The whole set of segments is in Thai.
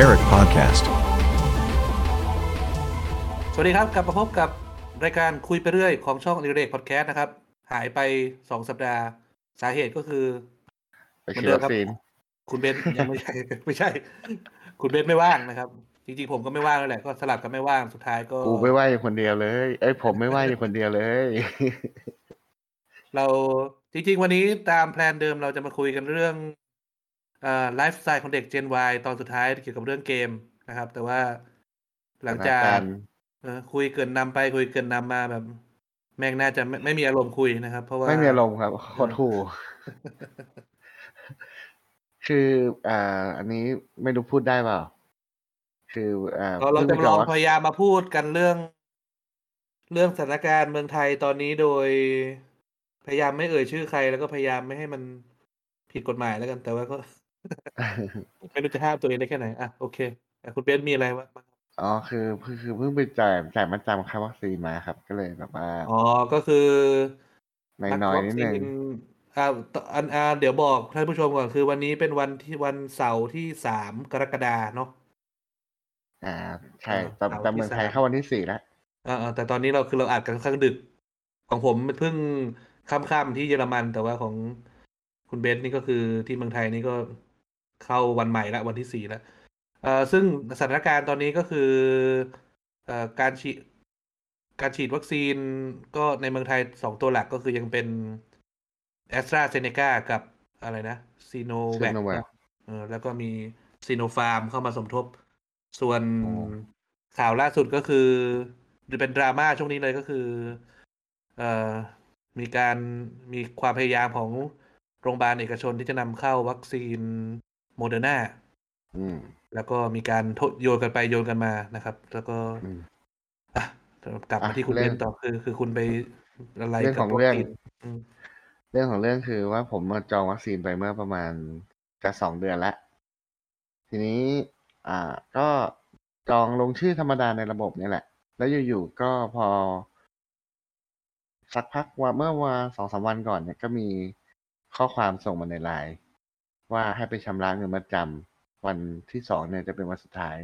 Derek Podcast. สวัสดีครับกลับมาพบกับรายการคุยไปเรื่อยของช่องอิเล็กพอดแคสต์นะครับ หายไปสองสัปดาห์สาเหตุก็คือไปฉีดวัคซีนคุณเบนยังไม่ใช่ไม่ใช่ คุณเบนไม่ว่างนะครับ จริงๆผมก็ไม่ว่างแล้วแหละก็สลับกันไม่ว่างสุดท้ายก็กูไม่ว่าอยู่คนเดียวเลยเอ้ยผมไม่ว่าอยู่คนเดียวเลย เราจริงๆ วันนี้ตามแพลนเดิมเราจะมาคุยกันเรื่องเอ่อ ไลฟ์สไตล์ของเด็ก Gen Y ตอนสุดท้ายเกี่ยวกับเรื่องเกมนะครับ แต่ว่าหลังจากสถานการณ์เออคุยเกินนำไปคุยเกินนำมาแบบ แม่งน่าจะไม่ไม่มีอารมณ์คุยนะครับ เพราะว่าไม่มีอารมณ์ครับโคตรถูคืออ่า อันนี้ไม่รู้พูดได้เปล่า คืออ่าเราเราจะพิ่ลองจบพยายามมาพูดกันเรื่อง เรื่องสถานการณ์เมืองไทยตอนนี้โดย พยายามไม่เอ่ยชื่อใครแล้วก็พยายามไม่ให้มันผิดกฎหมายแล้วกัน แต่ว่าก็ ไม่รู้จะห้ามตัวเองได้แค่ไหน อะ โอเคอะคุณเบนซ์มีอะไรบ้างครับอ๋อคือคือคือเพิ่งไปจ่ายจ่ายมาจำค่าวัคซีนมาครับ ก็เลยแบบว่าอ๋อก็คือน้อยๆนิดนึงวัคซีอ่าตอันอ่าเดี๋ยวบอกท่านผู้ชมก่อนคือวันนี้เป็นวันที่วันเสาร์ที่สามกรกฎาเนาะอ่าใช่อ่าแต่เสาร์แต่ที่เมืองไทยสามเข้าวันที่สี่แล้วอ่าอ่าแต่ตอนนี้เราคือเราอัดกันค่อนข้างดึก ของผมเพิ่งค่ำๆที่เยอรมัน แต่ว่าของคุณเบนซ์นี่ก็คือที่เมืองไทยนี่ก็ เข้าวันใหม่ละวันที่สี่แล้วเอ่อซึ่งสถานการณ์ตอนนี้ก็คือเอ่อการฉีดการฉีดวัคซีนก็ในเมืองไทยสองตัวหลักก็คือยังเป็นแอสตราเซเนกากับอะไรนะซีโนแวค Sinovac เออแล้วก็มีซีโนฟาร์มเข้ามาสมทบ ส่วนโอ้ข่าวล่าสุดก็คือเป็นดราม่าช่วงนี้เลยก็คือ เอ่อมีการมีความพยายามของโรงพยาบาลเอกชนที่จะนำเข้าวัคซีน โมเดอร์นาอืมแล้วก็มีการโทษโยนกันไปโยนกันมานะครับ แล้วก็อืมอะกลับมาอะที่คุณเรื่เบองนต่อคือคือคุณไปอะไรเรื่องกับของวัคเรื่องซีนอืมเรื่องของเรื่องคือว่าผมมาจองวัคซีนไปเมื่อประมาณจะสองเดือนแล้วทีนี้ อ่า ก็จองลงชื่อธรรมดาในระบบนี่แหละ แล้วอยู่ๆก็พอ สักพักว่าเมื่อวันสองสามวันก่อนเนี่ยก็มีข้อความส่งมาในไลน์ ว่าให้ไปชำระเงินมาจำวันที่สองเนี่ยจะเป็นวันสุดท้าย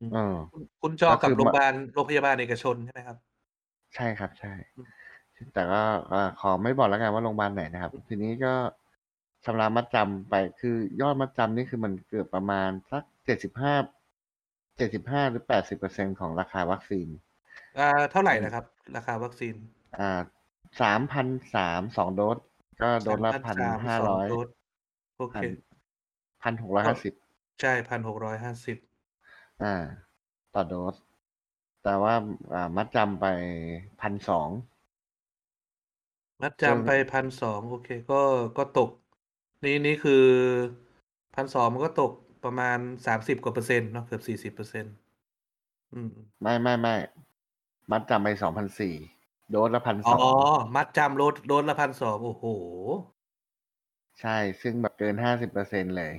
อืมเออคุณคุณจองกับก็คือโรงพยาบาลโรงพยาบาลเอกชนใช่ไหมครับ ใช่ครับใช่อืมแต่ก็เอ่อขอไม่บอกแล้วกันว่าโรงพยาบาลไหนนะครับ ทีนี้ก็ชำระมัดจำไปคือยอดมัดจำนี่คือมันเกือบประมาณสักเจ็ดสิบห้าเจ็ดสิบห้าหรือแปดสิบเปอร์เซ็นของราคาวัคซีน อ่า เท่าไหร่นะครับ ราคาวัคซีน อ่าสามพันสามสองโดสก็โดสละพันห้า3,300ร้อย โดสโอเคพันหกร้อยห้าสิบใช่พันหกร้อยห้าสิบอ่า ต่อโดส แต่ว่าอ่ามัดจำไปพันสองมัดซึ่งจำไปพันสองโอเค ก็ก็ตก นี่นี่คือพันสองมันก็ตกประมาณสามสิบกว่าเปอร์เซ็นต์เนาะเกือบสี่สิบเปอร์เซ็นต์อืมไม่ไม่ไม่มัดจำไปสองพันสี่โดสละพันอ๋สอองมัดจำโดสโดสละพันสองโอ้โห ใช่ ซึ่งแบบเกินห้าสิบเปอร์เซ็นเลย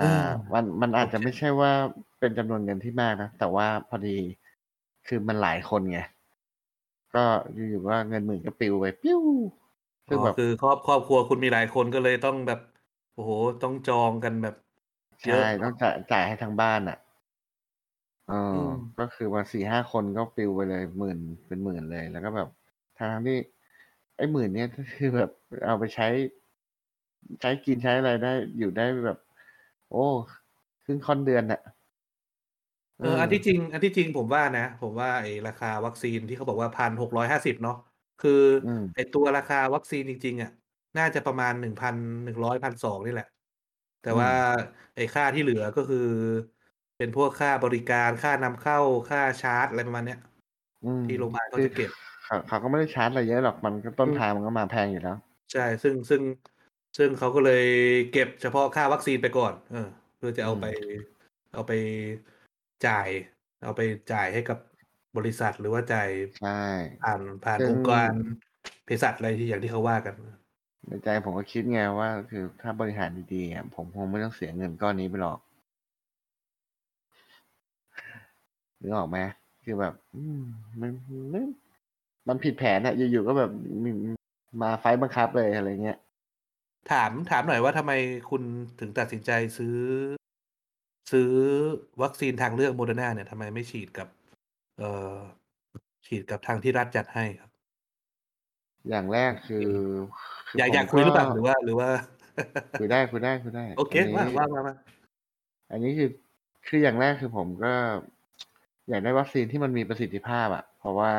อือ่ามมันมันอาจจะโอเคไม่ใช่ว่าเป็นจำนวนเงินที่มากนะ แต่ว่าพอดีคือมันหลายคนไง ก็อยู่ๆว่าเงินหมื่นก็ปลิวไปปิ้วซึ่งอ๋อแบบคือครอบครอบครัวคุณมีหลายคนก็เลยต้องแบบโอ้โหต้องจองกันแบบเยอะใช่ต้องจ่ายจ่ายให้ทางบ้านอะเอออมก็คือมาสี่ห้าคนก็ปลิวไปเลยหมื่นเป็นหมื่นเลย แล้วก็แบบทางที่ ไอ้หมื่นเนี้ยก็คือแบบเอาไปใช้ ใช้กินใช้อะไรได้อยู่ได้แบบ โอ้ครึ่งค่อนเดือนอะเอออันที่จริง อันที่จริงผมว่านะ ผมว่าไอ้ราคาวัคซีนที่เขาบอกว่าพันหกร้อยห้าสิบเนาะคืออมไอ้ตัวราคาวัคซีนจริง ๆ อะ น่าจะประมาณหนึ่งพันหนึ่งร้อยพันสองนี่แหละ แต่ว่าไอ้ค่าที่เหลือก็คือ เป็นพวกค่าบริการค่านำเข้าค่าชาร์จอะไรประมาณเนี้ยอืมที่โรงพยาบาลเขาคือจะเก็บเขาเขาก็ไม่ได้ชาร์จอะไรเยอะหรอกมันก็ต้นอืมทางมันก็มาแพงอยู่แล้ว ใช่ ซึ่งซึ่ง ซึ่งเขาก็เลยเก็บเฉพาะค่าวัคซีนไปก่อน เออ เพื่อจะเอาไป เอาไปจ่าย เอาไปจ่ายให้กับบริษัทหรือว่าจ่ายใช่ผ่านผ่านซึ่งองค์การเภสัชอะไรที่อย่างที่เขาว่ากันในใจผมก็คิดไงว่า คือถ้าบริหารดีๆอะผมคงไม่ต้องเสียเงินก้อนนี้ไปหรอกนึกออกไหมคือแบบอืมมันมันมันผิดแผนอะอยู่ๆก็แบบมีมาไฟต์บังคับเลยอะไรเงี้ย ถามถามหน่อยว่าทำไมคุณถึงตัดสินใจซื้อ ซื้อวัคซีนทางเลือกโมเดอร์นาเนี่ยทำไมไม่ฉีดกับ เอ่อ ฉีดกับทางที่รัฐจัดให้ครับ อย่างแรกคือคืออยากผมอยากคุยหรือเปล่าก็หรือว่า หรือว่า คุยได้คุยได้คุยได้โอเคอันนี้ว่าว่ามามาอันนี้คือคืออย่างแรกคือผมก็ อยากได้วัคซีนที่มันมีประสิทธิภาพอะเพราะว่า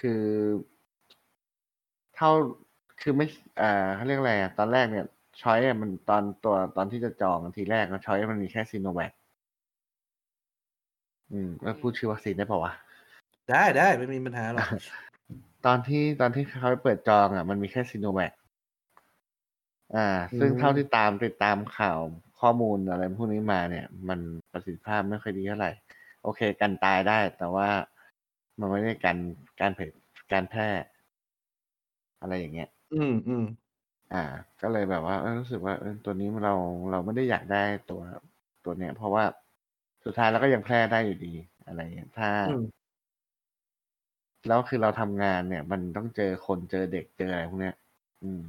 คือเท่า คือไม่อ่าเขาเรียกอะไรอะตอนแรกเนี่ยช้อยมันตอนตัวตอนที่จะจองทีแรกนะช้อยมันมีแค่ซีโนแวคอืมแล้วพูดชื่อวัคซีนได้เปล่าวะได้ได้ไม่มีปัญหาหรอกตอนที่ตอนที่เขาเปิดจองอะ มันมีแค่ซีโนแวคอ่า ซึ่งอืมเท่าที่ตามติดตามข่าวข้อมูลอะไรพวกนี้มาเนี่ย มันประสิทธิภาพไม่ค่อยดีเท่าไหร่ โอเค กันตายได้ แต่ว่ามันไม่ได้กันการเผยการแพร่อะไรอย่างเงี้ย อืม อืม อ่า ก็เลยแบบว่า เออ รู้สึกว่า เออ ตัวนี้เรา เราไม่ได้อยากได้ตัว ตัวเนี้ย เพราะว่าสุดท้ายเราก็ยังแพร่ได้อยู่ดี อะไรอย่างเงี้ย ถ้า อืม แล้วคือเราทำงานเนี่ย มันต้องเจอคน เจอเด็ก เจออะไรพวกเนี้ย อืม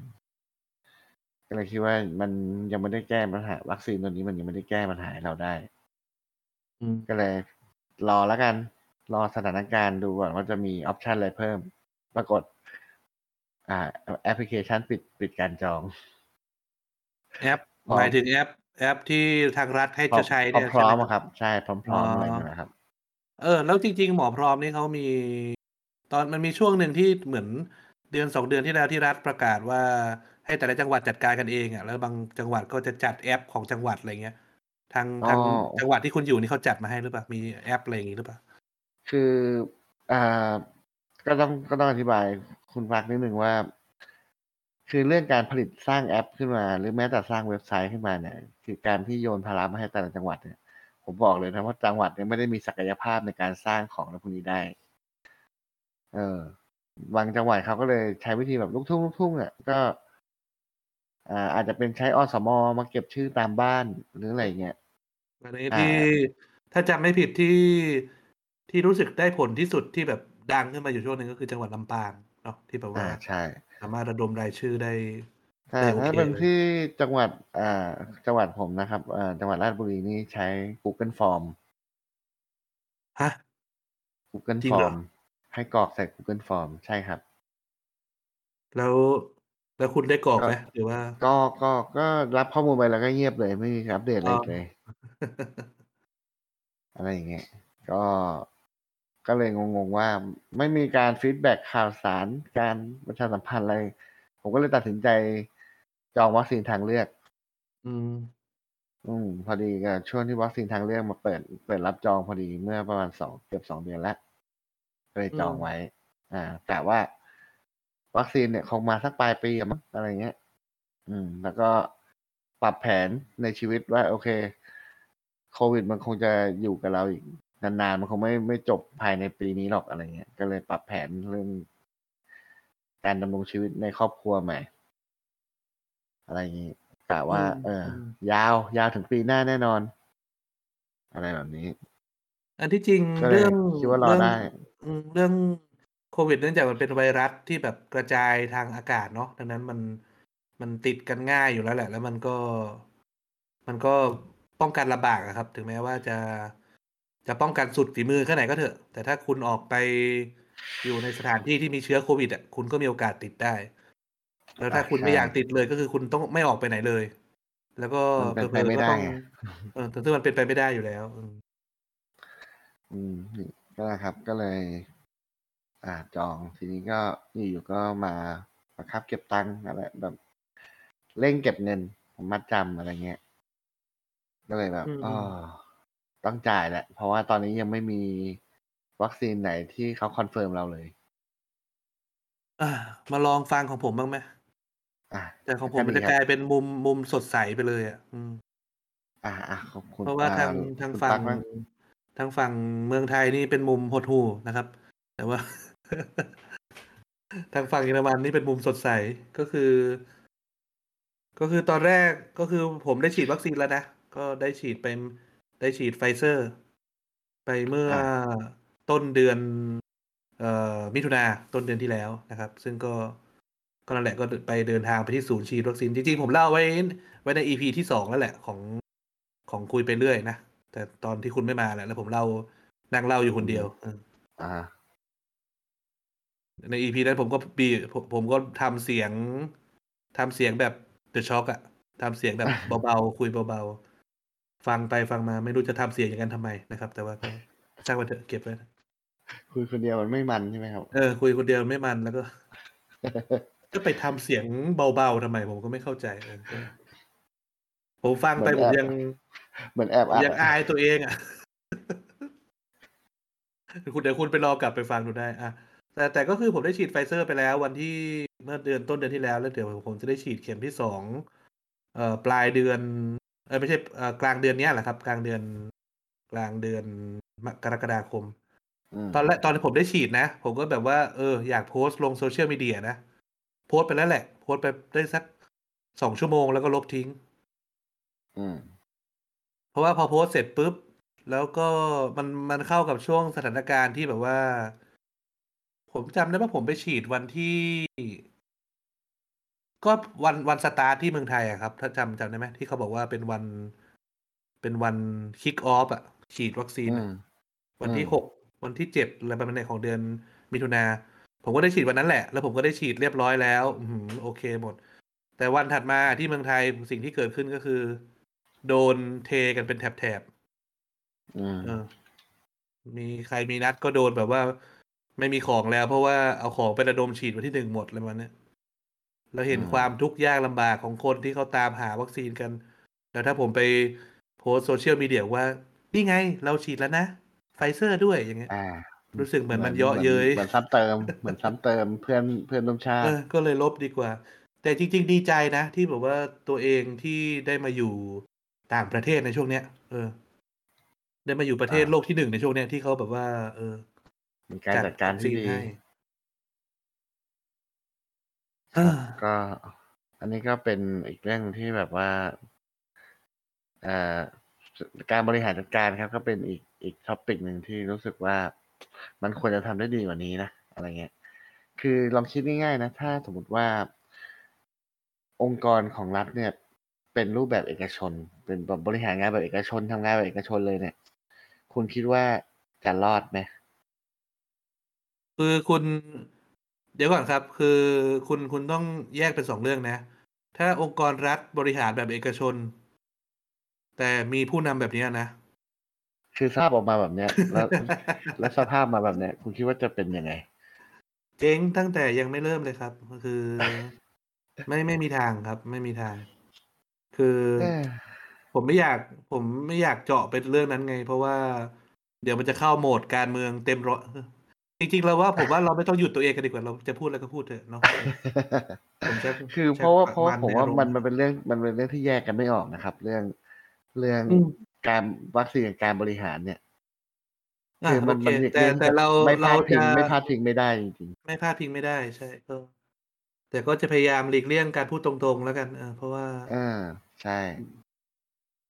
ก็เลยคิดว่า มันยังไม่ได้แก้ปัญหา วัคซีนตัวนี้มันยังไม่ได้แก้ปัญหาให้เราได้ อืม ก็เลยรอแล้วกัน รอสถานการณ์ดูก่อนว่าจะมี ออปชัน อะไรเพิ่ม ปรากฏ อ่า แอปพลิเคชันปิดปิดการจอง แอปพร้อมหมายถึงแอป แอปที่ทางรัฐให้พร้อจะมใช้เนี่ยพร้อมใช่ไหๆอะครับ ใช่พร้อมอ๋อๆอะไรนั่นนะครับ เออ แล้วจริง ๆ หมอพร้อมนี่เขามี ตอนมันมีช่วงหนึ่งที่เหมือนเดือนสองเดือนที่แล้วที่รัฐประกาศว่าให้แต่ละจังหวัดจัดการกันเองอะแล้วบางจังหวัดก็จะจัดแอปของจังหวัดอะไรเงี้ยทางอ๋อทางจังหวัดที่คุณอยู่นี่เขาจัดมาให้หรือเปล่ามีแอปอะไรอย่างงี้หรือเปล่าคืออ่าก็ต้องก็ต้องอธิบาย คุณฟักนิดนึงว่า คือเรื่องการผลิตสร้างแอปขึ้นมา หรือแม้แต่สร้างเว็บไซต์ขึ้นมาเนี่ย คือการที่โยนภาระมาให้แต่ละจังหวัดเนี่ย ผมบอกเลยนะว่าจังหวัดเนี่ยไม่ได้มีศักยภาพในการสร้างของอะไรพวกนี้ได้ เออบางจังหวัดเขาก็เลยใช้วิธีแบบลูกทุ่งลูกทุ่งอะก็อ่าอาจจะเป็นใช้อสมอมาเก็บชื่อตามบ้านหรืออะไรเงี้ยอันนี้อ่ที่ถ้าจำไม่ผิดที่ที่รู้สึกได้ผลที่สุดที่แบบดังขึ้นมาอยู่ช่วงหนึ่งก็คือจังหวัดลำปาง นาะที่แบบว่าอ่าใช่สามารถระดมรายชื่อได้ถ้าได้โอถ้าเคเป็นเลยที่จังหวัดอ่าจังหวัดผมนะครับอ่าจังหวัดราชบุรีนี่ใช้ Google Form ฮะ Google จริงเหรอ Form ให้กรอกใส่ Google Form ใช่ครับ แล้วแล้วคุณได้กรอกก็ไหมหรือว่า ก็ก็ก็รับข้อมูลไปแล้วก็เงียบเลยไม่มีอัปเดตอะไรอ๋ออีกเลย อะไรอย่างเงี้ยก็ ก็เลยงงๆว่าไม่มีการฟีดแบ็กข่าวสารการประชาสัมพันธ์อะไร ผมก็เลยตัดสินใจจองวัคซีนทางเลือก อืม อืม พอดีกับช่วงที่วัคซีนทางเลือกมาเปิด เปิดรับจองพอดีเมื่อประมาณสองเกือบสองเดือนแล้วก็เลยจองอืมไว้ อ่าแต่ว่า วัคซีนเนี่ยคงมาสักปลายปีอะมั้งอะไรเงี้ย อืม แล้วก็ปรับแผนในชีวิตว่า โอเค โควิดมันคงจะอยู่กับเราอีก นานๆมันคงไม่ไม่จบภายในปีนี้หรอกอะไรเงี้ย ก็เลยปรับแผนเรื่อง การดำรงชีวิตในครอบครัวใหม่ อะไรอย่างงี้กะว่าอืมเอออมยาวยาวถึงปีหน้าแน่นอน อะไรแบบนี้ อันที่จริงก็เลยเรื่องคิดว่ารอเรื่องได้อืมเรื่องโควิดเนื่องจากมันเป็นไวรัสที่แบบกระจายทางอากาศเนาะดังนั้นมันมันติดกันง่ายอยู่แล้วแหละ แล้วมันก็ มันก็ป้องกันลำบากอะครับ ถึงแม้ว่าจะ จะป้องกันสุดฝีมือแค่ไหนก็เถอะ แต่ถ้าคุณออกไปอยู่ในสถานที่ที่มีเชื้อโควิดอะคุณก็มีโอกาสติดได้ แล้วถ้าอ่าคุณไม่ใช่อยากติดเลยก็คือคุณต้องไม่ออกไปไหนเลย แล้วก็มันเป็นเผไปลอๆไม่ก็ได้ต้องไงเออซึ่งมันเป็นไปไม่ได้อยู่แล้วอืมอืมนี่ก็นะครับก็เลย อ่าจองทีนี้ก็อยู่ๆก็มาประคับเก็บตังค์อะไรแบบเร่งเก็บเงินผมมัดจำอะไรเงี้ยก็เลยแบบอืมอ๋อ ต้องจ่ายแหละ เพราะว่าตอนนี้ยังไม่มีวัคซีนไหนที่เขาคอนเฟิร์มเราเลย อ่า มาลองฟังของผมบ้างไหมอะแต่ของผมก็มันดีจะครับกลายเป็นมุมมุมสดใสไปเลยอะอืมอ่าอะขอบคุณเพราะว่าอ่ทางทางคุณฝั่ตั๊งกบ้างทางฝั่งเมืองไทยนี่เป็นมุมหดหู่นะครับ แต่ว่า ทางฝั่งเยอรมันนี่เป็นมุมสดใสก็คือ ก็คือตอนแรกก็คือผมได้ฉีดวัคซีนแล้วนะก็ได้ฉีดไป ได้ฉีดไฟเซอร์ ไปเมื่ออ่าต้นเดือน เอ่อมิถุนาต้นเดือนที่แล้วนะครับ ซึ่งก็ก็นั่นแหละก็ไปเดินทางไปที่ศูนย์ฉีดวัคซีน จริงๆ ผมเล่าไว้ไว้ในอีพีที่สองแล้วแหละของของคุยไปเรื่อยนะ แต่ตอนที่คุณไม่มาแหละแล้วผมเล่านั่งเล่าอยู่คนเดียวเอออ่าในอีพีนั้นผมก็ปีผมผมก็ทำเสียงทำเสียงแบบเดอะช็อกอะทำเสียงแบบเบาๆคุยเบาๆ ฟังไปฟังมาไม่รู้จะทำเสียงอย่างนั้นทำไมนะครับ แต่ว่าก็ช่างมันเถอะเก็บไว้นะคุยคนเดียวมันไม่มันใช่ไหมครับเออคุยคนเดียวไม่มันแล้วก็ก็ไปทำเสียงเบาๆทำไม ผมก็ไม่เข้าใจเออก็ผมฟังไปเหมือนผมแอบยังเหมือนแอบอัดยังอายตัวเองอะคุณเดี๋ยวคุณไปรอกลับไปฟังดูได้อะแต่แต่ก็คือผมได้ฉีดไฟเซอร์ไปแล้ว วันที่เมื่อเดือนต้นเดือนที่แล้วแล้วเดี๋ยวผมจะได้ฉีดเข็มที่สองเอ่อปลายเดือน เออไม่ใช่เอ่อกลางเดือนเนี้ยแหละครับ กลางเดือน กลางเดือนมกรกฎาคมมตอนแรกตอนที่ผมได้ฉีดนะ ผมก็แบบว่าเอออยากโพสต์ลงโซเชียลมีเดียนะ โพสต์ไปแล้วแหละ โพสต์ไปได้สักสองชั่วโมงแล้วก็ลบทิ้ง อืม เพราะว่าพอโพสต์เสร็จปุ๊บ แล้วก็มันมันเข้ากับช่วงสถานการณ์ที่แบบว่า ผมจำได้ว่าผมไปฉีดวันที่ ก็วันวันสตาร์ทที่เมืองไทยอะครับ ถ้าจำจำได้ไหมที่เขาบอกว่าเป็นวันเป็นวัน kick off อะฉีดวัคซีนอืมวันที่อืมหกวันที่เจ็ดอะไรประมาณนี้ของเดือนมิถุนาผมก็ได้ฉีดวันนั้นแหละ แล้วผมก็ได้ฉีดเรียบร้อยแล้วอือหือโอเคหมด แต่วันถัดมาที่เมืองไทยสิ่งที่เกิดขึ้นก็คือ โดนเทกันเป็นแถบอืมๆเออมีใครมีนัดก็โดนแบบว่า ไม่มีของแล้ว เพราะว่าเอาของไประดมฉีดวันที่หนึ่งหมดอะไรประมาณเนี้ย เราเห็นอืมความทุกข์ยากลำบากของคนที่เขาตามหาวัคซีนกัน แล้วถ้าผมไปโพสต์โซเชียลมีเดียว่า นี่ไงเราฉีดแล้วนะ ไฟเซอร์ด้วยอย่างเงี้ยอ่ารู้สึกเหมือนมันเยาะเย้ยเหมือนซ้ำเติมเหมือนซ้ำเติมเพื่อนเพื่อนร่วมชาติ เออก็เลยลบดีกว่า แต่จริง ๆ ดีใจนะ ที่แบบว่าตัวเองที่ได้มาอยู่ต่างประเทศในช่วงเนี้ย เออ ได้มาอยู่ประเทศอ่าโลกที่หนึ่งในช่วงเนี้ยที่เขาแบบว่า เออมีการจัดการที่ดี ก็ อันนี้ก็เป็นอีกเรื่องที่แบบว่าเอ่อการบริหารจัดการครับ ก็เป็นอีกอีกท็อปิกหนึ่งที่รู้สึกว่ามันควรจะทำได้ดีกว่านี้นะ อะไรเงี้ย คือลองคิดง่ายๆนะ ถ้าสมมติว่า องค์กรของรัฐเนี่ย เป็นรูปแบบเอกชน เป็นแบบบริหารงานแบบเอกชนทำงานแบบเอกชนเลยเนี่ย คุณคิดว่าจะรอดไหมคือคุณ เดี๋ยวก่อนครับ คือคุณคุณต้องแยกเป็นสองเรื่องนะ ถ้าองค์กรรัฐบริหารแบบเอกชน แต่มีผู้นำแบบเนี้ยนะ คือสภาพออกมาแบบเนี้ย แล้ว แล้วสภาพมาแบบเนี้ย คุณคิดว่าจะเป็นยังไง เจ๊งตั้งแต่ยังไม่เริ่มเลยครับ คือ ไม่ไม่มีทางครับ ไม่มีทาง คือ เอ้อผมไม่อยาก ผมไม่อยากเจาะเป็นเรื่องนั้นไง เพราะว่า เดี๋ยวมันจะเข้าโหมดการเมืองเต็มร้อย จริงๆเราว่าผมว่าเราไม่ต้องหยุดตัวเองกันดีกว่าเราจะพูดอะไรก็พูดเถอะเนาะผมจะคือจะเพราะว่าเพราะว่ามันผมในว่าอารมณ์มันมันเป็นเรื่องมันเป็นเรื่องที่แยกกันไม่ออกนะครับ เรื่องเรื่องอืมการวัคซีนกับการบริหารเนี่ยอะคือมันโอเคมันหลีกแต่เลี่ยงแต่เราไม่พเราลาดพิงจะไม่พลาดพิงไม่ได้จริงไม่พลาดพิงไม่ได้ใช่ก็ แต่ก็จะพยายามหลีกเลี่ยงการพูดตรงๆแล้วกันเออเพราะว่าๆอ่าใช่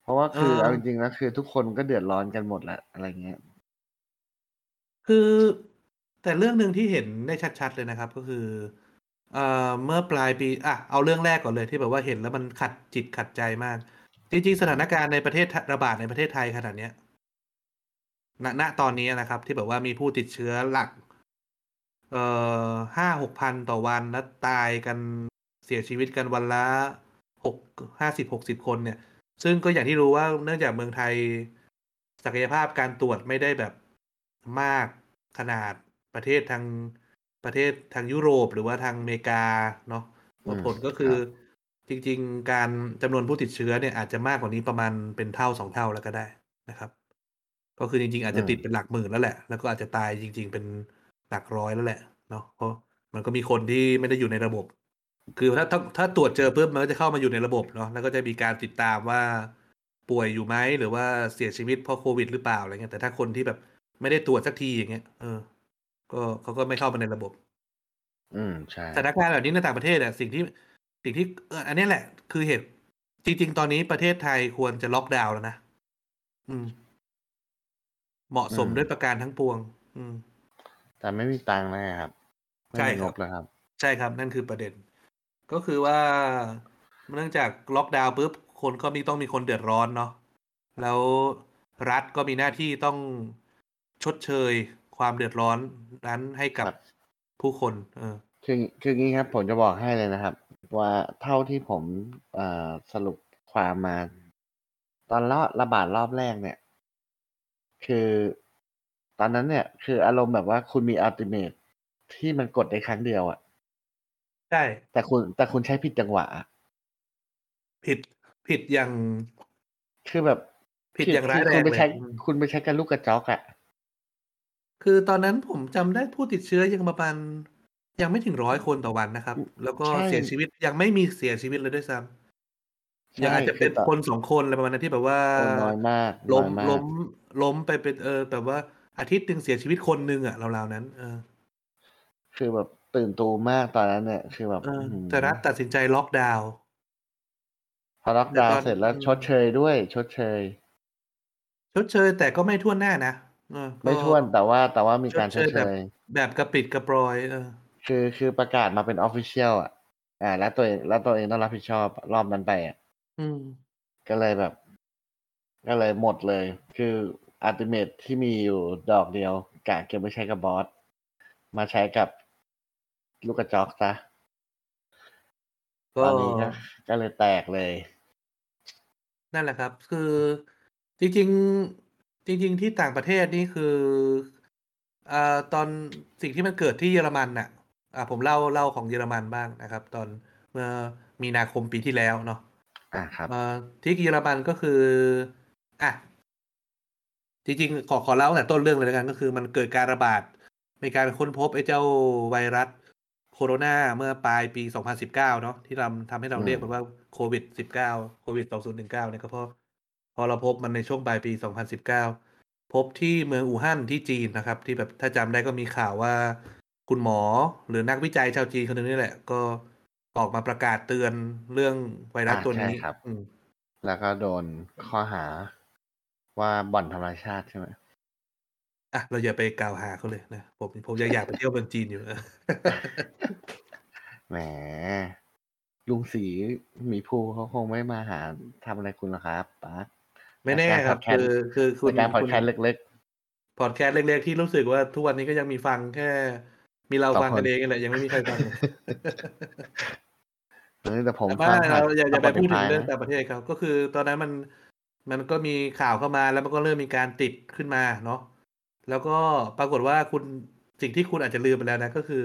เพราะว่าคือเอ่อเอาจริงๆแล้วคือทุกคนก็เดือดร้อนกันหมดแหละอะไรเงี้ยคือ แต่เรื่องหนึ่งที่เห็นได้ชัด ๆ เลยนะครับ ก็คือเอ่อเมื่อปลายปีอะเอาเรื่องแรกก่อนเลยที่แบบว่าเห็นแล้วมันขัดจิตขัดใจมาก จริงๆ สถานการณ์ในประเทศระบาดในประเทศไทยขนาดเนี้ยณณตอนนี้นะครับ ที่แบบว่ามีผู้ติดเชื้อหลัก เอ่อห้าหกพันต่อวันแล้วตายกันเสียชีวิตกันวันละหกห้าสิบหกสิบคนเนี่ย ซึ่งก็อย่างที่รู้ว่าเนื่องจากเมืองไทย ศักยภาพการตรวจไม่ได้แบบมากขนาด ประเทศทางประเทศทางยุโรปหรือว่าทางอเมริกาเนาะอืมผลก็คือครับจริง ๆ การจำนวนผู้ติดเชื้อเนี่ยอาจจะมากกว่านี้ประมาณเป็นเท่าสองเท่าแล้วก็ได้นะครับ ก็คือจริง ๆ อาจจะติดเป็นหลักหมื่นแล้วแหละ แล้วก็อาจจะตายจริง ๆ เป็นหลักร้อยแล้วแหละเนาะเพราะมันก็มีคนที่ไม่ได้อยู่ในระบบ คือถ้าถ้าถ้าตรวจเจอปุ๊บมันก็จะเข้ามาอยู่ในระบบเนาะแล้วก็จะมีการติดตามว่าป่วยอยู่ไหมหรือว่าเสียชีวิตเพราะโควิดหรือเปล่าอะไรเงี้ยแต่ถ้าคนที่แบบไม่ได้ตรวจสักทีอย่างเงี้ยเออ ก็เขาก็ไม่เข้ามาในระบบ อืมใช่สถานการณ์แบบนี้ในต่างประเทศอะสิ่งที่สิ่งที่เอออันนี้แหละ คือเหตุ จริง ๆ ตอนนี้ประเทศไทยควรจะล็อกดาวน์แล้วนะอืม เหมาะสมด้วยประการทั้งปวง อืม แต่ไม่มีตังค์นะครับไม่ใช่มีคงรับบแล้วครับ ใช่ครับ นั่นคือประเด็น ก็คือว่าเนื่องจากล็อกดาวน์ปุ๊บคนก็มีต้องมีคนเดือดร้อนเนาะแล้วรัฐก็มีหน้าที่ต้องชดเชย ความเดือดร้อนนั้นให้กับครับผู้คน เออ คือคืองี้ครับ ผมจะบอกให้เลยนะครับ ว่าเท่าที่ผมอ่าสรุปความมา ตอนระระบาดรอบแรกเนี่ย คือตอนนั้นเนี่ย คืออารมณ์แบบว่าคุณมีอัลติเมทที่มันกดได้ครั้งเดียวอะใช่แต่คุณแต่คุณใช้ผิดจังหวะอะผิดผิดอย่าง คือแบบ ผิดอย่างร้ายคือแรคุณงไปเลยใช้อืมคุณไปใช้กันลูกกระจอกอะ คือตอนนั้นผมจำได้ผู้ติดเชื้อยังประมาณ ยังไม่ถึงร้อยคนต่อวันนะครับ แล้วก็ใช่ เสียชีวิตยังไม่มีเสียชีวิตเลยด้วยซ้ำยังอาจจะคืเป็นต่คนสองคนอะไรประมาณนั้นที่แบบว่าโอ้น้อยมากล้มน้อยมากล้มล้มไปเป็นเออแบบว่าอาทิตย์หนึ่งเสียชีวิตคนหนึ่งอะราวๆนั้น เออคือแบบตื่นตูมมากตอนนั้นเนี่ย คือแบบเอออื้อหือแต่รัฐตัดสินใจล็อกดาวน์ พอล็อกดาวแต่ตอนน์เสร็จแล้วอืม ชดเชยด้วย ชดเชย ชดเชยแต่ก็ไม่ทั่วหน้านะเออก็ ไม่ท้วนแต่ว่าแต่ว่ามีการชชดดเชเชยแบบยแบบกระปิดกระปรอยเออคือคือประกาศมาเป็นออฟฟิเชียลอะ อ่า แล้วตัวเองแล้วตัวเองต้องรับผิดชอบรอบนั้นไปอะอืมก็เลยแบบ ก็เลยหมดเลย คืออัลติเมทที่มีอยู่ดอกเดียวกะเก็บไว้ใช้กับบอส มาใช้กับลูกกระจอกซะก็ตอนนี้ก็ก็เลยแตกเลย นั่นแหละครับ คือจริงๆ จริง ๆ ที่ต่างประเทศนี่คืออ่าตอนสิ่งที่มันเกิดที่เยอรมันน่ะ อ่าผมเล่าเล่าของเยอรมันบ้างนะครับ ตอนเมื่อมีนาคมปีที่แล้วเนาะอ่าครับเอ่อที่เยอรมันก็คืออะจริงๆขอขอเล่าตั้งแต่ต้นเรื่องเลยแล้วกันก็คือ มันเกิดการระบาดมีการค้นพบไอ้เจ้าไวรัสโคโรนาเมื่อปลายปี 2019 เนาะที่ทำทำให้เราอืมเรียกมันว่าโควิด 19 โควิด 2019 เนี่ยก็เพราะพอเราพบมันในช่วงปลายปี 2019 พบที่เมืองอู่ฮั่นที่จีนนะครับ ที่แบบถ้าจำได้ก็มีข่าวว่า คุณหมอหรือนักวิจัยชาวจีนคนหนึงนี่แหละ ก็ออกมาประกาศเตือนเรื่องไวรัสอ่าตัวนี้ใช่ครับอืมแล้วก็โดนข้อหาว่าบ่อนทำลายชาติใช่ไหมอะเราอย่าไปกล่าวหาเขาเลยนะผมผมยังอยากไปเที่ยวเมืองจีนอยู่แหมลุงสีหมีภูเขาคงไม่มาหาทำอะไรคุณหรอกครับป๊า ไม่แน่ครับรายการคือคือคุณรายการพอดคุณแคสต์เล็กพอดแคสต์เล็กๆที่รู้สึกว่าทุกวันนี้ก็ยังมีฟังแค่ มีเราสองฟังกันคนเองนี่แหละยังไม่มีใครฟังๆเออแต่ผมแต่ว่าฟังผ่านเราอย่าอย่าไปพูดถึง Spotify เรื่องนะต่างประเทศครับก็คือตอนนั้นมันมันก็มีข่าวเข้ามาแล้วมันก็เริ่มมีการติดขึ้นมาเนาะแล้วก็ปรากฏว่าคุณสิ่งที่คุณอาจจะลืมไปแล้วนะก็คือ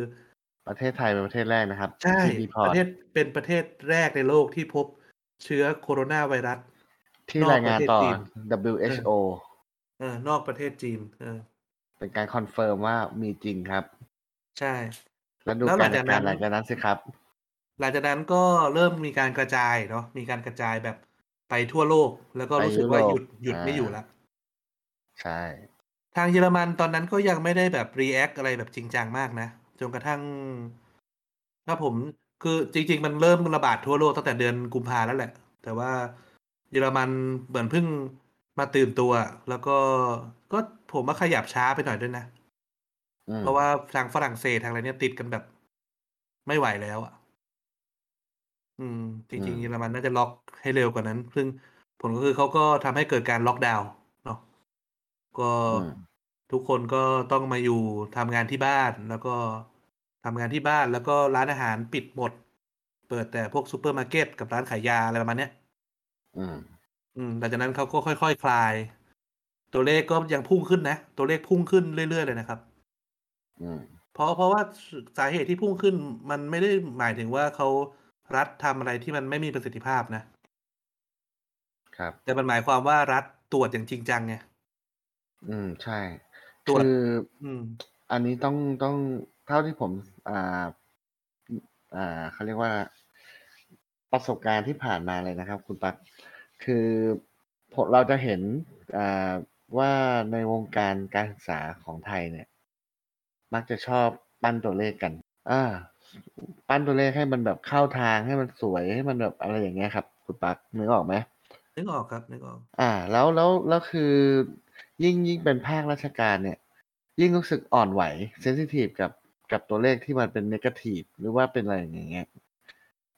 ประเทศไทยเป็นประเทศแรกนะครับ ใช่ที่ report ประเทศเป็นประเทศแรกในโลกที่พบเชื้อโคโรนาไวรัส ที่นอกรายงานต่อประเทศจีน WHO เออนอกประเทศจีนเออเป็นการ confirm ว่ามีจริงครับ ใช่ แล้วดูแล้วหลังจาดกนั้การจัดการหลังจากนั้นสิครับ หลังจากนั้นก็เริ่มมีการกระจายเนาะมีการกระจายแบบไปทั่วโลก แล้วก็ไปรู้สึกว่ายุหโรยุปดหยุดอ่าไม่อยู่ละใช่ ทางเยอรมันตอนนั้นก็ยังไม่ได้แบบ react อะไรแบบจริงจังมากนะจนกระทั่งถ้าผมคือจริง ๆ มันเริ่มระบาดทั่วโลกตั้งแต่เดือนกุมภาแล้วแหละ แต่ว่า เยอรมันเหมือนเพิ่งมาตื่นตัว แล้วก็ก็ผมว่าขยับช้าไปหน่อยด้วยนะอืมเพราะว่าทางฝรั่งเศสทางอะไรเนี่ยติดกันแบบ ไม่ไหวแล้วอะ อืม จริงๆเยอรมันน่าจะล็อกให้เร็วกว่านั้น ซึ่งผลก็คือเขาก็ทำให้เกิดการล็อกดาวน์เนาะก็อืมทุกคนก็ต้องมาอยู่ทำงานที่บ้านแล้วก็ทำงานที่บ้านแล้วก็ร้านอาหารปิดหมด เปิดแต่พวกซูเปอร์มาร์เก็ตกับร้านขายยาอะไรประมาณเนี้ย อืม อืมหลังจากนั้นเขาก็ค่อยๆคลาย ตัวเลขก็ยังพุ่งขึ้นนะ ตัวเลขพุ่งขึ้นเรื่อยๆเลยนะครับ อืมเพราะเพราะว่าสาเหตุที่พุ่งขึ้น มันไม่ได้หมายถึงว่าเขารัฐทำอะไรที่มันไม่มีประสิทธิภาพนะ ครับ แต่มันหมายความว่ารัฐตรวจอย่างจริงจังไง อืม ใช่ ตรวจคืออืม อันนี้ต้องต้องเท่าที่ผม อ่า อ่าเขาเรียกว่า ประสบการณ์ที่ผ่านมาเลยนะครับ คุณปักคือผมเราจะเห็นอ่าว่าในวงการการศึกษาของไทยเนี่ย มักจะชอบปั้นตัวเลขกัน อ่า ปั้นตัวเลขให้มันแบบเข้าทางให้มันสวยให้มันแบบอะไรอย่างเงี้ยครับ คุณปักนึกออกไหมนึกออกครับนึกออก อ่า แล้วแล้วแล้วคือ ยิ่งยิ่งเป็นภาคราชการเนี่ย ยิ่งรู้สึกอ่อนไหวเซนซิทีฟกับกับตัวเลขที่มันเป็นเนกาทีฟหรือว่าเป็นอะไรอย่างเงี้ย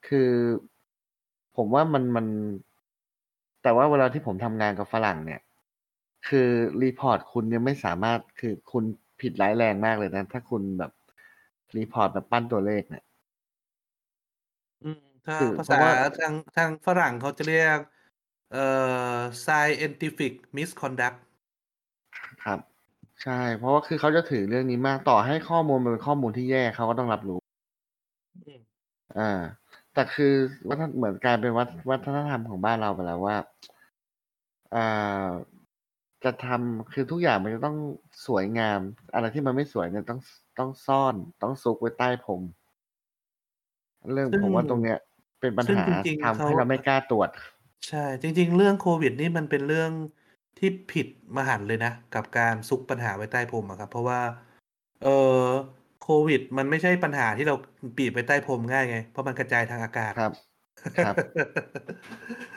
คือ ผมว่ามันมัน แต่ว่าเวลาที่ผมทำงานกับฝรั่งเนี่ย คือ report คุณเนี่ยไม่สามารถคือคุณผิดร้ายแรงมากเลยนะ ถ้าคุณแบบ report แบบปั้นตัวเลขเนี่ย อืมถ้าคือภาษา เพราะว่า ทางทางฝรั่งเขาจะเรียก เอ่อ scientific misconduct ครับ ใช่ เพราะว่าคือเขาจะถือเรื่องนี้มากต่อให้ข้อมูลมันเป็นข้อมูลที่แย่เขาก็ต้องรับรู้ อืม อ่า แต่คือวัฒนเหมือนกลายเป็นวัฒวัฒนธรรมของบ้านเราไปแล้วว่าอ่าจะทำคือทุกอย่างมันจะต้องสวยงาม อะไรที่มันไม่สวยเนี่ยต้องต้องซ่อนต้องซุกไว้ใต้พรมเรื่องซึ่งผมว่าตรงเนี้ย เป็นปัญซึ่งหาจริงทำๆเขาให้เราไม่กล้าตรวจ ใช่ จริง ๆ เรื่องโควิดนี่มันเป็นเรื่องที่ผิดมหันต์เลยนะ กับการซุกปัญหาไว้ใต้พรมอะครับ เพราะว่า เอ่อ โควิด มันไม่ใช่ปัญหาที่เราปีบไว้ใต้พรมง่ายไง เพราะมันกระจายทางอากาศครับครับ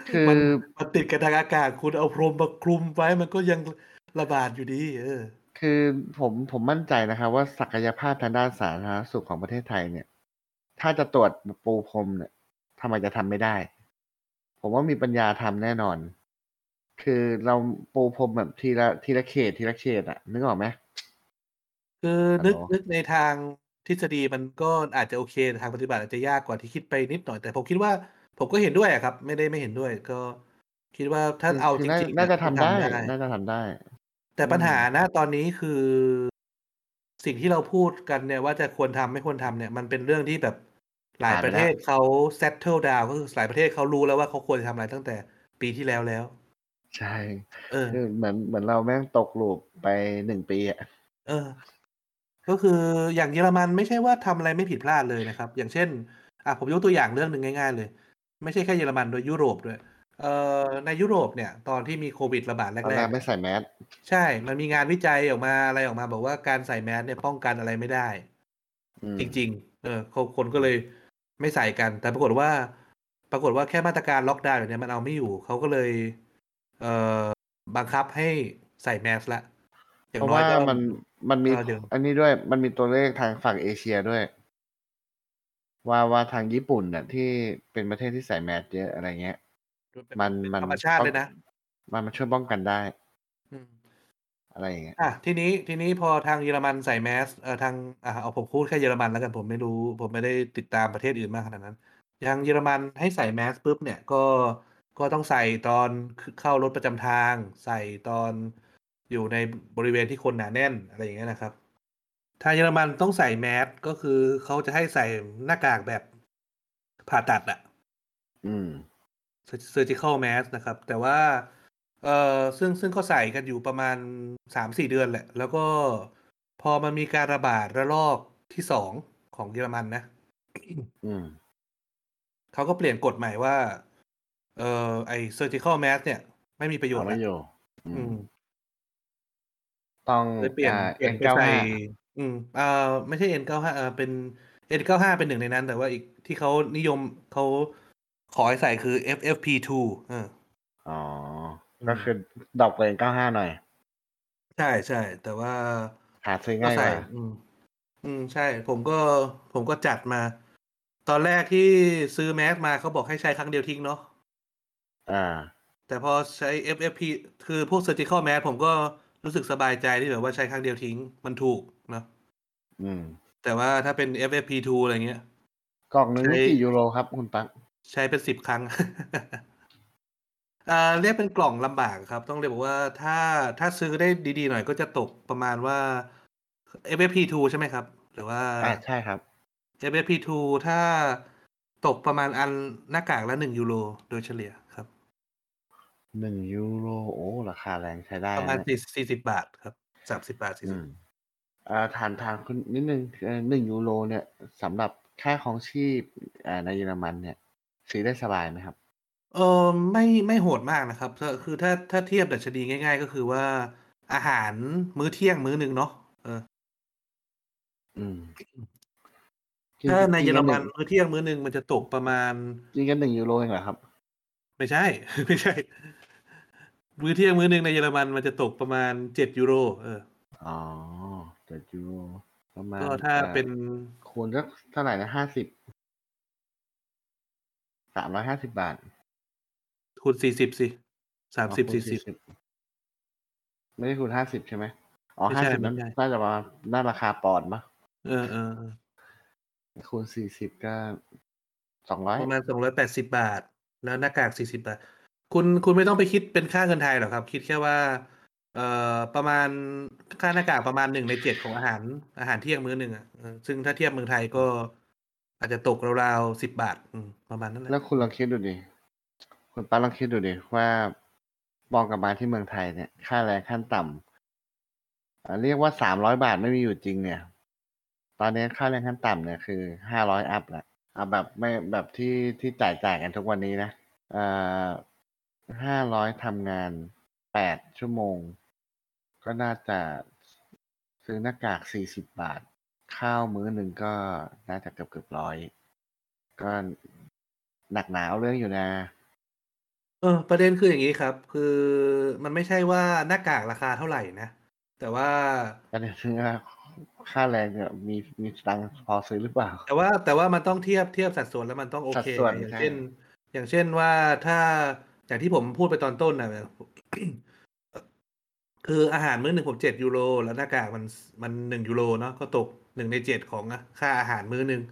คืมันอมันติดกันทางอากาศ คุณเอาพรมมาคลุมไว้มันก็ยังระบาดอยู่ดี เออ คือผมผมมั่นใจนะครับว่าศักยภาพทางด้านสาธารณสุขของประเทศไทยเนี่ย ถ้าจะตรวจปูพรมเนี่ยทำไมจะทำไม่ได้ ผมว่ามีปัญญาทำแน่นอน คือเราปูพรมแบบทีละทีละเขตทีละเขตอะนึกออกไหม คือฮัลนึโหกลนึกในทางทฤษฎีมันก็อาจจะโอเคแต่ทางปฏิบัติอาจจะยากกว่าที่คิดไปนิดหน่อย แต่ผมคิดว่าผมก็เห็นด้วยอะครับ ไม่ได้ไม่เห็นด้วย ก็คิดว่าถ้าคือเอาคือจน่าริงๆน่าอะจะก็ทำได้ ทำได้ น่าจะทำได้ แต่อืปัญม หาณตอนนี้คือสิ่งที่เราพูดกันเนี่ยว่าจะควรทำไม่ควรทำเนี่ยมันเป็นเรื่องที่แบบหลายผ่านปไประเทแล้ว ศเขา settle down ก็คือหลายประเทศเขารู้แล้วว่าเขาควรจะทำอะไรตั้งแต่ปีที่แล้วแล้ว ใช่ เออ คือเหมือนเหมือนเราแม่งตก loop ไป1ปีอะเออ ก็คืออย่างเยอรมันไม่ใช่ว่าทำอะไรไม่ผิดพลาดเลยนะครับ อย่างเช่นอ่าผมยกตัวอย่างเรื่องหนึ่งง่าย ๆ เลย ไม่ใช่แค่เยอรมันด้วยยุโรปด้วยเอ่อในยุโรปเนี่ย ตอนที่มีโควิดระบาดตอนแรแรกกๆไม่อะใส่แมสใช่ มันมีงานวิจัยออกมาอะไรออกมา บอกว่าการใส่แมสเนี่ยป้องกันอะไรไม่ได้อืมจริง ๆ เออเขาคนก็เลยไม่ใส่กัน แต่ปรากฏว่า ปรากฏว่าแค่มาตรการล็อกดาวน์แบบเนี้ยมันเอาไม่อยู่เขาก็เลย เอ่อบังคับให้ใส่แมสแล้วอย่าเพงราะน้อว่ายก็มัน มันมีเออเดี๋ยว อันนี้ด้วยมันมีตัวเลขทางฝั่งเอเชียด้วย ว่าว่าทางญี่ปุ่นน่ะที่เป็นประเทศที่ใส่แมสเยอะอะไรเงี้ย มันเป็นมันเป็นมันธรรมชาติป้อเลงยนะมันมันช่วยป้องกันได้ อืม อะไรอย่างเงี้ย อะทีนี้ทีนี้พอทางเยอรมันใส่แมสเอ่อทางอ่าเอาผมพูดแค่เยอรมันแล้วกันผมไม่รู้ ผมไม่ได้ติดตามประเทศอื่นมากขนาดนั้นทางเยอรมันให้ใส่แมสปุ๊บเนี่ยก็ก็ต้องใส่ตอนขเข้ารถประจำทาง ใส่ตอน อยู่ในบริเวณที่คนหนาแน่นอะไรอย่างเงี้ยนะครับ ทางเยอรมันต้องใส่แมสก็คือเขาจะให้ใส่หน้ากากแบบผ่าตัดอะอืม Sur surgical mask นะครับ แต่ว่า เอ่อซึ่งซึ่งก็ใส่กันอยู่ประมาณ3-4เดือนแหละ แล้วก็พอมันมีการระบาดระลอกที่2ของเยอรมันนะอืมเขาก็เปลี่ยนกฎใหม่ว่า เอ่อไอ้ surgical mask เนี่ย ไม่มีประโยเอาชน์ไม่แล้วอยู่อือืมม ต้องเลยเปลี่ยนอ่าเปลี่ยนไปใส่ N95 อืมอ่าไม่ใช่ N95 เอ่อเป็น N95 เป็นหนึ่งในนั้น แต่ว่าอีกที่เขานิยมเขาขอให้ใส่คือ FFP2 เอออ๋ออืก็มคือดรอปกว่า N95 หน่อย ใช่ๆแต่ว่าหาซื้อก็ง่ายใส่กว่าอืม อืมใช่ ผมก็ผมก็จัดมา ตอนแรกที่ซื้อแมสมาเขาบอกให้ใช้ครั้งเดียวทิ้งเนาะอาแต่พอใช้ FFP คือพวก surgical mask ผมก็ รู้สึกสบายใจที่แบบว่าใช้ครั้งเดียวทิ้งมันถูกเนาะอืม แต่ว่าถ้าเป็น FFP2 อะไรเงี้ยกล่องหนึ่งใช้นี่กี่ยูโรครับคุณปั๊ก?ใช้เป็น10ครั้งอ่าเรียกเป็นกล่องลำบากครับ ต้องเรียกบอกว่าถ้าถ้าซื้อได้ดีๆหน่อยก็จะตกประมาณว่า FFP2 ใช่ไหมครับ?หรือว่าอาใช่ครับ FFP2 ถ้าตกประมาณอันหน้ากากละ1ยูโรโดยเฉลี่ยครับ 1 ยูโร โอ้ ราคาแรงใช้ได้ประนะมาณเนี่ยสี่40บาทครับ30บาทอื40มอ่าถามถามคุณนิดหนึ่งเอ่อ1ยูโรเนี่ยสำหรับค่าครองชีพอ่าในเยอรมันเนี่ย ซื้อได้สบายไหมครับ?เอ่อไม่ไม่โหดมากนะครับถ้าคือถ้าถ้าเทียบดัชนีง่าย ๆ ก็คือว่าอาหารมื้อเที่ยงมื้อหนึ่งเนาะเออ อืมกินถ้าในกิเยนอกัรนหมันึ่นงมื้อเที่ยงมื้อหนึ่งมันจะตกประมาณ กินกัน1ยูโรเองเหรอครับ?ไม่ใช่ ไม่ใช่ มื้อเที่ยงมื้อหนึ่งในเยอรมันมันจะตกประมาณ7ยูโร เออ อ๋อ7ยูโรประมาก็ณถ้าอ่าเป็นคูณสักเท่าไรนะ50 350บาทคูณ40สิสามอ๋อสิบคูณสี่สิบ40ไม่ได้คูณห้าสิบใช่ไหมอ๋อไม่ห้าใช่สิบไม่นั้นใช่น่าจะมาน่าราคาปอนด์ปะเออเออเออคูณสี่สิบก็สองร้อยประมาณสองร้อยแปดสิบาท แล้วหน้ากากสี่สิบาท คุณคุณไม่ต้องไปคิดเป็นค่าเงินไทยหรอกครับ คิดแค่ว่า เอ่อประมาณค่าหน้ากากประมาณหนึ่งในเจ็ดของอาหารอาหารเที่ยงมื้อหนึ่งอะเออซึ่งถ้าเทียบเมืองไทยก็ อาจจะตกราวๆสิบบาทอืมประมาณนั้นแหละแล้วคุณลองคิดดูดิ คุณป้าลองคิดดูดิว่ามองกลับมาที่เมืองไทยเนี่ย ค่าแรงขั้นต่ำอ่าเรียกว่าสามร้อยบาทไม่มีอยู่จริงเนี่ย ตอนนี้ค่าแรงขั้นต่ำเนี่ยคือห้าร้อยอัพแหละเอาแบบไม่แบบที่ที่จ่ายจ่ายกันทุกวันนี้นะอ่า ห้าร้อยทำงานแปดชั่วโมง ก็น่าจะซื้อหน้ากากสี่สิบบาท ข้าวมื้อหนึ่งก็น่าจะเกือบเกือบร้อย ก็หนักหนาเอาเรื่องอยู่นะ เออ ประเด็นคืออย่างนี้ครับ คือมันไม่ใช่ว่าหน้ากากราคาเท่าไหร่นะ แต่ว่าประเด็นคือว่าค่าแรงเนี่ยมีมีตังค์พอซื้อหรือเปล่า แต่ว่าแต่ว่ามันต้องเทียบเทียบสัดส่วนแล้วมันต้องโอสัดเคส่วนอย่างใช่เช่น อย่างเช่นว่าถ้า อย่างที่ผมพูดไปตอนต้นนะคืออาหารมื้อหนึ่งผมเจ็ดยูโร แล้วหน้ากากมันมันหนึ่งยูโรเนาะก็ตกหนึ่งในเจ็ดของค่าอาหารมื้อหนึ่ง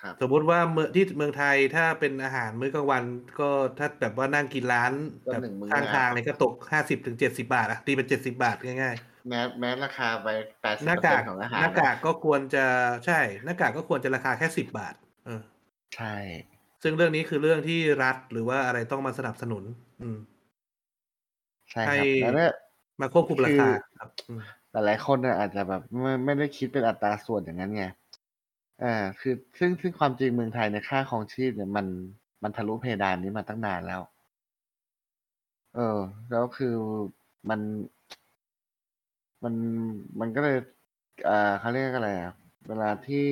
ครับสมมุติว่าเมื่อที่เมืองไทยถ้าเป็นอาหารมื้อกลางวัน ก็ถ้าแบบว่านั่งกินร้านก็แบบหนึ่งมื้อข้างนะทางเลยก็ตกห้าสิบถึงเจ็ดสิบาทอะตีเป็นเจ็ดสิบาทง่ายแม้แม้ราคาไปแปดสิๆบหน้าเปอร์กาเซ็นกต์ของอาหารหน้ากากก็ควรจะใช่ หน้ากากก็ควรจะราคาแค่สิบบาท เออ ใช่ ซึ่งเรื่องนี้คือเรื่องที่รัฐหรือว่าอะไรต้องมาสนับสนุน อืมใช่ให้ครับแล้วเนี่ยมาควบคุมราคาคือครับอืมแต่หลายคนเนี่ยอาจจะแบบไม่ไม่ได้คิดเป็นอัตราส่วนอย่างนั้นไงอ่าคือซึ่งซึ่งความจริงเมืองไทยในยค่าครองชีพเนี่ยมันมันทะลุเพดานนี้มาตั้งนานแล้ว เออ แล้วคือมัน มันมันก็เลยอ่าเขาเรียกอะไรอะเวลาที่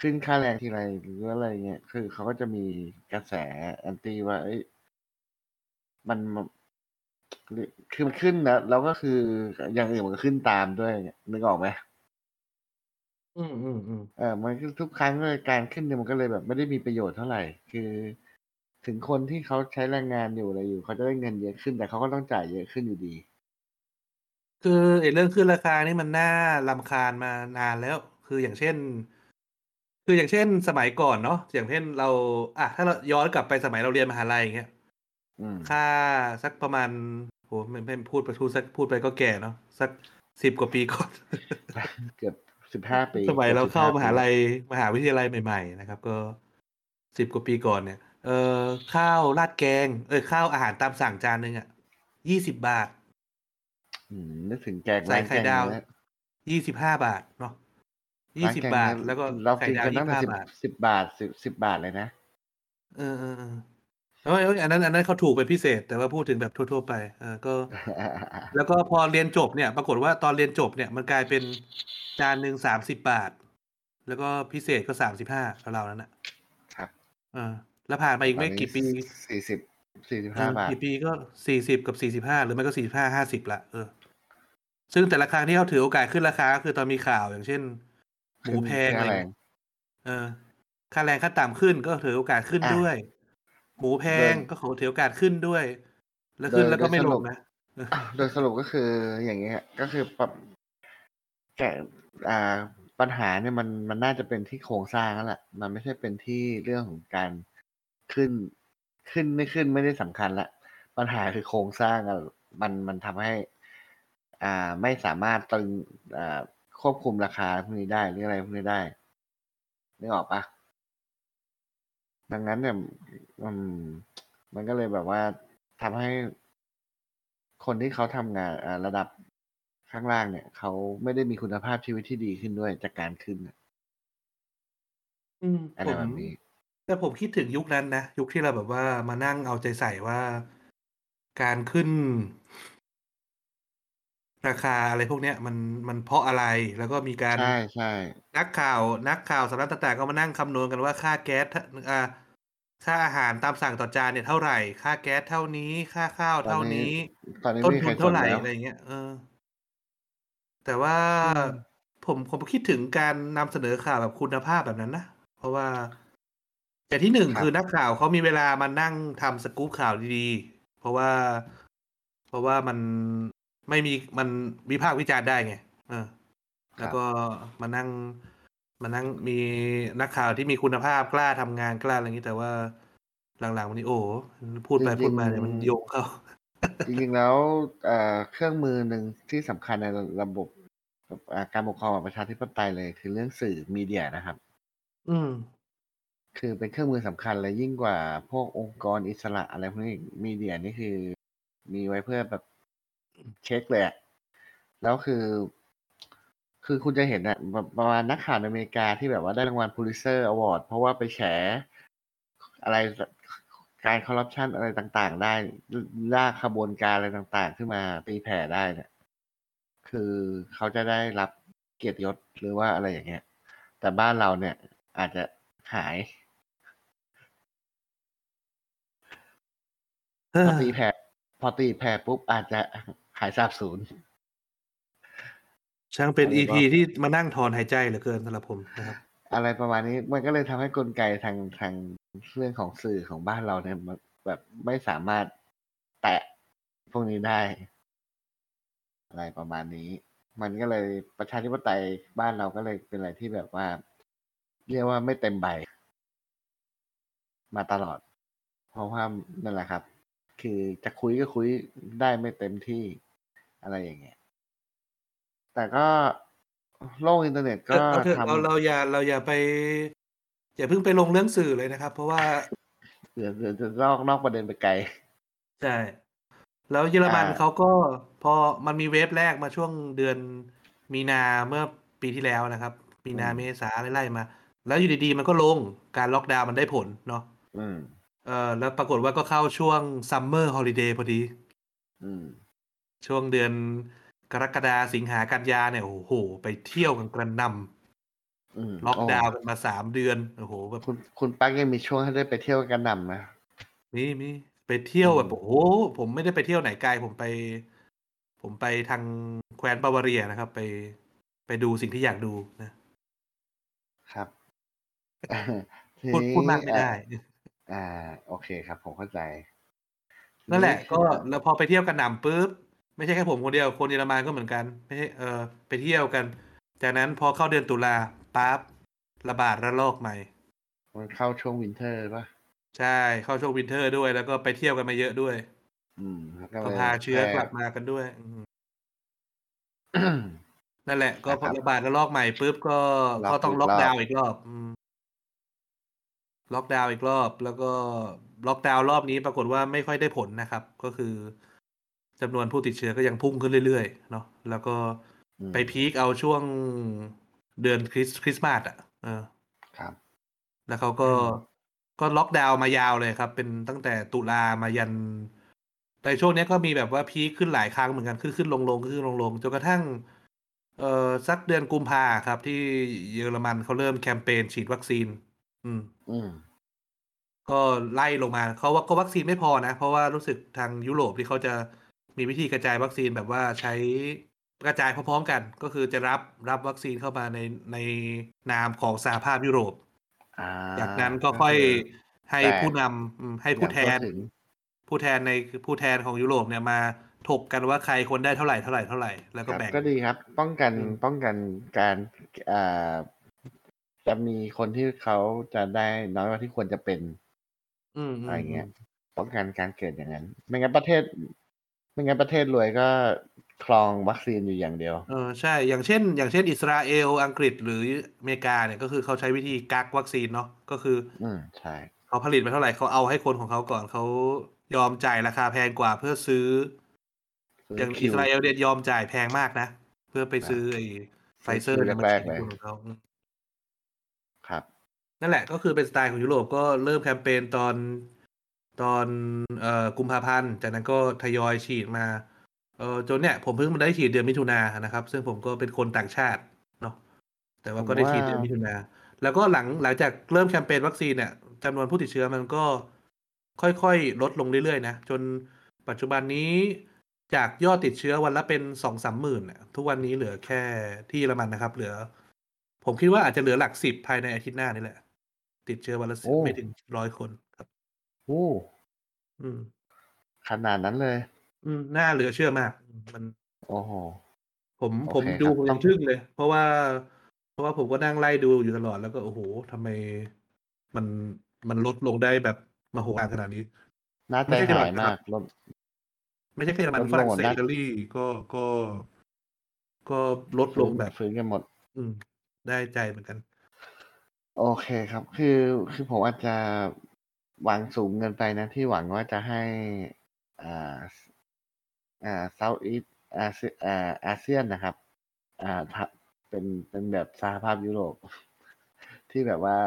ขึ้นค่าแรงทีไรหรืออะไรเงี้ยคือเขาก็จะมีกระแสแอนตี้ว่าเอ้ยมันมันคือมันขึ้นนะแล้วก็คืออย่างอื่นมันก็ขึ้นตามด้วยนึกออกไหมอืมอืมอืมเออมันก็ทุกครั้งเลยการขึ้นเนี่ยมันก็เลยแบบไม่ได้มีประโยชน์เท่าไหร่ คือ ถึงคนที่เขาใช้แรงงานอยู่อะไรอยู่เขาจะได้เงินเยอะขึ้นแต่เขาก็ต้องจ่ายเยอะขึ้นอยู่ดี คือไอ้เรื่องขึ้นราคานี่มันน่ารำคาญมานานแล้ว คืออย่างเช่น คืออย่างเช่นสมัยก่อนเนาะอย่างเช่นเรา อะถ้าเราย้อนกลับไปสมัยเราเรียนมหาลัยอย่างเงี้ยอืมค่าสักประมาณโหไม่ไม่พูดไปพูดสักพูดไปก็แก่เนาะสักสิบกว่าปีก่อน เกือบสิบห้าปี สมัยเราเข้ามหากือบ15ลัยมหาวิทยาลัยใหม่ๆนะครับ ก็สิบกว่าปีก่อนเนี่ย เออข้าวราดแกง เออข้าวอาหารตามสั่งจานหนึ่งอะยี่สิบบาทอืมนึกถึงแกงใส่ร้านไข่แกงดาวเนื้อยี่สิบห้าบาทเนาะ ยี่ร้านสิบแกงบาทเนื้อแล้วก็เราไข่กินดาวกันยี่ตั้งสิบแต่ห้าสิบบาทสิบบาทสิบสิบบาทเลยนะ เออเออเออเอ้ยเอ้ยอันนั้นอันนั้นเขาถูกเป็นพิเศษ แต่ว่าพูดถึงแบบทั่ว ๆ ไปเออก็ แล้วก็พอเรียนจบเนี่ย ปรากฏว่าตอนเรียนจบเนี่ยมันกลายเป็นจานหนึ่งสามสิบบาท แล้วก็พิเศษก็สามสิบห้าราวๆนั้นอะครับเออแล้วผ่านไปอีกไม่กี่ปีสี่สิบสี่สิบเอห้าอบาทกี่ปีก็สี่สิบกับสี่สิบห้าหรือไม่ก็สี่สิบห้าห้าสิบละเออซึ่งแต่ละครั้งที่เขาถือโอกาสขึ้นราคาก็คือตอนมีข่าวอย่างเช่น หมูแพงขึ้นอะไรค่าแรงเงี้ยเออ ค่าแรงขั้นต่ำขึ้นก็ถือโอกาสขึ้นอะด้วย หมูแพงโดยก็ขอถือโอกาสขึ้นด้วย แล้วขึ้นโดยแล้วก็ไม่โดยสลรุงปนะเออโดยสรุปก็คืออย่างเงี้ยก็คือปรับแกะอ่าปัญหาเนี่ยมันมันน่าจะเป็นที่โครงสร้างแล้วแหละมันไม่ใช่เป็นที่เรื่องของการขึ้นขึ้นไม่ขึ้นไม่ได้สำคัญละปัญหาคือโครงสร้างอะมันมันทำให้ อ่าไม่สามารถตึงอ่า ควบคุมราคาพวกนี้ได้หรืออะไรพวกนี้ได้นึกออกปะดังนั้นเนี่ยอืมมันก็เลยแบบว่าทำให้คนที่เขาทำงานอ่าระดับข้างล่างเนี่ย เขาไม่ได้มีคุณภาพชีวิตที่ดีขึ้นด้วยจากการขึ้นน่ะอืมอะไรผมแบบนี้แต่ผมคิดถึงยุคนั้นนะ ยุคที่เราแบบว่ามานั่งเอาใจใส่ว่า การขึ้น ราคาอะไรพวกเนี้ยมัน มันเพราะอะไร แล้วก็มีการใช่ใช่ นักข่าว นักข่าวสำนักต่าง ๆ ก็มานั่งคำนวณกันว่าค่าแก๊สถ้าอ่า ค่าอาหารตามสั่งต่อจานเนี่ยเท่าไหร่ค่าแก๊สเท่านี้ ค่าข้าวตอนเท่านี้ นี้ ตอนนี้ต้นไม่มีทุใครนสเท่านไหร่แล้ว อะไรอย่างเงี้ย เออ แต่ว่าอืม ผม ผมคิดถึงการนำเสนอข่าวแบบคุณภาพแบบนั้นนะ เพราะว่าแต่ที่หนึ่งครับคือนักข่าวเขามีเวลามานั่งทำสกู๊ปข่าวดีเพราะว่า เพราะว่ามัน ไม่มีมันวิพากษ์วิจารณ์ได้ไงเออ แล้วก็มานั่งมานั่งมีนักข่าวที่มีคุณภาพกล้าทำงานกล้าอะไรอย่างนี้แต่ว่าหลังๆวันนี้โอ้โหพูดไปจริงๆพูดมาเนี่ยมันโยงเข้า จริงๆแล้วเอ่อเครื่องมือหนึ่งที่สำคัญในระบบอ่าการปกครองแบบประชาธิปไตยเลย คือเรื่องสื่อมีเดียนะครับ อืม คือเป็นเครื่องมือสำคัญเลยยิ่งกว่าพวกองค์กรอิสระอะไรพวกนี้อีกมีเดียนี่คือ มีไว้เพื่อแบบ เช็คเลยอะแล้วคือ คือคุณจะเห็นอะแบบประมาณนักข่าวในอเมริกาที่แบบว่าได้รางวัล Pulitzer Award เพราะว่าไปแฉอะไรการคอร์รัปชันอะไรต่างๆ ได้ลากขบวนการอะไรต่าง ๆ ขึ้นมาตีแผ่ได้เนี่ยคือเขาจะได้รับเกียรติยศหรือว่าอะไรอย่างเงี้ย แต่บ้านเราเนี่ย อาจจะหายพอตีแผ่พอตีแผ่ปุ๊บอาจจะ หายสาบสูญช่างเป็นอะไร EP ก็ที่มานั่งถอนหายใจเหลือเกินสำหรับผมนะครับ อะไรประมาณนี้มันก็เลยทำให้กลไกทางทางเรื่องของสื่อของบ้านเราเนี่ยมันแบบไม่สามารถแตะพวกนี้ได้ อะไรประมาณนี้ มันก็เลยประชาธิปไตยบ้านเราก็เลยเป็นอะไรที่แบบว่า เรียกว่าไม่เต็มใบ มาตลอด เพราะว่านั่นแหละครับ คือจะคุยก็คุยได้ไม่เต็มที่ อะไรอย่างเงี้ย แต่ก็โลกอินเทอร์เน็ตก็เอาเถอะทำเราเราอย่าเราอย่าไป อย่าเพิ่งไปลงเรื่องสื่อเลยนะครับ เพราะว่าเดี๋ยวเดี๋ยวจะนอกนอกประเด็นไปไกล ใช่แล้วเยอรมันอ่า เขาก็พอมันมี wave แรกมาช่วงเดือนมีนาเมื่อปีที่แล้วนะครับ มีนาเมษาไล่ๆมา แล้วอยู่ดีๆ มันก็ลงการล็อกดาวน์มันได้ผลเนาะอืม เออแล้วปรากฏว่าก็เข้าช่วง summer holiday พอดี อืม ช่วงเดือนกรกฎาสิงหากันยาเนี่ยโอ้โห ไปเที่ยวกันกระหน่ำ อืมล็อกดาวน์กันมาสามเดือนโอ้โหแบบคุณคุณปักยังมีช่วงให้ได้ไปเที่ยวกันหนำนะมีมีไปเที่ยวแบบอืมโอ้โหผมไม่ได้ไปเที่ยวไหนไกลผมไป ผมไปทางแคว้นบาวาเรียนะครับ ไปไปดูสิ่งที่อยากดูนะครับทีพูดพูดมากไม่ได้อะอ่า โอเคครับ ผมเข้าใจ นั่นแหละทีก็แล้วพอไปเที่ยวกันหนำปุ๊บ ไม่ใช่แค่ผมคนเดียวคนเยอรมันก็เหมือนกัน ไม่ใช่เออไปเที่ยวกัน จากนั้นพอเข้าเดือนตุลาปั๊บระบาดระลอกใหม่มันเข้าช่วง winter ป่ะใช่เข้าช่วง winter ด้วย แล้วก็ไปเที่ยวกันมาเยอะด้วย อืมแล้วก็ก็เลยพาเชื้อแพร่กลับมากันด้วยอืมอืมนั่นแหละ ก็พอนะครับระบาดระลอกใหม่ปุ๊บก็ล็อกก็ต้องล็อกดาวน์อีกรอบ อีกรอบอืมล็อกดาวน์อีกรอบ แล้วก็ล็อกดาวน์รอบนี้ปรากฏว่าไม่ค่อยได้ผลนะครับ ก็คือ จำนวนผู้ติดเชื้อก็ยังพุ่งขึ้นเรื่อยๆเนาะแล้วก็อืมไปพีคเอาช่วงเดือนคริสคริสต์มาสอะเออครับ แล้วเขาก็อืมก็ล็อกดาวน์มายาวเลยครับ เป็นตั้งแต่ตุลามายัน แต่ช่วงเนี้ยก็มีแบบว่าพีคขึ้นหลายครั้งเหมือนกันขึ้นขึ้นลงลงขึ้นขึ้นลงลงจนกระทั่ง เอ่อสักเดือนกุมภาครับ ที่เยอรมันเขาเริ่มแคมเปญฉีดวัคซีน อืม อืมก็ไล่ลงมาเขาว่าก็วัคซีนไม่พอนะ เพราะว่ารู้สึกทางยุโรปที่เขาจะ มีวิธีกระจายวัคซีนแบบว่าใช้กระจายพร้อมๆกัน ก็คือจะรับรับวัคซีนเข้ามาในในนามของสหภาพยุโรปอ่าจากนั้นก็ค่อยคือให้แตกผู้นำอืมให้ผู้แทนอย่างทั่วถึงผู้แทนในผู้แทนของยุโรปเนี่ยมาถกกันว่าใครคนได้เท่าไหร่เท่าไหร่เท่าไหร่แล้วคก็รับแบ่งก็ดีครับ ป้องกันอืมป้องกันการอ่าจะมีคนที่เขาจะได้น้อยกว่าที่ควรจะเป็น อืมอืมอะไรเงี้ยป้องกันการเกิดอย่างนั้น ไม่งั้นประเทศ ไม่งั้นประเทศรวยก็ครองวัคซีนอยู่อย่างเดียว เออใช่ อย่างเช่น อย่างเช่น อิสราเอล อังกฤษหรืออเมริกาเนี่ยก็คือเขาใช้วิธีกักวัคซีนเนาะ ก็คือ อืมใช่ เขาผลิตมาเท่าไหร่เขาเอาให้คนของเขาก่อนเขายอมจ่ายราคาแพงกว่าเพื่อซื้อ อย่างคิอิสราเอลเนี่ยยอมจ่ายแพงมากนะ เพื่อไปซื้อไอ้ไฟเซอร์เนี่ยมาฉีดแรกๆเลยให้คนของเขาอืมครับ นั่นแหละก็คือเป็นสไตล์ของยุโรปก็เริ่มแคมเปญตอน ตอนเอ่อกุมภาพันธ์จากนั้นก็ทยอยฉีดมาเออจนเนี่ยผมเพิ่งมาได้ฉีดเดือนมิถุนานะครับ ซึ่งผมก็เป็นคนต่างชาติเนาะแต่ว่าก็ได้ฉีดเดือนมิถุนาแล้วก็หลังหลังจากเริ่มแคมเปญวัคซีนเนี่ยจำนวนผู้ติดเชื้อมันก็ค่อยๆ ลดลงเรื่อยๆนะ จนปัจจุบันนี้จากยอดติดเชื้อวันละเป็นสองสามหมื่นน่ะทุกวันนี้เหลือแค่ที่เยอรมันนะครับ เหลือ ผมคิดว่าอาจจะเหลือหลักสิบภายในอาทิตย์หน้านี่แหละ ติดเชื้อวันละสิบโอ้ไม่ถึงร้อยคนครับ โอ้อืม ขนาดนั้นเลย อืมน่าเหลือเชื่อมากอืมมัน โอ้โห ผมโอผมเคดูครับผมต้ยัองงทึ่งเลย เพราะว่า เพราะว่าผมก็นั่งไล่ดูอยู่ตลอดแล้วก็โอ้โหทำไมมันมันลดลงได้แบบมโหฬารขนาดนี้น่าใจไม่ใช่จังหวัหาดยนะคมารับกลดไม่ใช่แค่เยอรมันลดฝรั่งลงเศสนะอิตาลีก็ก็ก็ลดลฟื้งนแบบฟื้นกันหมด อืม ได้ใจเหมือนกัน โอเคครับ คือคือผมอาจจะ หวังสูงเกินไปนะ ที่หวังว่าจะให้อ่าอ่าเซาท์อีสอาเซียอ่าอาเซียนนะครับ อ่าเป็นเป็นแบบสหภาพยุโรป ที่แบบว่า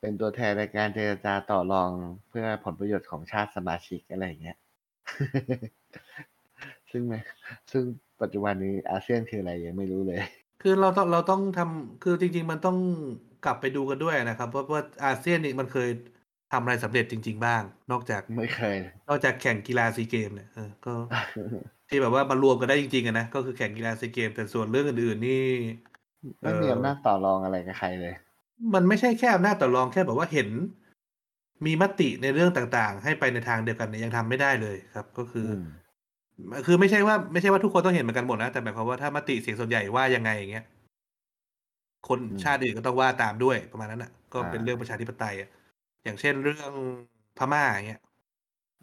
เป็นตัวแทนในการเจรจาต่อรองเพื่อผลประโยชน์ของชาติสมาชิกอะไรอย่างเงี้ย ซึ่งไม่ซึ่งปัจจุบันนี้อาเซียนคืออะไรยังไม่รู้เลย คือเราต้องเราต้องทำคือจริง ๆ มันต้องกลับไปดูกันด้วยนะครับว่าว่าอาเซียนนี่มันเคย ทำอะไรสำเร็จจริง ๆ บ้าง นอกจากไม่เคย นอกจากแข่งกีฬาซีเกมเนี่ยเออก็ ที่แบบว่ามารวมกันได้จริงๆอะนะก็คือแข่งกีฬาซีเกม แต่ส่วนเรื่องอื่นๆนี่ไม่มีอำนาจต่อรองอะไรกับใครเลย มันไม่ใช่แค่อำนาจต่อรองแค่แบบว่าเห็น มีมติในเรื่องต่างๆ ให้ไปในทางเดียวกันเนี่ยยังทำไม่ได้เลยครับ ก็คือมอคือไม่ใช่ว่าไม่ใช่ว่าทุกคนต้องเห็นเหมือนกันหมดนะแต่หมายความว่าถ้ามติเสียงส่วนใหญ่ว่ายังไงอย่างเงี้ยคนอืมชาติอื่นก็ต้องว่าตามด้วยประมาณนั้นอะ ก็เป็นอ่าเรื่องประชาธิปไตยอะ อย่างเช่นเรื่องพม่าอย่างเงี้ย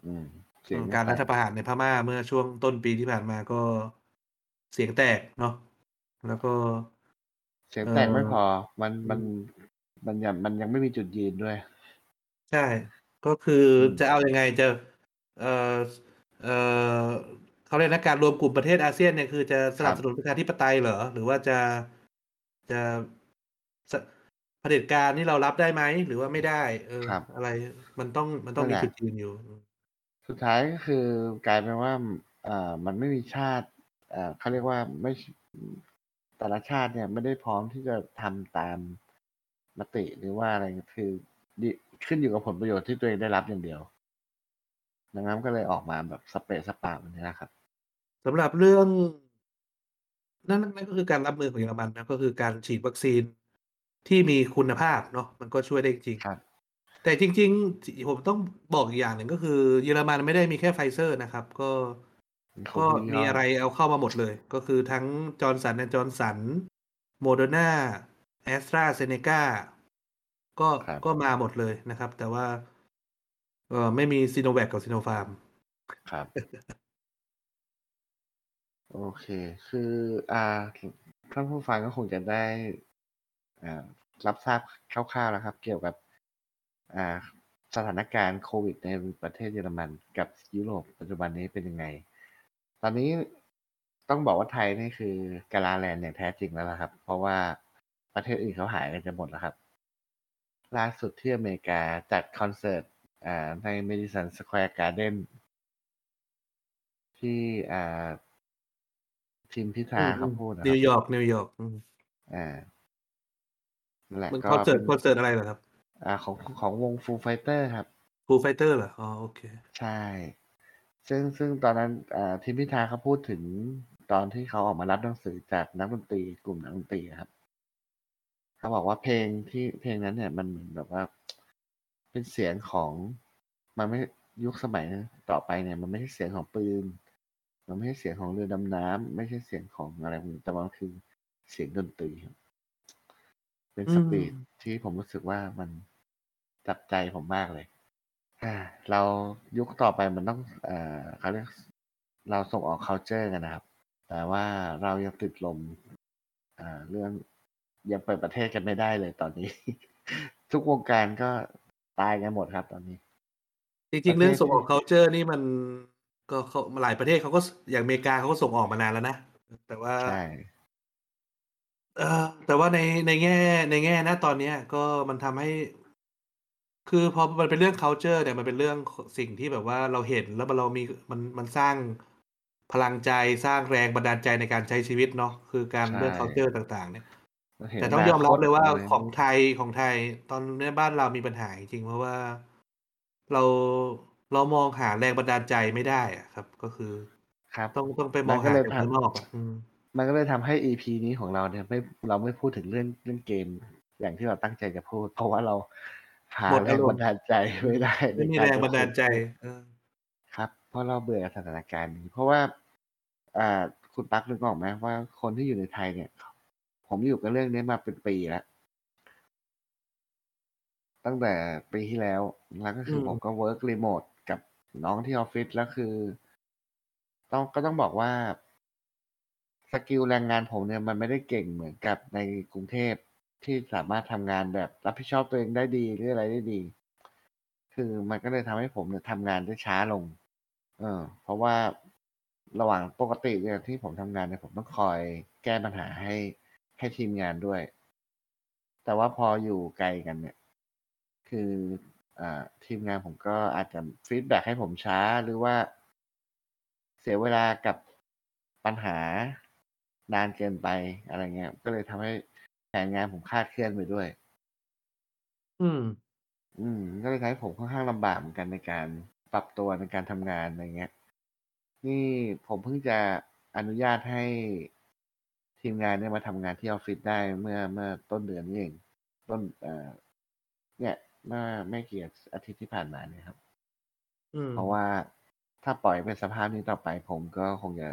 อืมเสียงการไม่รัฐแตกประหารในพม่าเมื่อช่วงต้นปีที่ผ่านมาก็เสียงแตกเนาะแล้วก็ เสียงแตกเอ่อไม่พอ มันมันมันยังมันยังไม่มีจุดยืนด้วย ใช่ ก็คืออมจะเอาอยัางไงจะ เออเออเขาเรียกนะการรวมกลุ่มประเทศอาเซียนเนี่ยคือจะสนับสนุนประชาธิปไตยเหรอ หรือว่าจะจะส เผด็จการนี่เรารับได้ไหมหรือว่าไม่ได้เออครับ อะไรมันต้องมันต้องนั่มีนแหละจุดยืนอยู่ สุดท้ายก็คือกลายเป็นว่าอ่ามันไม่มีชาติอ่าเขาเรียกว่าไม่แต่ละชาติเนี่ยไม่ได้พร้อมที่จะทำตามมติหรือว่าอะไรคือดิขึ้นอยู่กับผลประโยชน์ที่ตัวเองได้รับอย่างเดียวดังนั้นก็เลยออกมาแบบสเปซสปาแบบนี้นะครับสำหรับเรื่องนั่นนั่นก็คือการรับมือของเยอรมันนะก็คือการฉีดวัคซีน ที่มีคุณภาพเนาะมันก็ช่วยได้จริงครับแต่จริง ๆ ผมต้องบอกอีกอย่างหนึ่งก็คือเยอรมันไม่ได้มีแค่ไฟเซอร์นะครับ ก็เขาก็มีมีอะไรเอาเข้ามาหมดเลย ก็คือทั้งจอร์นสันและจอร์นสันโมเดอร์นาแอสตราเซเนกาก็ครับก็มาหมดเลยนะครับ แต่ว่าเออไม่มีซีโนแวคกับซีโนฟาร์มครับ โอเค คือ อ่าท่านผู้ฟังก็คงจะได้อ่า รับทราบคร่าวๆแล้วครับ เกี่ยวกับอ่าสถานการณ์โควิดในประเทศเยอรมันกับยุโรปปัจจุบันนี้เป็นยังไง ตอนนี้ต้องบอกว่าไทยนี่คือกาลาแลนด์อย่างแท้จริงแล้วล่ะครับ เพราะว่าประเทศอื่นเขาหายกันจะหมดแล้วครับ ล่าสุดที่อเมริกาจัดคอนเสิร์ตอ่าใน Madison Square Garden ที่อ่าทีมพิธาเขาพูดนะคนิวบยอร์กนิวยอร์กอืมอ่า นั่นแหละมันก็เป็นคอนเสิร์ต คอนเสิร์ตอะไรเหรอครับ อ่าของของวง Foo Fighters ครับ Foo Fighters เหรออ๋อโอเค ใช่ ซึ่งซึ่งตอนนั้นอ่าทีมพิธาเขาพูดถึงตอนที่เขาออกมารับหนังสือจากนักดนตรีกลุ่มนักดนตรีครับเขาบอกว่าเพลงที่เพลงนั้นเนี่ยมันเหมือนแบบว่า เป็นเสียงของมันไม่ยุคสมัยต่อไปเนี่ย มันไม่ใช่เสียงของปืน มันไม่ใช่เสียงของเรือดำน้ำไม่ใช่เสียงของอะไรพวกนี้แต่มันคือเสียงดนตรีครับ เป็นอืมสปีดที่ผมรู้สึกว่ามันจับใจผมมากเลยอ่าเรายุคต่อไปมันต้องเอ่อเขาเรียกเราส่งออก culture กันนะครับ แต่ว่าเรายังติดลมอ่าเรื่องยังเปิดประเทศกันไม่ได้เลยตอนนี้ ทุกวงการก็ตายกันหมดครับตอนนี้จปริงระๆเทศเรื่องส่งออกที่ culture นี่มันก็เขาหลายประเทศเขาก็อย่างอเมริกาเขาก็ส่งออกมานานแล้วนะ แต่ว่าใช่ เออแต่ว่าในในแง่ในแง่นะตอนเนี้ย ก็มันทำให้ คือพอมันเป็นเรื่อง culture เนี่ยมันเป็นเรื่องสิ่งที่แบบว่าเราเห็นแล้วมันเรามีมันมันสร้างพลังใจสร้างแรงบันดาลใจในการใช้ชีวิตเนาะคือการใช่เรื่อง culture ต่างๆ เนี่ยเราเห็นแต่ต้องยอมรับนาคตเลยว่าอะไรของไทยของไทย ตอนนี้บ้านเรามีปัญหาจริงๆเพราะว่าเราเรามองหาแรงบันดาลใจไม่ได้อะครับ ก็คือครับ ต้องต้องไปมมัอนงก็หาเลยจากทข้างนอกอะอืมำ มันก็เลยทำให้ EP นี้ของเราเนี่ยไม่เราไม่พูดถึงเรื่องเรื่องเกม อย่างที่เราตั้งใจจะพูด เพราะว่าเราหาหมดแรอางรมณ์บันดาลใจไม่ได้ไม่มีในแรงจะบันดาลใจคุยเออครับราะเราเบื่อสถานการณ์นี้ เพราะว่า อ่า คุณตั๊กนึกออกไหมว่าคนที่อยู่ในไทยเนี่ย ผมอยู่กับเรื่องนี้มาเป็นปีแล้วตั้งแต่ปีที่แล้ว แล้วก็คืออมผมก็ work remote กับน้องที่ออฟฟิศแล้วคือ ต้องก็ต้องบอกว่า skill แรงงานผมเนี่ยมันไม่ได้เก่งเหมือนกับในกรุงเทพที่สามารถทำงานแบบรับผิดชอบตัวเองได้ดีหรืออะไรได้ดี คือมันก็เลยทำให้ผมเนี่ยทำงานได้ช้าลง เออ เพราะว่าระหว่างปกติเนี่ยที่ผมทำงานเนี่ยผมต้องคอยแก้ปัญหาให้ให้ทีมงานด้วย แต่ว่าพออยู่ไกลกันเนี่ย คืออ่าทีมงานผมก็อาจจะฟีดแบ็กให้ผมช้าหรือว่าเสียเวลากับปัญหา นานเกินไปอะไรเงี้ย ก็เลยทำให้แผนงานผมคลาดเคลื่อนไปด้วย อืม อืม ก็เลยทำให้ผมค่อนข้างลำบากเหมือนกันในการปรับตัวในการทำงานอะไรเงี้ย นี่ผมเพิ่งจะอนุญาตให้ทีมงานเนี่ยมาทำงานที่ออฟฟิศได้เมื่อเมื่อต้นเดือนนี้เองต้นเอ่อเนี่ยเมื่อไม่กี่อาทิตย์ที่ผ่านมาเนี่ยครับ อืม เพราะว่าถ้าปล่อยเป็นสภาพนี้ต่อไป ผมก็คงจะ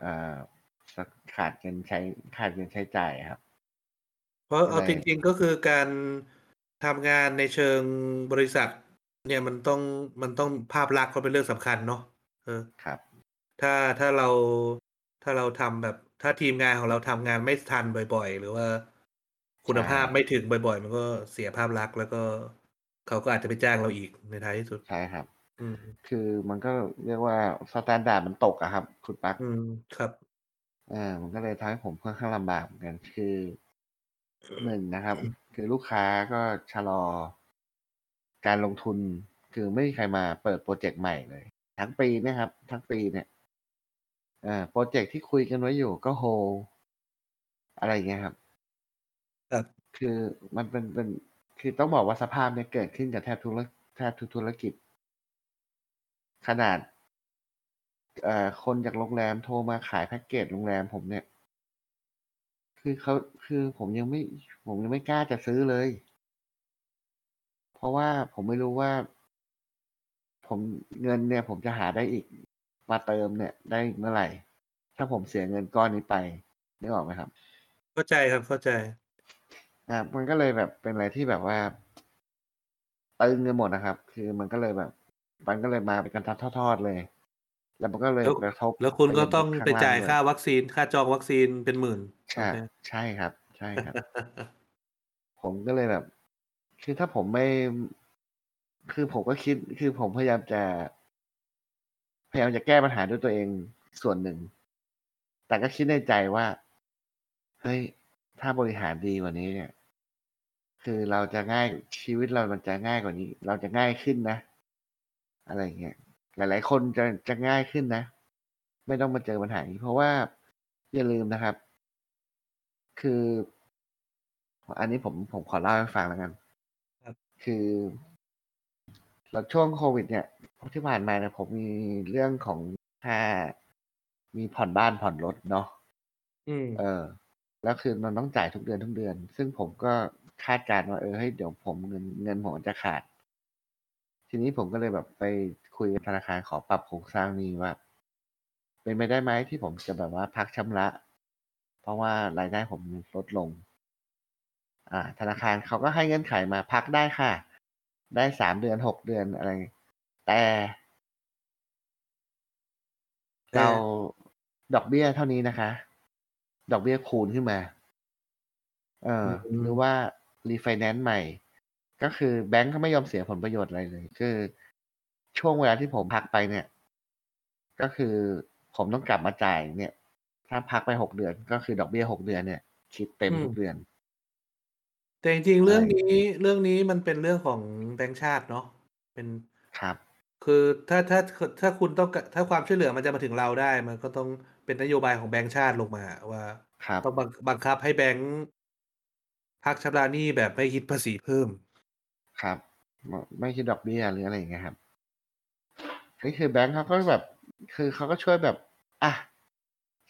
เอ่อ ขาดเงินใช้ขาดเงินใช้จ่ายครับ เพราะเอาใช่จริง ๆก็คือการทำงานในเชิงบริษัท เนี่ยมันต้องมันต้องภาพลักษณ์ก็เป็นเรื่องสำคัญเนาะเออครับ ถ้าถ้าเราถ้าเราทำแบบ ถ้าทีมงานของเราทำงานไม่ทันบ่อย ๆ หรือว่าคุณภาพใช่ไม่ถึงบ่อยๆ มันก็เสียภาพลักษณ์แล้วก็เขาก็อาจจะไม่จ้างเราอีกในท้ายที่สุดใช่ครับอืมคือมันก็เรียกว่า standard มันตกอะครับ คุณปักอืมครับ อ่ามันก็เลยทำให้ผมค่อนข้างลำบากเหมือนกัน คือหนึ่งนะครับ คือลูกค้าก็ชะลอการลงทุนคือไม่มีใครมาเปิดโปรเจกต์ใหม่เลย ทั้งปีเนะครับ ทั้งปีเนี่ยอ่าโปรเจกต์ที่คุยกันไว้อยู่ก็โฮลอะไรอย่างเงี้ยครับ ครับคือมันเป็นเป็นคือต้องบอกว่าสภาพเนี่ยเกิดขึ้นกับแทบทุกธุรแทบทุกธุรกิจ ขนาด เอ่อคนจากโรงแรมโทรมาขายแพ็กเกจโรงแรมผมเนี่ย คือเขาคือผมยังไม่ ผมยังไม่กล้าจะซื้อเลย เพราะว่าผมไม่รู้ว่า ผมเงินเนี่ย ผมจะหาได้อีกมาเติมเนี่ย ได้เมื่อไหร่ ถ้าผมเสียเงินก้อนนี้ไปนึกออกไหมครับ เข้าใจครับเข้าใจ อ่ามันก็เลยแบบเป็นอะไรที่แบบว่าตึงกันหมดนะครับ คือมันก็เลยแบบ มันก็เลยมาเป็นกันทัดทอดๆเลย แล้วมันก็เลยแล้วกระทบแล้วคุณก็ยัต้องไปข้ล่จ่ายด้วยค่าวัคซีน ค่าจองวัคซีนเป็นหมื่นใช่โอเคใช่ครับ ใช่ครับ ผมก็เลยแบบ คือถ้าผมไม่ คือผมก็คิด คือผมพยายามจะ พยายามจะแก้ปัญหาด้วยตัวเองส่วนหนึ่ง แต่ก็คิดในใจว่า เฮ้ย ถ้าบริหารดีกว่านี้เนี่ย คือเราจะง่ายชีวิตเรามันจะง่ายกว่านี้ เราจะง่ายขึ้นนะ อะไรอย่างเงี้ย หลาย ๆ คนจะจะง่ายขึ้นนะ ไม่ต้องมาเจอปัญหานี้เพราะว่าอย่าลืมนะครับ คือ อันนี้ผมผมขอเล่าให้ฟังแล้วกันครับคือแล้วช่วงโควิด เนี่ยที่ผ่านมาเนี่ยผมมีเรื่องของค่ามีผ่อนบ้านผ่อนรถเนาะอืมเออ แล้วคือมันต้องจ่ายทุกเดือนทุกเดือน ซึ่งผมก็คาดการณ์ว่าเออเฮ้ยเดี๋ยวผมเงินเงินผมจะขาด ทีนี้ผมก็เลยแบบไป คุยกับธนาคารขอปรับโครงสร้างหนี้ว่า เป็นไปได้ไหมที่ผมจะแบบว่าพักชำระ เพราะว่ารายได้ผมลดลง อ่า ธนาคารเขาก็ให้เงื่อนไขมาพักได้ค่ะ ได้สามเดือนหกเดือนอะไร แต่แต่เราดอกเบี้ยเท่านี้นะคะ ดอกเบี้ยคูณขึ้นมา เอออืมหรือว่ารีไฟแนนซ์ใหม่ ก็คือแบงก์ก็ไม่ยอมเสียผลประโยชน์อะไรเลย คือ ช่วงเวลาที่ผมพักไปเนี่ย ก็คือผมต้องกลับมาจ่ายเนี่ย ถ้าพักไปหกเดือนก็คือดอกเบี้ยหกเดือนเนี่ย คิดเต็มอืมทุกเดือน แต่จริงๆเรื่องอะไรอย่างนี้เงี้ยเรื่องนี้มันเป็นเรื่องของแบงก์ชาติเนาะเป็นครับ คือถ้าถ้าถ้าคุณต้องกถ้าความช่วยเหลือมันจะมาถึงเราได้ มันก็ต้องเป็นนโยบายของแบงก์ชาติลงมาว่าครับต้องบังบังคับให้แบงก์พักชำระหนี้แบบไม่คิดภาษีเพิ่ม ครับ ไม่ไม่คิดดอกเบี้ยหรืออะไรอย่างเงี้ยครับ นี่คือแบงก์เขาก็แบบ คือเขาก็ช่วยแบบ อะ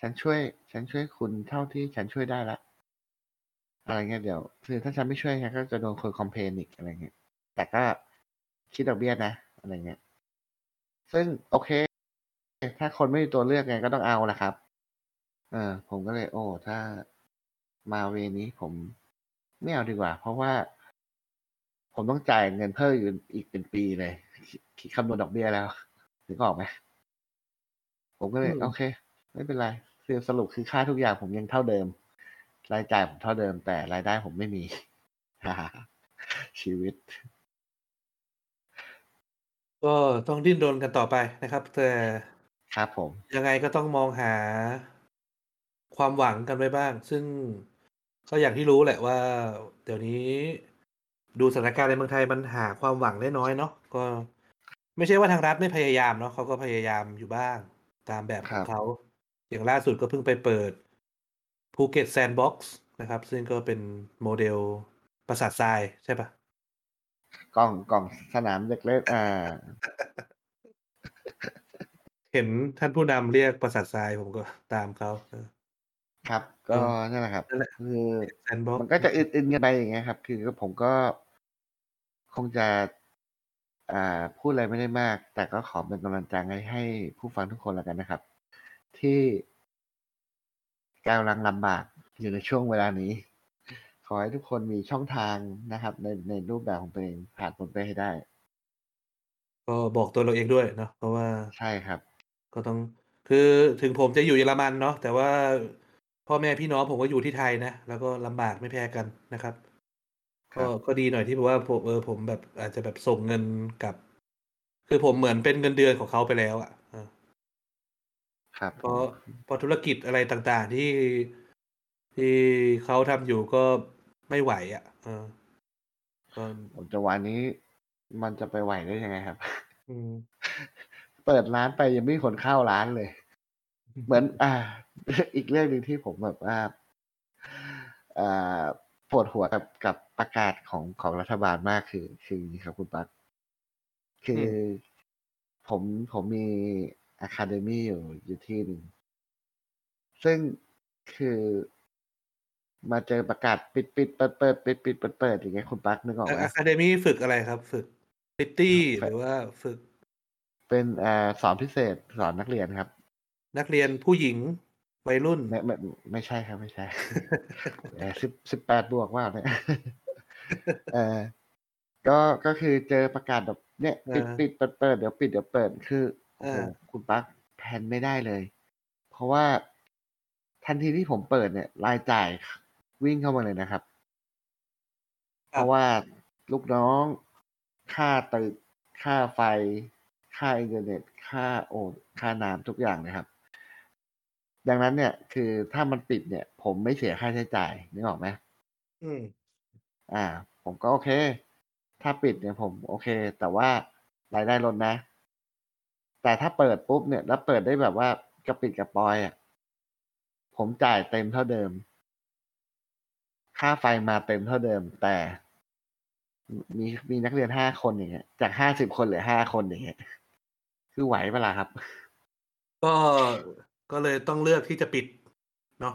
ฉันช่วย ฉันช่วยคุณเท่าที่ฉันช่วยได้ละอะไรเงี้ยเดี๋ยว คือถ้าฉันไม่ช่วยฉันก็จะโดนคนคอมเพลนอีกอะไรเงี้ย แต่ก็คิดดอกเบี้ยนะ อะไรเงี้ย ซึ่งโอเค ถ้าคนไม่มีตัวเลือกไงก็ต้องเอาแหละครับ เออ ผมก็เลย โอ้ ถ้ามาเวนี้ผมไม่เอาดีกว่า เพราะว่า ผมต้องจ่ายเงินเพิ่มอยู่อีกเป็นปีเลยคิดคำนวณดอกเบี้ยแล้ว นึกออกไหมผมก็เลยอืมโอเค ไม่เป็นไรคือสรุปคือค่าทุกอย่างผมยังเท่าเดิม รายจ่ายผมเท่าเดิม แต่รายได้ผมไม่มี ชีวิต ก็ต้องดิ้นรนกันต่อไปนะครับ แต่ครับผม ยังไงก็ต้องมองหาความหวังกันไว้บ้าง ซึ่งก็อย่างที่รู้แหละว่า เดี๋ยวนี้ดูสถานการณ์ในเมืองไทยมันหาความหวังได้น้อยเนาะก็ ไม่ใช่ว่าทางรัฐไม่พยายามเนาะเขาก็พยายามอยู่บ้าง ตามแบบขครับอย่างล่าสุดก็เพิ่งไปเปิดภูเก็ต sandbox นะครับ ซึ่งก็เป็นโมเดลปราสาททรายใช่ปะกล่องกล่องสนามเด็กเล่นอ่า เห็นท่านผู้นำเรียกปราสาททรายผมก็ตามเขาเออครับเอก็อนั่นแหละครับนั่นแหละคือ sandboxมันก็จะอึนๆกันไปอย่างเงี้ยครับ คือผมก็คงจะ อ่า พูดอะไรไม่ได้มาก แต่ก็ขอเป็นกำลังใจให้ให้ผู้ฟังทุกคนแล้วกันนะครับ ที่กำลังลำบากอยู่ในช่วงเวลานี้ ขอให้ทุกคนมีช่องทางนะครับ ในในรูปแบบของตัวเองผ่านพ้นไปให้ได้ ก็บอกตัวเราเองด้วยเนาะเพราะว่าใช่ครับ ก็ต้องคือถึงผมจะอยู่เยอรมันเนาะแต่ว่าพ่อแม่พี่น้องผมก็อยู่ที่ไทยนะ แล้วก็ลำบากไม่แพ้กันนะครับครั ก็บก็ดีหน่อยที่แบบว่าผมเออผมแบบอาจจะแบบส่งเงินกับ คือผมเหมือนเป็นเงินเดือนของเขาไปแล้วอะ่ะครับเพราะเพราะธุรกิจอะไรต่างๆที่ที่เขาทำอยู่ก็ไม่ไหวอะ่ะเออก็ผมจะวันนี้มันจะไปไหวได้ยังไงครับอืมเปิดร้านไปยังไม่มีคนเข้าร้านเลย เหมือน อ่า อีกเรื่องหนึ่งที่ผมแบบว่าอ่า ปวดหัวกับกับประกาศของของรัฐบาลมากคือ คืออย่างนี้ครับคุณปั๊กคืออผมผมมีอะคาเดมี่อยู่อยู่ที่หนึ่ง ซึ่งคือมาเจอประกาศปิดปิดเปิดเปิดปิดปิดเปิดเปิดอย่างเงี้ยคุณปั๊กนึกออกไหมอะคาเดมี่ฝึกอะไรครับ ฝึกพิตตี้ฝึกหรือว่าฝึก เป็นอ่าสอนพิเศษสอนนักเรียนครับ นักเรียนผู้หญิง วัยรุ่นไม่ไม่ไม่ใช่ครับไม่ใช่เออสิบสิบแปดบวกว่าเนี่ยเออก็ก็คือเจอประกาศแบบเนี่ยปิดอ่าปิดเปิดเปิดเดี๋ยวปิดเดี๋ยวเปิดคือโอ้โหอ่าคุณปั๊กแพนไม่ได้เลย เพราะว่าทันทีที่ผมเปิดเนี่ย รายจ่ายวิ่งเข้ามาเลยนะครับ เพราะว่าลูกน้อง ค่าตึกค่าไฟ ค่าอินเทอร์เน็ต ค่าโอนค่าน้ำทุกอย่างนะครับ ดังนั้นเนี่ย คือถ้ามันปิดเนี่ย ผมไม่เสียค่าใช้จ่ายนึกออกไหมอืม อ่า ผมก็โอเค ถ้าปิดเนี่ยผมโอเค แต่ว่ารายได้ลดนะ แต่ถ้าเปิดปุ๊บเนี่ย แล้วเปิดได้แบบว่ากระปิดกระปอยอะ ผมจ่ายเต็มเท่าเดิม ค่าไฟมาเต็มเท่าเดิม แต่มีมีนักเรียนห้าคนอย่างเงี้ย จากห้าสิบคนเหลือห้าคนอย่างเงี้ย คือไหวเปะล่าครับ ก็ ก็เลยต้องเลือกที่จะปิดเนาะ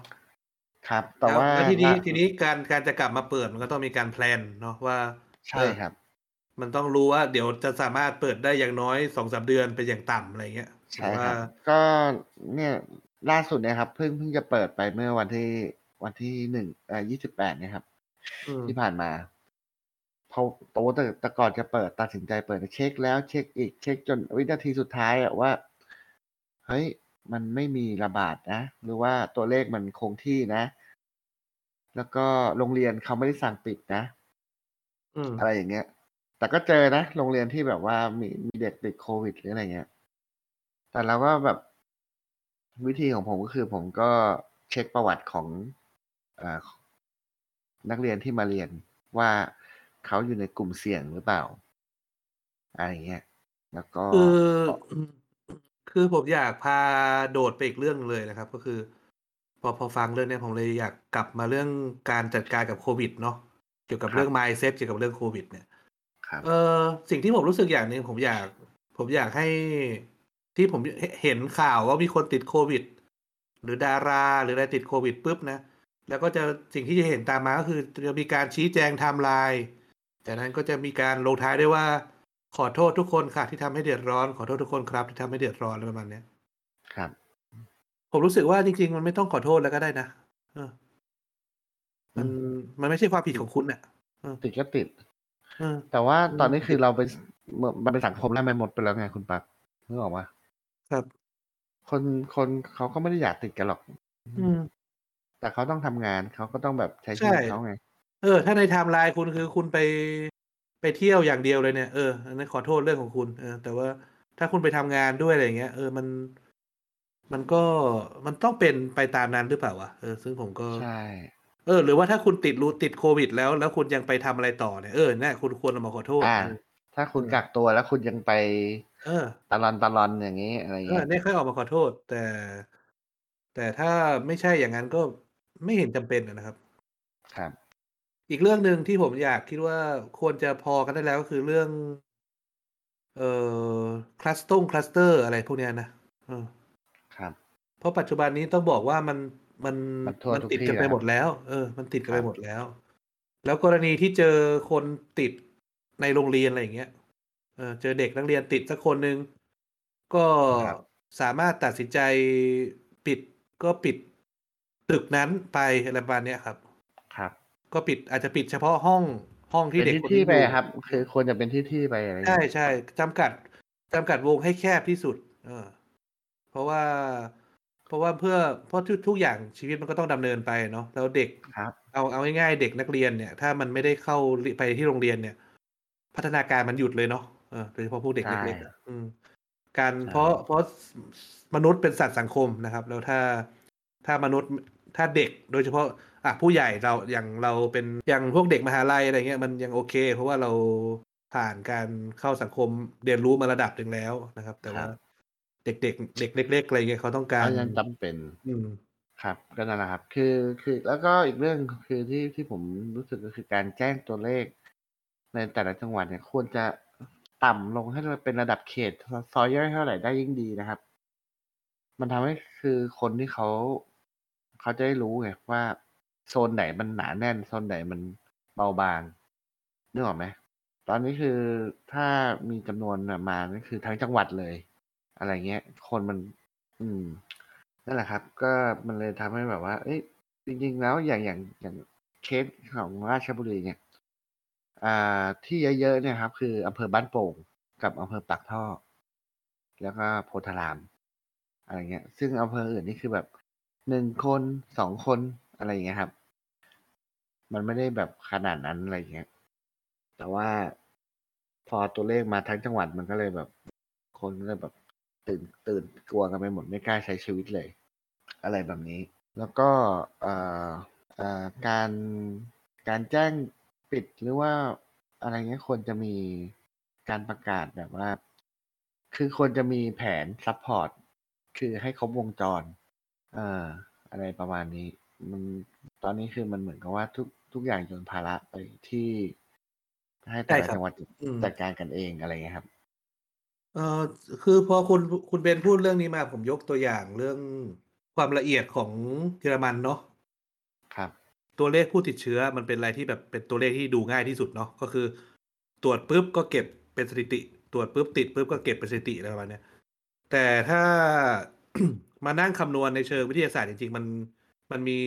ครับ แต่แล้วว่าแล้วทีนี้ล่าทีนี้การการจะกลับมาเปิดมันก็ต้องมีการแพลนเนาะว่าใช่เออครับ มันต้องรู้ว่าเดี๋ยวจะสามารถเปิดได้อย่างน้อยสองสามเดือนเป็นอย่างต่ำอะไรเงี้ยใช่หรือคว่ารับก็เนี่ยล่าสุดเนี่ยครับเพิ่งเพิ่งจะเปิดไปเมื่อวันที่วันที่หนึ่งเอ่อยี่สิบแปดเนี่ยครับอืมที่ผ่านมาพอโตแต่แต่ก่อนจะเปิดตัดสินใจเปิดเช็คแล้วเช็คอีกเช็คจนวินาทีสุดท้ายอะว่าเฮ้ย มันไม่มีระบาดนะ หรือว่าตัวเลขมันคงที่นะ แล้วก็โรงเรียนเขาไม่ได้สั่งปิดนะ อืม อะไรอย่างเงี้ย แต่ก็เจอนะ โรงเรียนที่แบบว่ามีมีเด็กติดโควิดหรืออะไรเงี้ย แต่เราก็แบบวิธีของผมก็คือผมก็เช็คประวัติของอานักเรียนที่มาเรียนว่าเขาอยู่ในกลุ่มเสี่ยงหรือเปล่าอะไรอย่างเงี้ย แล้วก็ คือ คือผมอยากพาโดดไปอีกเรื่องเลยนะครับ ก็คือ พอพอฟังเรื่องเนี้ยผมเลยอยากกลับมาเรื่องการจัดการกับโควิดเนาะเกี่ยวกับครับเรื่อง mindset เกี่ยวกับเรื่องโควิด เนี่ยครับเออสิ่งที่ผมรู้สึกอย่างหนึ่งผมอยาก ผมอยากให้ที่ผมเห็นข่าวว่ามีคนติดโควิด หรือดาราหรืออะไรติดโควิดปุ๊บนะแล้วก็จะสิ่งที่จะเห็นตามมาก็คือจะมีการชี้แจงไทม์ไลน์จากนั้นก็จะมีการลงท้ายด้วยว่า ขอโทษทุกคนค่ะที่ทำให้เดือดร้อน ขอโทษทุกคนครับที่ทำให้เดือดร้อนอะไรประมาณเนี้ยครับ ผมรู้สึกว่าจริง ๆ มันไม่ต้องขอโทษแล้วก็ได้นะเออมันมันไม่ใช่ความผิดของคุณน่ะติดก็ติดเออแต่ว่าตอนนี้คือเราเป็นมันเป็นสังคมแล้วมันหมดไปแล้วไงคุณปักนึกออกปะครับ คนคนเขาก็ไม่ได้อยากติดกันหรอก อืม แต่เขาต้องทำงานเขาก็ต้องแบบใช้ชีใช่วิตเขาไง เออ ถ้าในไทม์ไลน์คุณคือคุณไป ไปเที่ยวอย่างเดียวเลยเนี่ยเอออันนั้นขอโทษเรื่องของคุณ เออ แต่ว่าถ้าคุณไปทำงานด้วยอะไรอย่างเงี้ยเออมัน มันก็มันต้องเป็นไปตามนั้นหรือเปล่าวะเออซึ่งผมก็ใช่เออ หรือว่าถ้าคุณติดรู้ติดโควิด แล้ว แล้วคุณยังไปทำอะไรต่อเนี่ยเออเนี่ยคุณควรเอามาขอโทษอ่าเออถ้าคุณอืมกักตัวแล้วคุณยังไป เออตะลอนตะลอนอย่างนี้อะไรเอเงี้อยเนี่ยค่อยออกมาขอโทษ แต่ แต่ถ้าไม่ใช่อย่างนั้นก็ไม่เห็นจำเป็นอะนะครับ ครับ อีกเรื่องหนึ่งที่ผมอยากคิดว่าควรจะพอกันได้แล้วก็คือเรื่อง เอ่อคลัสตงคลัสเตอร์อะไรพวกเนี้ยนะเออครับ เพราะปัจจุบันนี้ต้องบอกว่ามันมันมันทั่วมันทุกติดที่กันไปแล้วหมดแล้ว เออ มันติดกันไปครับหมดแล้ว แล้วกรณีที่เจอคนติดในโรงเรียนอะไรอย่างเงี้ยเออเจอเด็กนักเรียนติดสักคนหนึ่งก็ครับสามารถตัดสินใจปิดก็ปิดตึกนั้นไปอะไรประมาณเนี้ยครับครับ ก็ปิดอาจจะปิดเฉพาะห้องห้องที่เป็นเด็กที่คนที่นี้ไปอยู่ครับ คือควรจะเป็นที่ที่ไปอะไรใช่เงี้ยใช่จำกัดจำกัดวงให้แคบที่สุด เออ เพราะว่า เพราะว่าเพื่อเพราะทุกทุกอย่างชีวิตมันก็ต้องดำเนินไปเนาะแล้วเด็กครับเอาเอาง่ายๆเด็กนักเรียนเนี่ย ถ้ามันไม่ได้เข้าไปที่โรงเรียนเนี่ย พัฒนาการมันหยุดเลยเนาะเออโดยเฉพาะพวกเด็กใช่เล็กๆอะอืมการใช่เพราะเพราะมนุษย์เป็นสัตว์สังคมนะครับ แล้วถ้าถ้ามนุษย์ถ้าเด็กโดยเฉพาะ อะผู้ใหญ่เราอย่างเราเป็นอย่างพวกเด็กมหาลัยอะไรเงี้ยมันยังโอเค เพราะว่าเราผ่านการเข้าสังคมเรียนรู้มาระดับหนึ่งแล้วนะครับ แต่ว่าครับเด็กๆเด็กเล็กๆอะไรเงี้ยเขาต้องการก็ยังจำเป็น อืมครับก็นั่นแหละครับ คือคือ แล้วก็อีกเรื่องคือที่ที่ผมรู้สึกก็คือการแจ้งตัวเลข ในแต่ละจังหวัดเนี่ยควรจะต่ำลงให้เป็นระดับเขตซอยย่อยเท่าไหร่ได้ยิ่งดีนะครับ มันทำให้คือคนที่เขาเขาจะได้รู้ไงว่า โซนไหนมันหนาแน่น โซนไหนมันเบาบางนึกออกไหมตอนนี้คือถ้ามีจำนวนมานี่คือทั้งจังหวัดเลย อะไรเงี้ย คนมัน อืมนั่นแหละครับ ก็มันเลยทำให้แบบว่า เอ้ยจริง ๆ แล้วอย่างอย่างอย่างเคสของราชบุรีเนี่ย อ่า ที่เยอะๆเนี่ยครับ คืออำเภอบ้านโป่งกับอำเภอปากท่อ แล้วก็โพธาราม อะไรเงี้ย ซึ่งอำเภออื่นนี่คือแบบหนึ่งคนสองคน อะไรอย่างเงี้ยครับ มันไม่ได้แบบขนาดนั้นอะไรเงี้ย แต่ว่าพอตัวเลขมาทั้งจังหวัดมันก็เลยแบบ คนก็เลยแบบตื่นตื่นกลัวกันไปหมดไม่กล้าใช้ชีวิตเลย อะไรแบบนี้ แล้วก็เอ่อเอ่อการการแจ้งปิดหรือว่าอะไรเงี้ยควรจะมีการประกาศแบบว่า คือควรจะมีแผน support คือให้ครบวงจร เอ่ออะไรประมาณนี้ มันตอนนี้คือมันเหมือนกับว่าทุกทุกอย่างโยนภาระไปที่ให้แต่ใช่ละครับจังหวัดอืมจัดการกันเองอะไรเงี้ยครับ เออคือพอคุณคุณเบนพูดเรื่องนี้มาผมยกตัวอย่างเรื่องความละเอียดของเยอรมันเนาะครับ ตัวเลขผู้ติดเชื้อมันเป็นอะไรที่แบบเป็นตัวเลขที่ดูง่ายที่สุดเนาะก็คือ ตรวจปุ๊บก็เก็บเป็นสถิติ ตรวจปุ๊บติดปุ๊บก็เก็บเป็นสถิติอะไรประมาณเนี้ยแต่ถ้ามานั่งคำนวณในเชิงวิทยาศาสตร์จริงๆมัน มันมี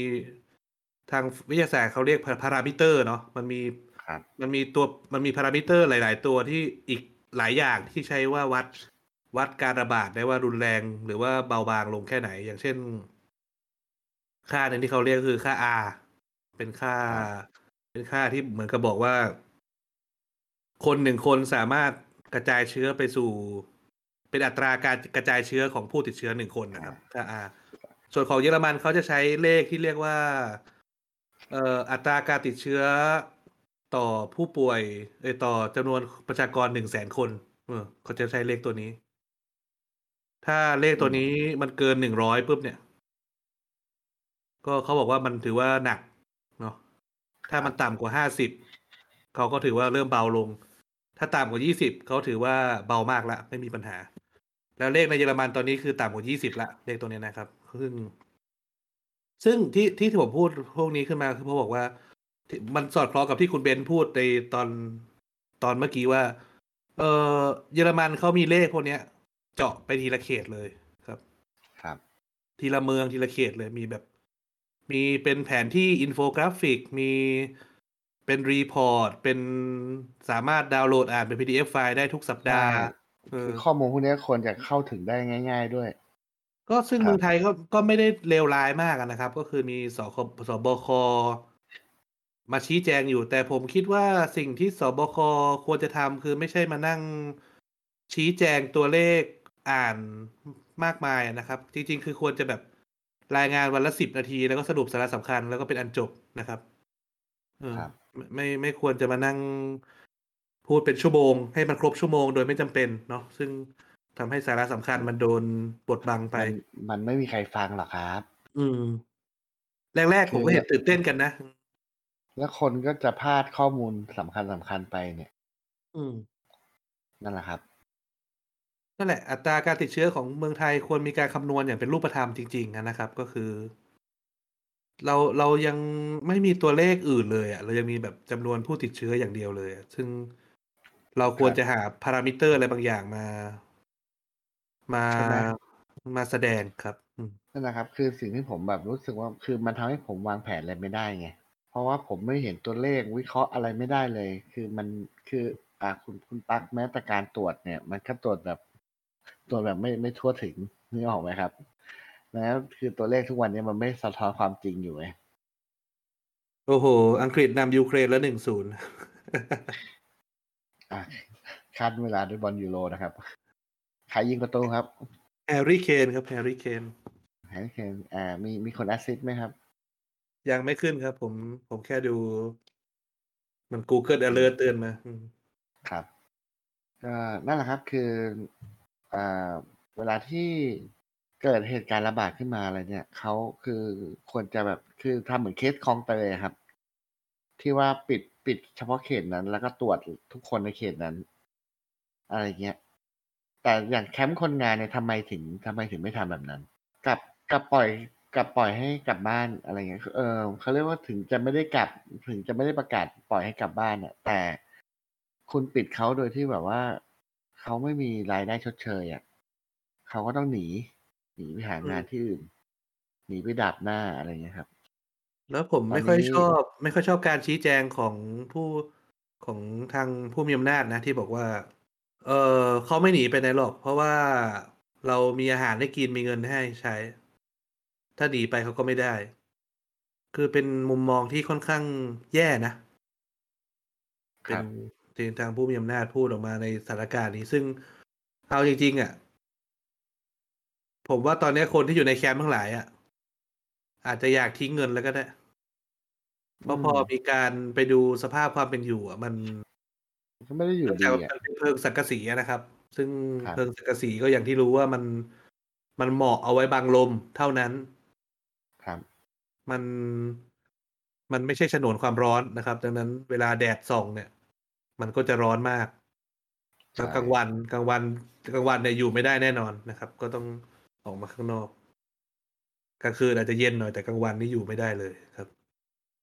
ทางวิทยาศาสตร์เขาเรียกพารามิเตอร์เนาะมันมีครับมันมีตัวมันมีพารามิเตอร์หลาย ๆ ตัวที่อีกหลายอย่างที่ใช้ว่าวัดวัดการระบาดได้ว่ารุนแรงหรือว่าเบาบางลงแค่ไหน อย่างเช่น ค่าหนึ่งที่เขาเรียกคือค่า R เป็นค่า เป็นค่าที่เหมือนกับบอกว่า คนหนึ่งคนสามารถกระจายเชื้อไปสู่ เป็นอัตราการกระจายเชื้อของผู้ติดเชื้อหนึ่งคนนะครับ ค่า R ส่วนของเยอรมันเขาจะใช้เลขที่เรียกว่าเอ่ออัตราการติดเชื้อต่อผู้ป่วยเอต่อจำนวนประชากรหนึ่งแสนคนเออเขาจะใช้เลขตัวนี้ ถ้าเลขตัวนี้มันเกินหนึ่งร้อยปุ๊บเนี่ย ก็เขาบอกว่ามันถือว่าหนักเนาะถ้ามันต่ำกว่าห้าสิบเขาก็ถือว่าเริ่มเบาลง ถ้าต่ำกว่ายี่สิบเขาถือว่าเบามากละไม่มีปัญหา แล้วเลขในเยอรมันตอนนี้คือต่ำกว่ายี่สิบละเลขตัวนี้นะครับ ซึ่งซึ่งที่ที่ผมพูดพวกนี้ขึ้นมาคือเพราะบอกว่าที่มันสอดคล้องกับที่คุณเบนพูดในตอนตอนเมื่อกี้ว่า เออเยอรมันเขามีเลขพวกเนี้ย เจาะไปทีละเขตเลยครับ ครับ ทีละเมืองทีละเขตเลยมีแบบ มีเป็นแผนที่อินโฟกราฟิกมีเป็น report เป็นสามารถดาวน์โหลดอ่านเป็น PDF ไฟล์ได้ทุกสัปดาห์ใช่เออคือข้อมูลพวกนี้ควรจะเข้าถึงได้ง่าย ๆ ด้วย ก็ซึ่งครับเมืองไทยก็ก็ไม่ได้เลวร้ายมากอะนะครับ ก็คือมีสคสบคมาชี้แจงอยู่ แต่ผมคิดว่าสิ่งที่สบคควรจะทำคือไม่ใช่มานั่งชี้แจงตัวเลขอ่านมากมายอะนะครับ จริง ๆ คือควรจะแบบรายงานวันละสิบนาที แล้วก็สรุปสาระสำคัญแล้วก็เป็นอันจบนะครับเออครับไม่ไม่ไม่ควรจะมานั่งพูดเป็นชั่วโมง ให้มันครบชั่วโมงโดยไม่จำเป็นเนาะซึ่ง ทำให้สาระสำคัญมันโดนบดบังไปมันมันไม่มีใครฟังหรอกครับ อืม แรกๆผมก็เห็นตื่นเต้นกันนะ แล้วคนก็จะพลาดข้อมูลสำคัญสำคัญไปเนี่ย อืม นั่นแหละครับ นั่นแหละ อัตราการติดเชื้อของเมืองไทยควรมีการคำนวณอย่างเป็นรูปธรรมจริง ๆ นะครับ ก็คือ เราเรายังไม่มีตัวเลขอื่นเลยอะ เรายังมีแบบจำนวนผู้ติดเชื้ออย่างเดียวเลยอะซึ่งเราควรครับจะหาพารามิเตอร์อะไรบางอย่างมา มา ใช่ไหม มาแสดงครับ อืม นั่นแหละครับ คือสิ่งที่ผมแบบรู้สึกว่าคือมันทำให้ผมวางแผนอะไรไม่ได้ไง เพราะว่าผมไม่เห็นตัวเลขวิเคราะห์อะไรไม่ได้เลย คือมันคืออ่าคุณคุณปักแม้แต่การตรวจเนี่ย มันก็ตรวจแบบตรวจแบบไม่ไม่ทั่วถึงนึกออกไหมครับแล้วคือตัวเลขทุกวันนี้มันไม่สะท้อนความจริงอยู่ไงโอ้โห อังกฤษนำยูเครนแล้วหนึ่งศูนย์ อะคาดเวลาด้วยบอลยูโรนะครับ ใครยิงประตูครับแฮร์รี่เคนครับแฮร์รี่เคนแฮร์รี่เคนอ่ามีมีคน assistสต์ไหมครับ ยังไม่ขึ้นครับ ผมผมแค่ดู มัน Google Alert เตือนมาอืมครับก็นั่นแหละครับคืออ่าเวลาที่เกิดเหตุการณ์ระบาดขึ้นมาอะไรเนี่ยเขาคือควรจะแบบคือทำเหมือนเคสคลองเตยครับ ที่ว่าปิดปิดเฉพาะเขตนั้น แล้วก็ตรวจทุกคนในเขตนั้น อะไรเงี้ย แต่อย่างแคมป์คนงานเนี่ยทำไมถึงทำไมถึงไม่ทำแบบนั้นกลับกลับปล่อยกลับปล่อยให้กลับบ้านอะไรเงี้ยเออเขาเรียกว่าถึงจะไม่ได้กลับ ถึงจะไม่ได้ประกาศปล่อยให้กลับบ้านอะ แต่คุณปิดเขาโดยที่แบบว่าเขาไม่มีรายได้ชดเชยอะเขาก็ต้องหนี หนีไปหางานที่อื่น หนีไปดับหน้าอะไรเงี้ยครับ แล้วผมตอนไม่ค่อยนี้ชอบ ไม่ค่อยชอบการชี้แจงของผู้ของทางผู้มีอำนาจนะที่บอกว่า เออเขาไม่หนีไปไหนหรอก เพราะว่าเรามีอาหารให้กินมีเงินให้ใช้ ถ้าหนีไปเขาก็ไม่ได้ คือเป็นมุมมองที่ค่อนข้างแย่นะเป็นทีทางผู้มีอำนาจพูดออกมาในสถานการณ์นี้ ซึ่งเอาจริงๆอะ ผมว่าตอนนี้คนที่อยู่ในแคมป์ทั้งหลายอะ อาจจะอยากทิ้งเงินแล้วก็ได้เพราะพอมีการไปดูสภาพความเป็นอยู่ อะ มัน ก็ไม่ได้อยู่เนื่องดีจากอะมันเป็นเพลิงสังกะสีอะนะครับ ซึ่งครับเพลิงสังกะสีก็อย่างที่รู้ว่ามันมันเหมาะเอาไว้บังลมเท่านั้น ครับ มันมันไม่ใช่ฉนวนความร้อนนะครับ ดังนั้นเวลาแดดส่องเนี่ย มันก็จะร้อนมากใช่แล้วกลางวันกลางวันกลางวันเนี่ยอยู่ไม่ได้แน่นอนนะครับ ก็ต้องออกมาข้างนอกกลางคืนอาจจะเย็นหน่อยแต่กลางวันนี่อยู่ไม่ได้เลยครับ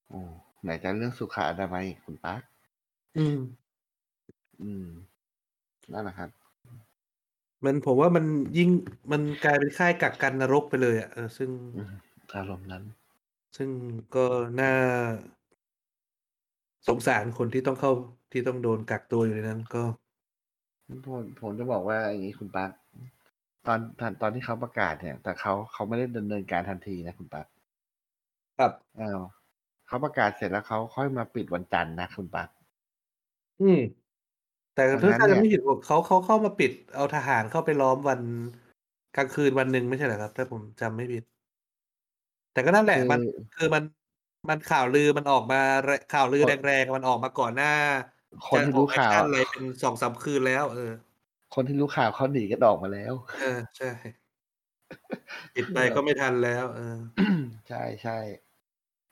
โอ้ไหนจะเรื่องสุขอนามัยอีกคุณปักอืม อืมนั่นแหละครับ มันผมว่ามันยิ่งมันกลายเป็นค่ายกักกันนรกไปเลยอะเออซึ่งอืมอารมณ์นั้น ซึ่งก็น่าสงสารคนที่ต้องเข้าที่ต้องโดนกักตัวอยู่ในนั้นก็ผมผมจะบอกว่าอย่างนี้คุณปักตอนตอนตอนที่เขาประกาศเนี่ย แต่เขาเขาไม่ได้ดำเนินการทันทีนะคุณปักครับอ้าวเขาประกาศเสร็จแล้วเขาค่อยมาปิดวันจันทร์นะคุณปักอืม แต่ดังถ้านั้นถ้าเนี่จะยไม่ผิดเขาเขาเข้ามาปิดเอาทหารเข้าไปล้อมวันกลางคืนวันหนึ่งไม่ใช่เหรอครับ ถ้าผมจำไม่ผิด แต่ก็นั่นแหละคือมันคือมันมันข่าวลือมันออกมาแรง ข่าวลือแรงๆมันออกมาก่อนหน้า คนที่รู้ข่าวจะออกแอคชั่นอะอะไรเป็นสองสามคืนแล้ว เออ คนที่รู้ข่าวเขาหนีกันออกมาแล้ว เออใช่ปิดไปก็ไม่ทันแล้ว เออ ใช่ใช่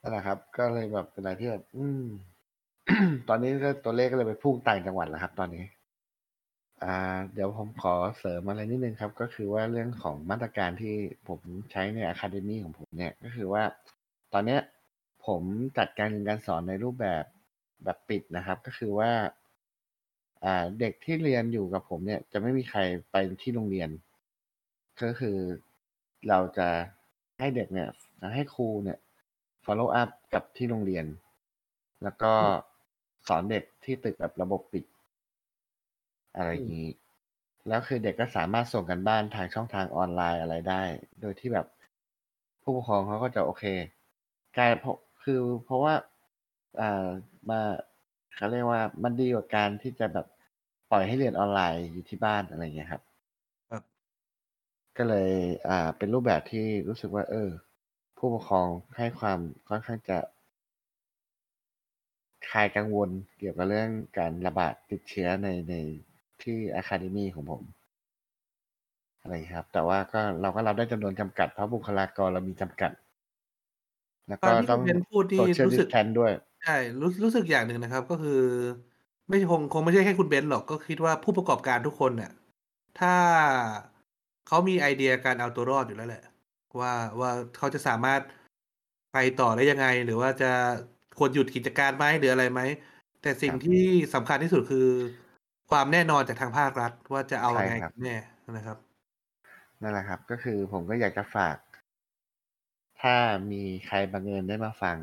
นั่นแหละครับ ก็เลยแบบเป็นอะไรที่แบบอืม ตอนนี้ก็ตัวเลขก็เลยไปพุ่งต่างจังหวัดแล้วครับ ตอนนี้ อ่า เดี๋ยวผมขอเสริมอะไรนิดนึงครับ ก็คือว่าเรื่องของมาตรการที่ผมใช้ในอะคาเดมี่ของผมเนี่ย ก็คือว่า ตอนเนี้ย ผมจัดการเรียนการสอนในรูปแบบแบบปิดนะครับ ก็คือว่า อ่า เด็กที่เรียนอยู่กับผมเนี่ย จะไม่มีใครไปที่โรงเรียน ก็คือเราจะให้เด็กเนี่ยให้ครูเนี่ย follow up กับที่โรงเรียน แล้วก็ สอนเด็กที่ตึกแบบระบบปิด อะไรออืมย่างงี้ แล้วคือเด็กก็สามารถส่งกันบ้านทางช่องทางออนไลน์อะไรได้ โดยที่แบบผู้ปกครองเขาก็จะโอเคกลายเพราะคือเพราะว่าอ่ามาเขาเรียกว่ามันดีกว่าการที่จะแบบปล่อยให้เรียนออนไลน์อยู่ที่บ้านอะไรอย่างเงี้ยครับ ครับ ก็เลย อ่า เป็นรูปแบบที่รู้สึกว่า เออ ผู้ปกครองให้ความค่อนข้างจะ คลายกังวลเกี่ยวกับเรื่องการระบาดติดเชื้อในในที่อะคาเดมีของผมอะไรงี้ครับ แต่ว่าก็เราก็รับได้จำนวนจำกัดเพราะบุคลากรเรามีจำกัด แล้วตอก็นที่ต้คุองณเบนซ์พูดนี่ social รู้สึก distance ด้วยใช่รู้รู้สึกอย่างหนึ่งนะครับ ก็คือ ไม่คงคงไม่ใช่แค่คุณเบนซ์หรอกก็คิดว่าผู้ประกอบการทุกคนน่ะถ้าเขามีไอเดียการเอาตัวรอดอยู่แล้วแหละ ว่าว่าเขาจะสามารถไปต่อได้ยังไง หรือว่าจะ ควรหยุดกิจการไหมหรืออะไรไหม แต่สิ่คงรับที่สำคัญที่สุดคือ ความแน่นอนจากทางภาครัฐว่าจะเอาใช่ยังไงครักับนแน่นะครับ นั่นแหละครับ ก็คือผมก็อยากจะฝาก ถ้ามีใครบังเอิญได้มาฟัง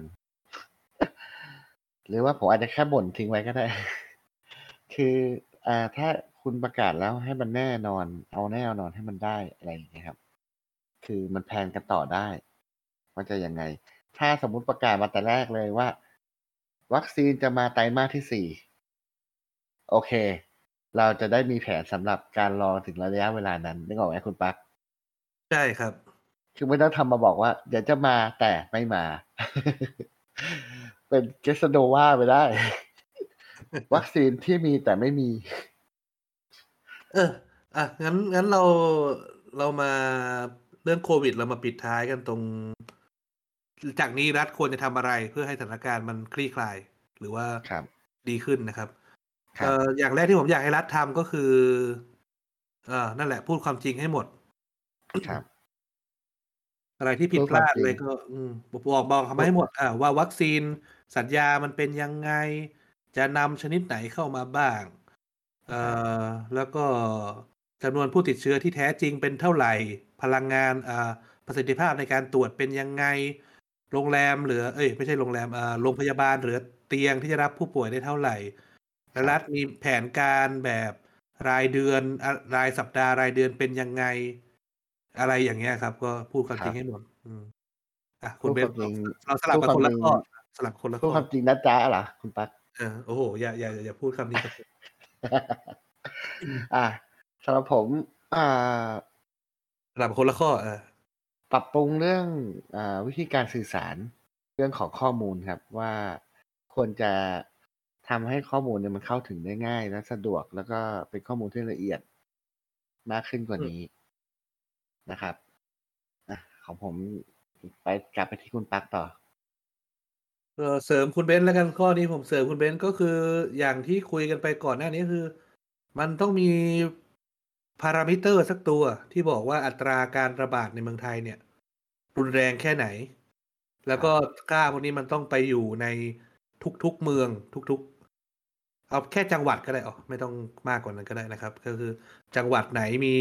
หรือว่าผมอาจจะแค่บ่นทิ้งไว้ก็ได้ คืออ่าถ้าคุณประกาศแล้วให้มันแน่นอน เอาแน่เอานอนให้มันได้อะไรอย่างเงี้ยครับ คือมันแพลนกันต่อได้ว่าจะยังไง ถ้าสมมุติประกาศมาแต่แรกเลยว่า วัคซีนจะมาไตรมาสที่4โอเค เราจะได้มีแผนสำหรับการรอถึงระยะเวลานั้นนึกออกไหมคุณปลั๊ก?ใช่ครับ คือไม่ต้องทำมาบอกว่า เดี๋ยวจะมาแต่ไม่มา เป็น Casanova ไปได้ วัคซีนที่มีแต่ไม่มี เอออะงั้นงั้นเราเรามาเรื่องโควิดเรามาปิดท้ายกันตรง จากนี้รัฐควรจะทำอะไรเพื่อให้สถานการณ์มันคลี่คลาย หรือว่าครับดีขึ้นนะครับครเอ่ับออย่างแรกที่ผมอยากให้รัฐทำก็คือเอ่อนั่นแหละ พูดความจริงให้หมดครับ อะไรที่พผิดูดพควาลามดจริอะไรงก็ อืมบบอกบอกเขาพูมาดให้หมดอ่าว่าวัคซีนสัญญามันเป็นยังไง จะนำชนิดไหนเข้ามาบ้างเอ่ครับอแล้วก็จำนวนผู้ติดเชื้อที่แท้จริงเป็นเท่าไรพลังงานอ่าประสิทธิภาพในการตรวจเป็นยังไง โรงแรมเหลือ เอ๊ยไม่ใช่โรงแรมอ่าโรงพยาบาลเหลือเตียงที่จะรับผู้ป่วยได้เท่าไรแล้ควรัรับฐมีแผนการแบบรายเดือนอะรายสัปดาห์รายเดือนเป็นยังไง อะไรอย่างเงี้ยครับ ก็พูดความคจรัริงบให้หมดอืมอะคุพูณดเบคนวามซ์จเราริงเราสลัพูบดกันความคนจละริงข้อสลับคนละพูข้ดอความจริงนะจ๊ะเหรอคุณปลั๊ก?เออโอ้โฮอย่าอย่าอย่าพูดคำนี้ครับผมอืมอาสำหรับผม อ่าสลับคนละข้ออา ปรับปรุงเรื่องอวิธีการสื่อสารเรื่องของข้อมูลครับว่าควรจะทำให้ข้อมูลเนี่ยมันเข้าถึงได้ง่ายและสะดวกแล้วก็เป็นข้อมูลที่ละเอียดมากขึ้นกว่านี้นะครับอะของผมไปกลับไปที่คุณปั๊กต่อ เออเสริมคุณเบนซ์แล้วกันข้อนี้ผมเสริมคุณเบนซ์ก็คืออย่างที่คุยกันไปก่อนหน้านี้คือ มันต้องมี parameter สักตัวที่บอกว่าอัตราการระบาดในเมืองไทยเนี่ย รุนแรงแค่ไหน แล้ควรัก็บค่าพวกนี้มันต้องไปอยู่ในทุกๆเมืองทุกๆ เอาแค่จังหวัดก็ได้อ้อไม่ต้องมากกว่านั้นก็ได้นะครับ ก็คือจังหวัดไหนมี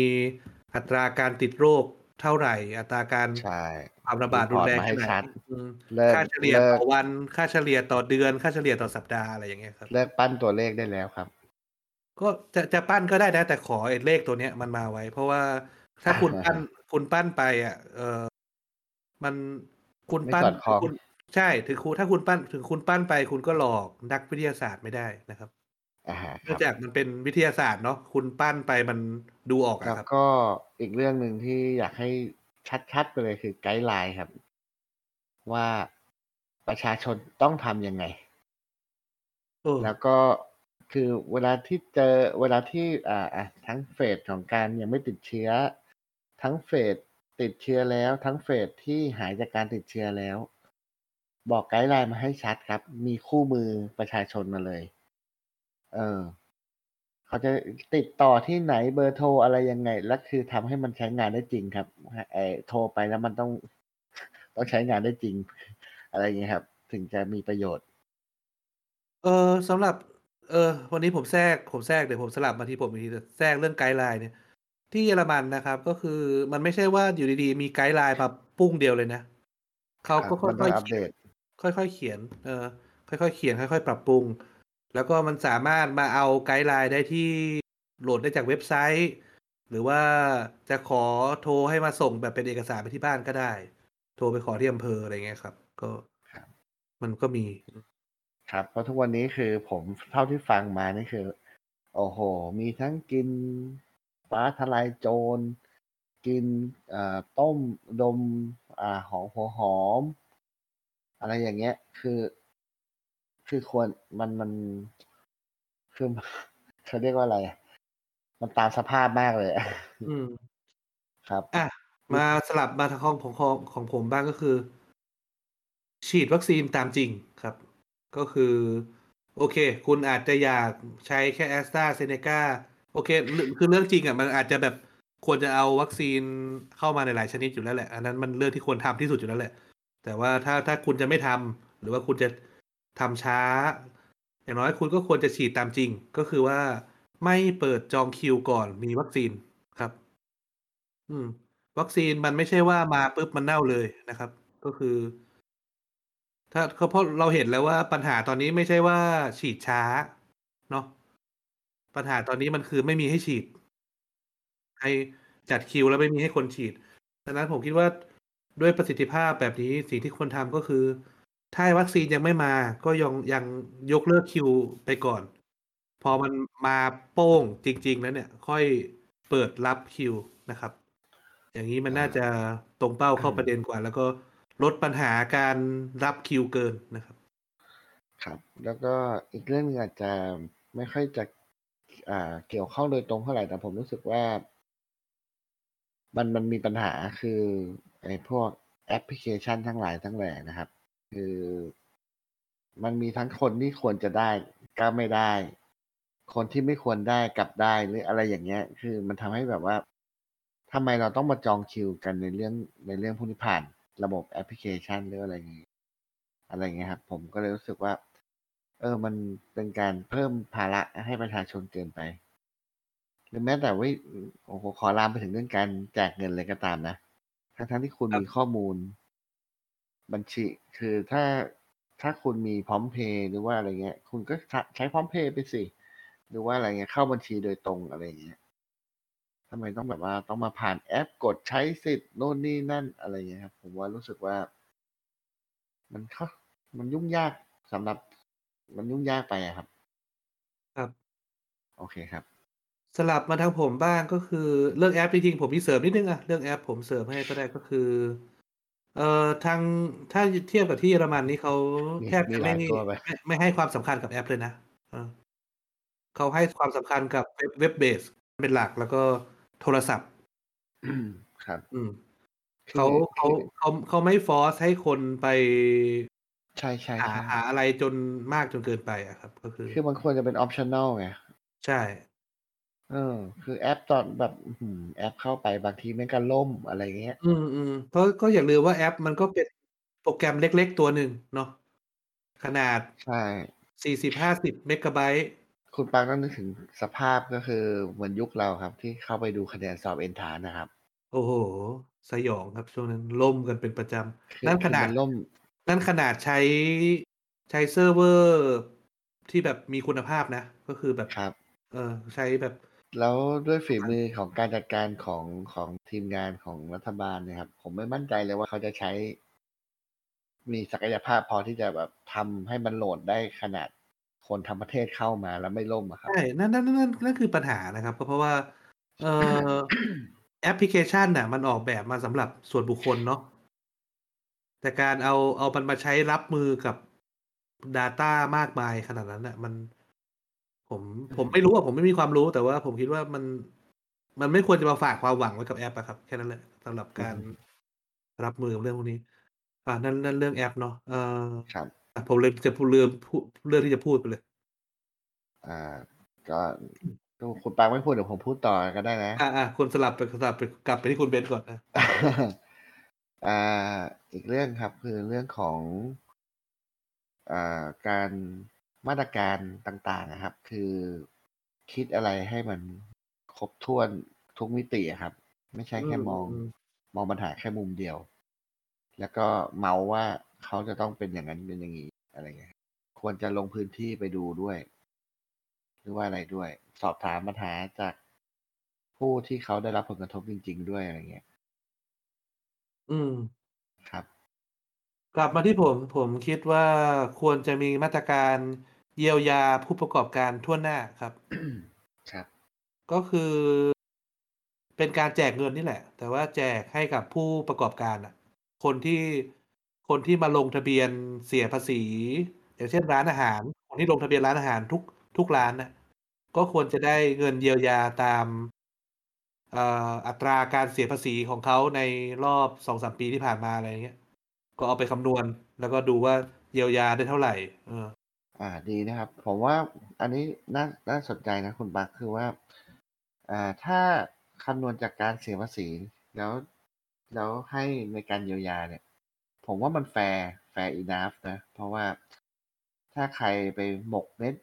อัตราการติดโรคเท่าไรอัตราการใช่ความระรีบาดพรุอนร์ตแรงมาแคให้่ไหนชัดอืมเลิกค่าเฉลี่ยเลิต่กอวัน ค่าเฉลี่ยต่อเดือน ค่าเฉลี่ยต่อสัปดาห์อะไรอย่างเงี้ยครับเลิกปั้นตัวเลขได้แล้วครับ ก็จะจะปั้นก็ได้นะ แต่ขอไอ้เลขตัวเนี้ยมันมาไว้ เพราะว่าถ้าคุณปั้นคุณปั้นไปอะเอ่อมันคุณไม่ปั้นสอดคล้อง คุณใช่ถึงคุณถ้าคุณปั้นถึงคุณปั้นไป คุณก็หลอกนักวิทยาศาสตร์ไม่ได้นะครับอะฮะเนื่ครัองบจากมันเป็นวิทยาศาสตร์เนาะคุณปั้นไปมันดูออกแล้อะวครับ ก็อีกเรื่องหนึ่งที่อยากให้ชัดๆไปเลยคือไกด์ไลน์ครับ ว่าประชาชนต้องทำยังไง เออแล้วก็ คือเวลาที่เจอเวลาที่อ่าอะทั้งเฟสของการยังไม่ติดเชื้อ ทั้ง phase ติดเชื้อแล้ว ทั้ง phase ที่หายจากการติดเชื้อแล้ว บอก guideline มาให้ชัดครับ มีคู่มือประชาชนมาเลย เออเขาจะติดต่อที่ไหนเบอร์โทรอะไรยังไง แล้วคือทำให้มันใช้งานได้จริงครับไอ้โทรไปแล้วมันต้องต้องใช้งานได้จริง อะไรอย่างงี้ครับ ถึงจะมีประโยชน์ เออสำหรับ เออ วันนี้ผมแทรกผมแทรกเดี๋ยวผมสลับมาที่ผมอีกทีแต่แทรกเรื่อง guideline เนี่ย ที่เยอรมันนะครับ ก็คือมันไม่ใช่ว่าอยู่ดีๆ มี guideline มาปุ้งเดียวเลยนะเขาก็ค่อยๆเขียน เออ ค่อยๆเขียน ค่อย ๆ ปรับปรุง แล้วก็มันสามารถมาเอา guideline ได้ที่โหลดได้จากเว็บไซต์ หรือว่าจะขอโทรให้มาส่งแบบเป็นเอกสารไปที่บ้านก็ได้ โทรไปขอที่อำเภออะไรเงี้ยครับ ก็ครับมันก็มี ครับ เพราะทุกวันนี้คือผมเท่าที่ฟังมานี่คือ โอ้โฮมีทั้งกินฟ้าทะลายโจร กินอ่าต้มดมอ่าหอมหัวหอม อะไรอย่างเงี้ย คือ คือควรมันมันคือเขาเรียกว่าอะไรอะมันตามสภาพมากเลยอะอืมครับอะมาสลับมาทางของของของของผมบ้างก็คือ ฉีดวัคซีนตามจริงครับ ก็คือ โอเค คุณอาจจะอยากใช้แค่ AstraZeneca โอเค คือเรื่องจริงอะมันอาจจะแบบควรจะเอาวัคซีนเข้ามาในหลายชนิดอยู่แล้วแหละ อันนั้นมันเรื่องที่ควรทำที่สุดอยู่แล้วแหละ แต่ว่าถ้าถ้าคุณจะไม่ทำหรือว่าคุณจะทำช้า อย่างน้อยคุณก็ควรจะฉีดตามจริง ก็คือว่าไม่เปิดจองคิวก่อนมีวัคซีนครับ อืม วัคซีนมันไม่ใช่ว่ามาปุ๊บมันเน่าเลยนะครับ ก็คือ ถ้าเพราะเราเห็นแล้วว่าปัญหาตอนนี้ไม่ใช่ว่าฉีดช้า เนาะปัญหาตอนนี้มันคือไม่มีให้ฉีด ให้จัดคิวแล้วไม่มีให้คนฉีดดังนั้นผมคิดว่าด้วยประสิทธิภาพแบบนี้สิ่งที่ควรทำก็คือ ถ้าวัคซีนยังไม่มา ก็ยองยังยกเลิกคิวไปก่อน พอมันมาโป้งจริง ๆ แล้วเนี่ย ค่อยเปิดรับคิวนะครับ อย่างงี้มันน่าจะตรงเป้าเข้าประเด็นกว่า แล้วก็ ลดปัญหาการรับคิวเกินนะครับ ครับ แล้วก็อีกเรื่องหนึ่งอาจจะไม่ค่อยจะอ่าเกี่ยวข้องโดยตรงเท่าไหร่แต่ผมรู้สึกว่า มันมันมีปัญหาคือไอ้พวกแอปพลิเคชันทั้งหลายทั้งแหล่นะครับ คือมันมีทั้งคนที่ควรจะได้ก็ไม่ได้ คนที่ไม่ควรได้กลับได้หรืออะไรอย่างเงี้ย คือมันทำให้แบบว่าทำไมเราต้องมาจองคิวกันในเรื่องในเรื่องพวกนี้ผ่าน ระบบแอปพลิเคชันหรืออะไรงี้อะไรเงี้ยครับ ผมก็เลยรู้สึกว่า เออมันเป็นการเพิ่มภาระให้ประชาชนเกินไป หรือแม้แต่เฮ้ยโอ้โฮขอลามไปถึงเรื่องการแจกเงินเลยก็ตามนะทั้งๆที่คุณมีข้อมูล บัญชี คือถ้าถ้าคุณมีพร้อมเพย์หรือว่าอะไรเงี้ย คุณก็ใช้พร้อมเพย์ไปสิ หรือว่าอะไรเงี้ยเข้าบัญชีโดยตรงอะไรเงี้ยำไมต้องแบบว่าต้องมาผ่านแอปกดใช้สิทธิ์โน่นนี่นั่นอะไรอย่างเงี้ยครับ ผมว่ารู้สึกว่า มันค่อนมันยุ่งยากสำหรับมันยุ่งยากไปอะครับ ครับ โอเคครับ สลับมาทางผมบ้างก็คือเรื่องแอปจริงๆผมมีเสริมนิดหนึ่งอะเรื่องแอปผมเสริมให้ก็ได้ก็คือ เอ่อทางถ้าเทียบกับที่เยอรมันนี่เขามีแทบมีจะหไม่ลายตัวไปไม่ไม่ให้ความสำคัญกับแอปเลยนะเออเขาให้ความสำคัญกับเว็บเว็บเบสเป็นหลักแล้วก็ โทรศัพท์ครับ อืมคเขาือเขาคือเขาเขาไม่ฟอร์ซให้คนไปใช่หาๆหาๆอะไรจนมากจนเกินไปอะครับ ก็คือ คือมันควรจะเป็น optional ไงใช่ เออ คือแอปตอนแบบอื้อฮือแอปเข้าไปบางทีแม่งก็ล่มอะไรอย่างเงี้ย อืมๆเพราะก็อย่าลืมว่าแอปมันก็เป็นโปรแกรมเล็กๆตัวหนึ่งเนาะขนาดใช่40-50เมกะไบต์ คุณปาล์มต้องนึกถึงสภาพ ก็คือเหมือนยุคเราครับ ที่เข้าไปดูคะแนนสอบ Entrance อะครับ โอ้โฮ สยองครับช่วงนั้นล่มกันเป็นประจำ คือนั่นขนาด คือมันล่ม นั่นขนาดใช้ ใช้เซิร์ฟเวอร์ที่แบบมีคุณภาพนะ ก็คือแบบ ครับ เออ ใช้แบบ แล้วด้วยฝีมือของการจัดการของ ของทีมงานของรัฐบาลเนี่ยครับ ผมไม่มั่นใจเลยว่าเขาจะใช้ มีศักยภาพพอที่จะแบบทำให้มันโหลดได้ขนาด คนทั้งประเทศเข้ามาแล้วไม่ล่มอะครัใช่บนั่นนั่นนั่นนั่นนั่นคือปัญหานะครับ ก็เพราะว่าเอ่อแอปพลิเคชันน่ะ มันออกแบบมาสำหรับส่วนบุคคลเนาะแต่การเอาเอามันมาใช้รับมือกับ Data มากมายขนาดนั้นน่ะ มัน ผมผมไม่รู้อะผมไม่มีความรู้แต่ว่าผมคิดว่ามันมันไม่ควรจะมาฝากความหวังไว้กับแอปอะครับ แค่นั้นแหละสำหรับอืการมรับมือกับเรื่องพวกนี้ อ่านั่นนั่นเรื่องแอปเนาะเอ่อครับอะ ผมเลยจะพูดลืมพูดเรื่องที่จะพูดไปเลย อ่า ก็ก็คุณปาล์มไม่พูดเดี๋ยวผมพูดต่อก็ได้นะอาๆคุณสลับไปสลับไปกลับไปที่คุณเบนซ์ก่อนนะอ่า อีกเรื่องครับ คือเรื่องของอ่าการมาตรการต่างๆอะครับ คือคิดอะไรให้มันครบถ้วนทุกมิติอะครับ ไม่ใช่อืแค่มมองอืมมองปัญหาแค่มุมเดียว แล้วก็เมาส์ว่า เขาจะต้องเป็นอย่างนั้นเป็นอย่างงี้อะไรเงี้ยควรจะลงพื้นที่ไปดูด้วย หรือว่าอะไรด้วย สอบถามปัญหาจากผู้ที่เขาได้รับผลกระทบจริง ๆ ด้วยอะไรเงี้ย อืมครับ กลับมาที่ผมผมคิดว่าควรจะมีมาตรการเยียวยาผู้ประกอบการทั่วหน้าครับ ครับ ก็คือเป็นการแจกเงินนี่แหละ แต่ว่าแจกให้กับผู้ประกอบการน่ะคนที่ คนที่มาลงทะเบียนเสียภาษี อย่างเช่นร้านอาหาร คนที่ลงทะเบียนร้านอาหารทุกทุกร้านน่ะก็ควรจะได้เงินเยียวยาตามอัตราการเสียภาษีของเขาในรอบ2-3ปีที่ผ่านมาอะไรเงี้ย ก็เอาไปคำนวณ แล้วก็ดูว่าเยียวยาได้เท่าไหรเออ อ่าดีนะครับ ผมว่าอันนี้น่าน่าสนใจนะคุณปลั๊กคือว่า อ่าถ้าคำนวณจากการเสียภาษี แล้วแล้วให้ในการเยียวยาเนี่ย ผมว่ามันแฟร์ fair enough นะ เพราะว่าถ้าใครไปหมกเม็ด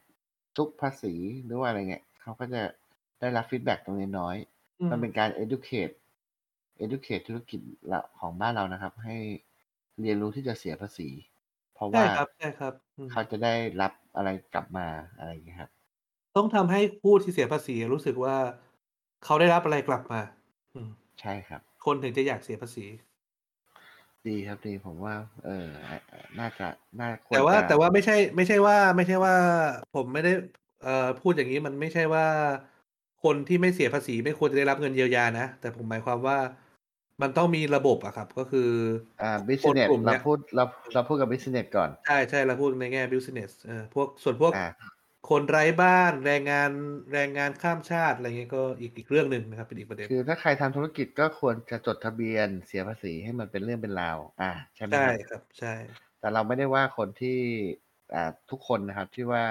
ซุกภาษีหรือว่าอะไรเงี้ยเขาก็จะได้รับ feedback ตรงนี้น้อยอืม มันเป็นการ educate educate ธุรกิจละของบ้านเรานะครับ ให้เรียนรู้ที่จะเสียภาษี เพราะใช่ว่าครับใช่ครับอืมเขาจะได้รับอะไรกลับมาอะไรอย่างเงี้ยครับ ต้องทำให้ผู้ที่เสียภาษีอะรู้สึกว่าเขาได้รับอะไรกลับมาอืมใช่ครับ คนถึงจะอยากเสียภาษี ดีครับดีผมว่า เอ่ออน่าจะน่าควแต่รว่าจะแต่ว่าไม่ใช่ ไม่ใช่ว่า ไม่ใช่ว่า ผมไม่ได้เอ่อพูดอย่างงี้มันไม่ใช่ว่า คนที่ไม่เสียภาษีไม่ควรจะได้รับเงินเยียวยานะ แต่ผมหมายความว่ามันต้องมีระบบอะครับ ก็คืออ่าคนบิสเนสกลุ่มเราเนี้ยพูดเราเราพูดกับ business ก่อน ใช่ๆเราพูดในแง่ business เออพวกส่วนพวกอา คนไร้บ้านแรงงานแรงงานข้ามชาติอะไรงี้ก็อีกอีกเรื่องหนึ่งนะครับ เป็นอีกประเด็นคือถ้าใครทำธุรกิจก็ควรจะจดทะเบียนเสียภาษีให้มันเป็นเรื่องเป็นราวอาใช่ไหมใช่ครับครับ ใช่ แต่เราไม่ได้ว่าคนที่อ่าทุกคนนะครับที่ว่า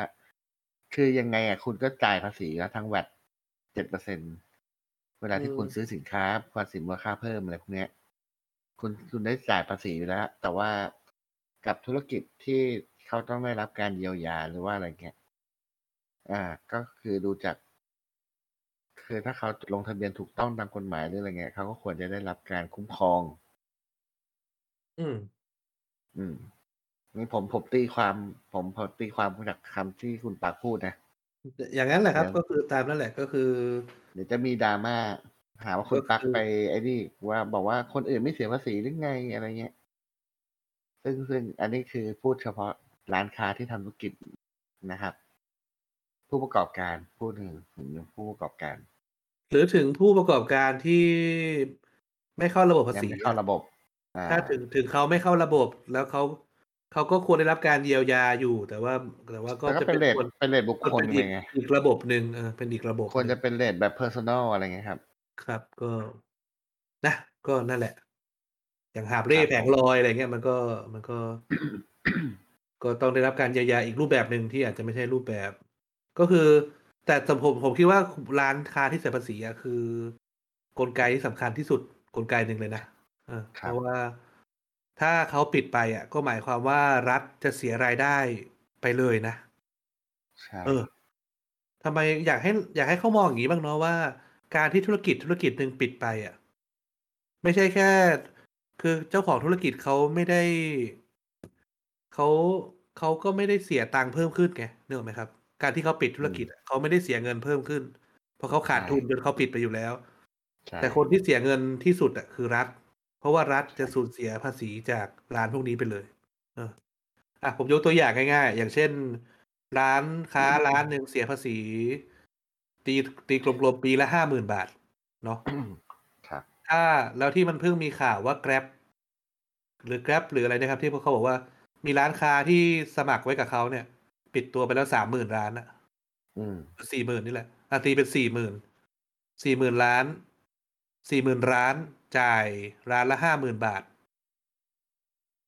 คือยังไงอะคุณก็จ่ายภาษีแล้วทั้ง VAT 7%เวลาอืที่คุณมซื้อสินค้าภาษีมูลค่าเพิ่มอะไรพวกเนี้ย คุณคุณได้จ่ายภาษีอยู่แล้ว แต่ว่ากับธุรกิจที่เขาต้องได้รับการเยียวยาหรือว่าอะไรเงี้ย อาก็คือดูจาก คือถ้าเขาลงทะเบียนถูกต้องตามกฎหมายหรืออะไรเงี้ยเขาก็ควรจะได้รับการคุ้มครอง อืม อืมนี่ผมผมตีความ ผมผมตีความจากคำที่คุณปลั๊กพูดนะออย่างงั้นแหละคเดรัีบ๋ยวก็คือตามนั้นแหละก็คือ เดี๋ยวจะมี drama หาว่าคุก็ณปลั๊กคือไปไอ้นี่ว่าบอกว่าคนอื่นไม่เสียภาษีหรือไงอะไรเงี้ย ซึ่งซึ่งอันนี้คือพูดเฉพาะร้านค้าที่ทำธุรกิจนะครับ ผู้ประกอบการพูดถึงถึงผู้ประกอบการ หรือถึงผู้ประกอบการที่ไม่เข้าระบบภายังษีไม่อเข้าะระบบอาถ้าถึงถึงเขาไม่เข้าระบบแล้วเขาเขาก็ควรได้รับการเยียวยาอยู่ แต่ว่าแต่ว่าก็แต่ก็จะเป็เป็นนเรตส่วนเป็นเรตบุคมันคลเป็นไปอีกไงอีกระบบหนึ่งเออเป็นอีกระบบควรหนึ่จะงเป็นเรตแบบเพอร์ซันนัลอะไรเงี้ยครับ ครับก็นะก็นั่นแหละ อย่างหาบเร่ครับแผผงมลอยอะไรเงี้ยมันก็มันก็ ก็ต้องได้รับการเยียวยาอีกรูปแบบหนึ่งที่อาจจะไม่ใช่รูปแบบ ก็คือ แต่สำผมผมคิดว่าร้านค้าที่เสียภาษีอะคือ กลไกที่สำคัญที่สุดกลไกหนึ่งเลยนะเออคเพรับราะว่าถ้าเขาปิดไปอะก็หมายความว่ารัฐจะเสียรายได้ไปเลยนะใช่เออทำไมอยากให้ อยากให้เขามองอย่างงี้บ้างเนาะว่า การที่ธุรกิจธุรกิจหนึ่งปิดไปอะไม่ใช่แค่ คือเจ้าของธุรกิจเขาไม่ได้เขาเขาก็ไม่ได้เสียตังค์เพิ่มขึ้นไงนึกออกไหมครับ? การที่เขาปิดธุอืรมกิจอะเขาไม่ได้เสียเงินเพิ่มขึ้น เพราะเขาขาใช่ดทุนจนเขาปิดไปอยู่แล้วใช่แต่คนที่เสียเงินที่สุดอะคือรัฐ เพราะว่ารัฐจะสูญเสียภาษีจากร้านพวกนี้ไปเลย เอออะผมยกตัวอย่างง่าย ๆ อย่างเช่น ร้านค้าร้านหนึ่งเสียภาษี ตีตีกลมๆปีละ50,000บาท เนาะครับถ้าแล้วที่มันเพิ่งมีข่าวว่า Grab หรือ Grab หรืออะไรนะครับ ที่พวกเขาบอกว่ามีร้านค้าที่สมัครไว้กับเขาเนี่ย ปิดตัวไปแล้ว30,000ร้านอะอืมหรือ40,000นี่แหละอาตีเป็น40,000 40,000ล้าน40,000ร้าน จ่ายร้านละ50,000บาท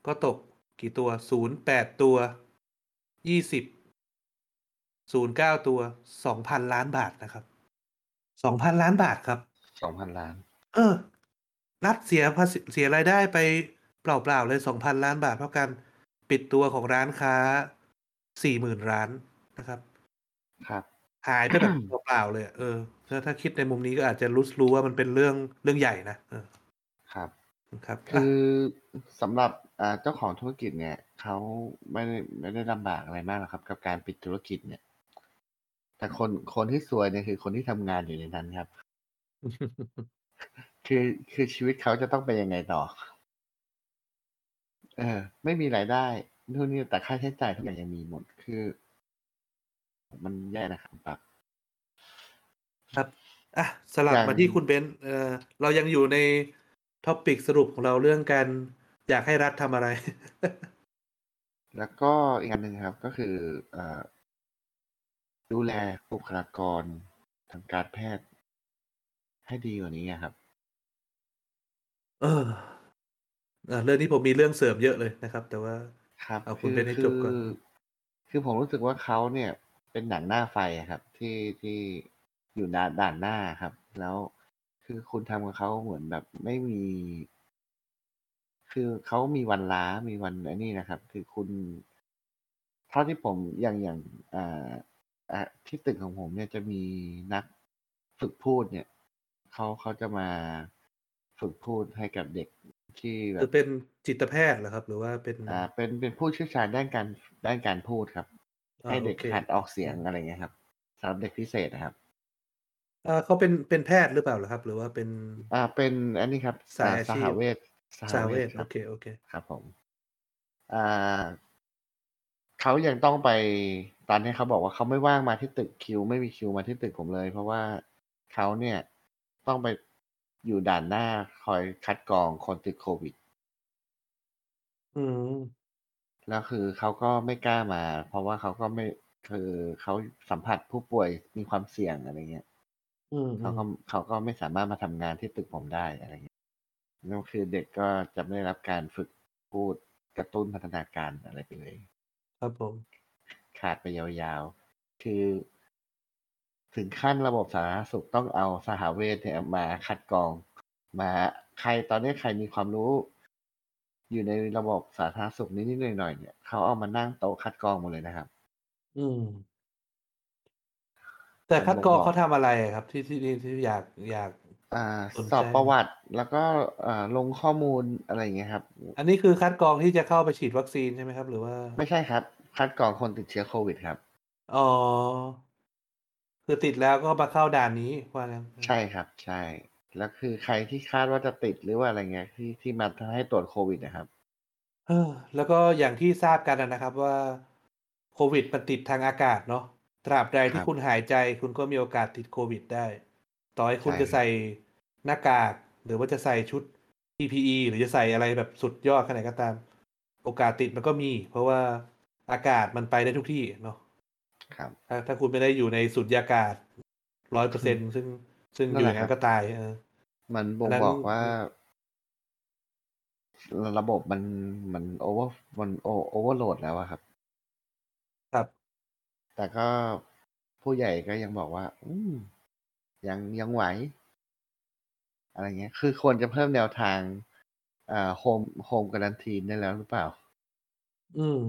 ก็ตกกี่ตัว08ตัว20 09ตัว2,000ล้านบาทนะครับ2,000ล้านบาทครับ2,000ล้าน เออ รัฐเสียภาษีเสียรายได้ไปเปล่าๆเลย2,000ล้านบาทเพราะการปิดตัวของร้านค้า 40,000ร้านนะครับ ครับ หายไปแบบเปล่าๆเลยอะเออถ้าถ้าคิดในมุมนี้ก็อาจจะรู้รู้ว่ามันเป็นเรื่องเรื่องใหญ่นะเออครับ ครับ คือะอสำหรับอ่าเจ้าของธุรกิจเนี่ยเขาไม่ได้ไม่ได้ลำบากอะไรมากหรอกครับ กับการปิดธุรกิจเนี่ย แต่คนคนที่ซวยเนี่ยคือคนที่ทำงานอยู่ในนั้นครับ คือคือชีวิตเขาจะต้องเป็นยังไงต่อ เออ ไม่มีรายได้ นู่นนี่แต่ค่าใช้จ่ายทุกอย่างยังมีหมดคือ มันแย่นะครับปั๊บครับอะสลับอย่างมาที่คุณเบนซ์เออเรายังอยู่ใน topic สรุปของเราเรื่องการอยากให้รัฐทำอะไร แล้วก็อีกอันหนึ่งครับก็คือเอ่อดูแลบุคลากรทางการแพทย์ ให้ดีกว่านี้อะครับเออเออเรื่องนี้ผมมีเรื่องเสริมเยอะเลยนะครับ แต่ว่า ครับเอาคุณคือเบนให้คืจบก่อนคือผมรู้สึกว่าเขาเนี่ย เป็นหนังหน้าไฟอะครับ ที่ที่อยู่ด่านด่านหน้าครับ แล้วคือคุณทำกับเขาเหมือนแบบไม่มี คือเขามีวันล้ามีวันไอ้นี่นะครับ คือคุณเท่าที่ผมอย่างอย่างอ่าอ่าที่ตึกของผมเนี่ยจะมีนักฝึกพูดเนี่ยเขาเขาจะมาฝึกพูดให้กับเด็ก ที่แบคือบเป็นจิตแพทย์เหรอครับ หรือว่าเป็นอ่าเป็นเป็นผู้เชี่ยวชาญด้านการด้านการพูดครับ อ่าให้เด็กโอเคหัดออกเสียงอะไรเงี้ยครับสำหรับเด็กพิเศษนะครับ อ่าเขาเป็นเป็นแพทย์หรือเปล่าเหรอครับ หรือว่าเป็น อ่าเป็นอันนี้ครับสายอ่อาสชีหพ เวชสาวเวทคโอรับ เคโอเค ครับผมอ่าเขายังต้องไปตอนนี้เขาบอกว่าเขาไม่ว่างมาที่ตึกคิว ไม่มีคิวมาที่ตึกผมเลย เพราะว่าเขาเนี่ยต้องไป อยู่ด่านหน้าคอยคัดกรองคนติดโควิด อืม แล้วคือเขาก็ไม่กล้ามา เพราะว่าเขาก็ไม่คือเขาสัมผัสผู้ป่วยมีความเสี่ยงอะไรเงี้ยอืมอืเขามก็เขาก็ไม่สามารถมาทำงานที่ตึกผมได้อะไรเงี้ยนั่นคือเด็กก็จะไม่ได้รับการฝึกพูดกระตุ้นพัฒนาการอะไรไปเลย ครับผม ขาดไปยาวๆ คือ ถึงขั้นระบบสาธารณสุขต้องเอาสหเวชเนี่ยมาคัดกรอง มาใครตอนนี้ใครมีความรู้ อยู่ในระบบสาธารณสุขนิดๆหน่อยๆเนี่ยเขาเอามานั่งโต๊ะคัดกรองหมดเลยนะครับ อืม แต่ผมคัดกรองบอกเขาทำอะไรอะครับที่ที่ที่ที่อยากอยากอ่าสนใจสอบประวัติแล้วก็อ่าลงข้อมูลอะไรอย่างเงี้ยครับ อันนี้คือคัดกรองที่จะเข้าไปฉีดวัคซีนใช่ไหมครับ หรือว่า ไม่ใช่ครับ คัดกรองคนติดเชื้อโควิดครับ อ๋อ คือติดแล้วก็มาเข้าด่านนี้ว่างั้นใช่ครับ ใช่ แล้วคือใครที่คาดว่าจะติดหรือว่าอะไรเงี้ยที่ที่มาให้ตรวจโควิดนะครับเออแล้วก็อย่างที่ทราบกันนะครับว่าโควิดมันติดทางอากาศเนาะตราบใดที่ครับคุณหายใจคุณก็มีโอกาสติดโควิดได้ ต่อให้คุณใช่จะใส่หน้ากาก หรือว่าจะใส่ชุด PPE หรือจะใส่อะไรแบบสุดยอดขนาดไหนก็ตาม โอกาสติดมันก็มี เพราะว่าอากาศมันไปได้ทุกที่เนาะ ครับ ถ้าถ้าคุณไม่ได้อยู่ในสุญญากาศร้อยเปอร์เซ็นซึ่งซึ่งนั่อนยู่อละย่างนั้นก็ตาย นั่นแหละครับเออมันบ่งอันนั้นบอกว่า ระบบมันมัน over มันโอ overload แล้วอะครับ ครับ แต่ก็ผู้ใหญ่ก็ยังบอกว่า อืมยังยังไหว อะไรเงี้ย คือควรจะเพิ่มแนวทางอ่าโฮมโฮมการันทีนได้แล้วหรือเปล่า อืม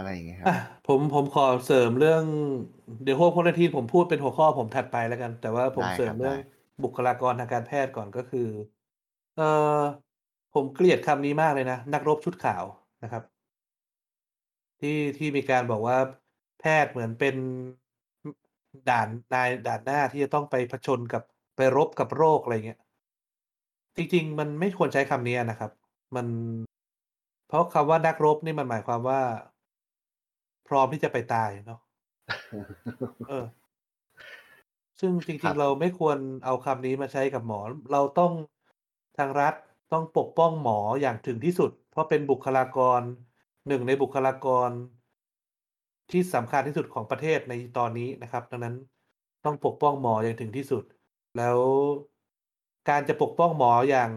อะไรอย่างเงี้ยครับอะผมผมขอเสริมเรื่องเดี๋ยวพวกพลทีผมพูดเป็นหัวข้อผมถัดไปแล้วกัน แต่ว่าผมได้เสริครัมบเรื่องได้บุคลากรทางการแพทย์ก่อนก็คือ เออผมเกลียดคำนี้มากเลยนะ นักรบชุดขาวนะครับ ที่ที่มีการบอกว่าแพทย์เหมือนเป็นด่านนายด่านหน้าที่จะต้องไปผจญกับไปรบกับโรคอะไรเงี้ย จริง ๆ มันไม่ควรใช้คำนี้นะครับ มัน เพราะคำว่านักรบนี่มันหมายความว่า พร้อมที่จะไปตายเนาะเออ ซึ่งจครัริงบๆเราไม่ควรเอาคำนี้มาใช้กับหมอ เราต้องทางรัฐต้องปกป้องหมออย่างถึงที่สุด เพราะเป็นบุคลากรหนึ่งในบุคลากร ที่สำคัญที่สุดของประเทศในตอนนี้นะครับ ดังนั้นต้องปกป้องหมออย่างถึงที่สุด แล้วการจะปกป้องหมออย่าง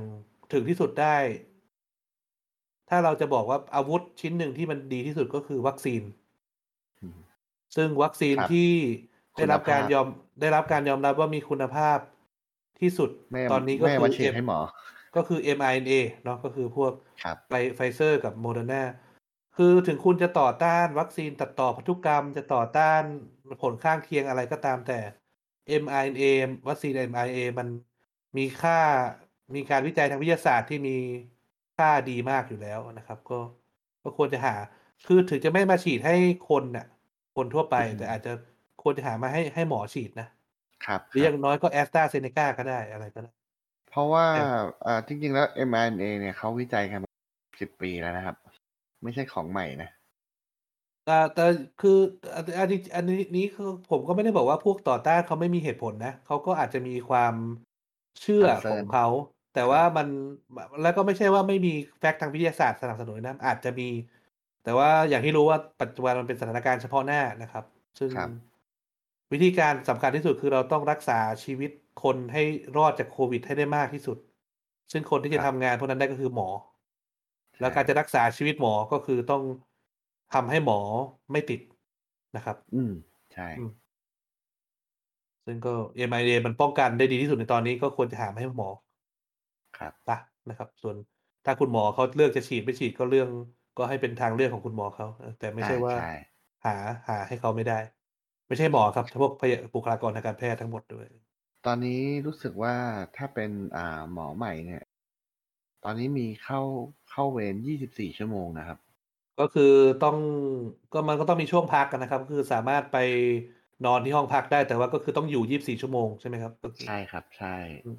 ถึงที่สุดได้ ถ้าเราจะบอกว่าอาวุธชิ้นหนึ่งที่มันดีที่สุดก็คือวัคซีนอืม ซึ่งวัคซีนครับที่ได้รับคุณภาพการยอมได้รับการยอมรับว่ามีคุณภาพที่สุดไม่ตอนนี้ก็ไม่มา คือ ฉีด M ให้หมอ ก็คือ mRNA เนาะก็คือพวกครับ ไฟไฟเซอร์กับโมเดอร์นาคือถึงคุณจะต่อต้านวัคซีนตัดต่อพันธุกรรม จะต่อต้านผลข้างเคียงอะไรก็ตามแต่ mRNA วัคซีน mRNA มันมีค่ามีการวิจัยทางวิทยาศาสตร์ที่มีค่าดีมากอยู่แล้วนะครับ ก็ก็ควรจะหา คือถึงจะไม่มาฉีดให้คนน่ะ คนทั่วไปอือฮึแต่อาจจะควรจะหามาให้ให้หมอฉีดนะครับหรือคอรับย่างน้อยก็ AstraZeneca ก็ได้อะไรก็ได้ เพราะว่าแต่เอ่อจริงๆ แล้ว mRNA เนี่ยเขาวิจัยกันมาสิบปีแล้วนะครับ ไม่ใช่ของใหม่นะอ่าแต่คืออันอันนี้อันนี้นี้คือผมก็ไม่ได้บอกว่าพวกต่อต้านเขาไม่มีเหตุผลนะเขาก็อาจจะมีความเชื่อข concern องเขา แต่คว่ารับมันแล้วก็ไม่ใช่ว่าไม่มีแฟกต์ทางวิทยาศาสตร์สนับสนุนนะอาจจะมี แต่ว่าอย่างที่รู้ว่าปัจจุบันมันเป็นสถานการณ์เฉพาะหน้านะครับ ซึ่งครับวิธีการสำคัญที่สุดคือเราต้องรักษาชีวิตคนให้รอดจากโควิดให้ได้มากที่สุด ซึ่งคนที่คจะรับทำงานพวกนั้นได้ก็คือหมอ แล้วใช่การจะรักษาชีวิตหมอก็คือต้องทำให้หมอไม่ติดนะครับ อืมใช่อืมซึ่งก็ mRNA มันป้องกันได้ดีที่สุดในตอนนี้ก็ควรจะหามาให้หมอ ครับปะนะครับ ส่วนถ้าคุณหมอเขาเลือกจะฉีดไม่ฉีดก็เรื่อง ก็ให้เป็นทางเลือกของคุณหมอเขาเออแต่ไม่ใช่ใช่ว่าใช่หาหาให้เขาไม่ได้ ไม่ใช่หมอครับพวกพยาบุคลากรทางการแพทย์ทั้งหมดด้วย ตอนนี้รู้สึกว่าถ้าเป็นอ่าหมอใหม่เนี่ย ตอนนี้มีเข้าเข้าเวรยี่สิบสี่ชั่วโมงนะครับ ก็คือต้องก็มันก็ต้องมีช่วงพักกันนะครับก็คือสามารถไปนอนที่ห้องพักได้แต่ว่าก็คือต้องอยู่ยี่สิบสี่ชั่วโมงใช่ไหมครับก็คือใช่ครับใช่อืม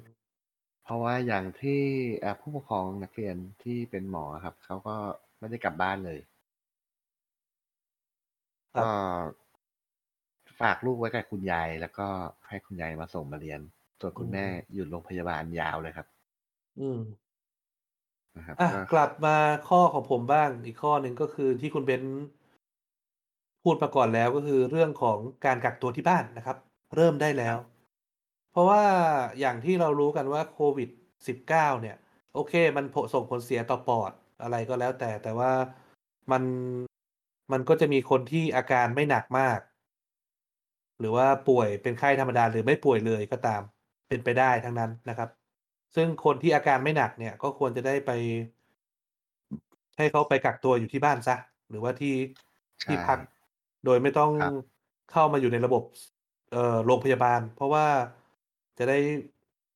เพราะว่าอย่างที่อ่าผู้ปกครองนักเรียนที่เป็นหมอครับเขาก็ ไม่ได้กลับบ้านเลยครับ ก็ฝากลูกไว้กับคุณยาย แล้วก็ให้คุณยายมาส่งมาเรียน ส่วนคุณแม่อยู่โรงพยาบาลยาวเลยครับอืม นะครับ อะ ก็กลับมาข้อของผมบ้างอีกข้อหนึ่งก็คือที่คุณเบนซ์พูดมาก่อนแล้วก็คือเรื่องของการกักตัวที่บ้านนะครับ เริ่มได้แล้ว เพราะว่าอย่างที่เรารู้กันว่าโควิด -19 เนี่ย โอเค มันผส่งผลเสียต่อปอด อะไรก็แล้วแต่แต่ว่ามันมันก็จะมีคนที่อาการไม่หนักมาก หรือว่าป่วยเป็นไข้ธรรมดาหรือไม่ป่วยเลยก็ตามเป็นไปได้ทั้งนั้นนะครับ ซึ่งคนที่อาการไม่หนักเนี่ย ก็ควรจะได้ไป ให้เขาไปกักตัวอยู่ที่บ้านซะหรือว่าที่ใช่ที่พักโดยไม่ต้องครับเข้ามาอยู่ในระบบ เอ่อโรงพยาบาล เพราะว่าจะได้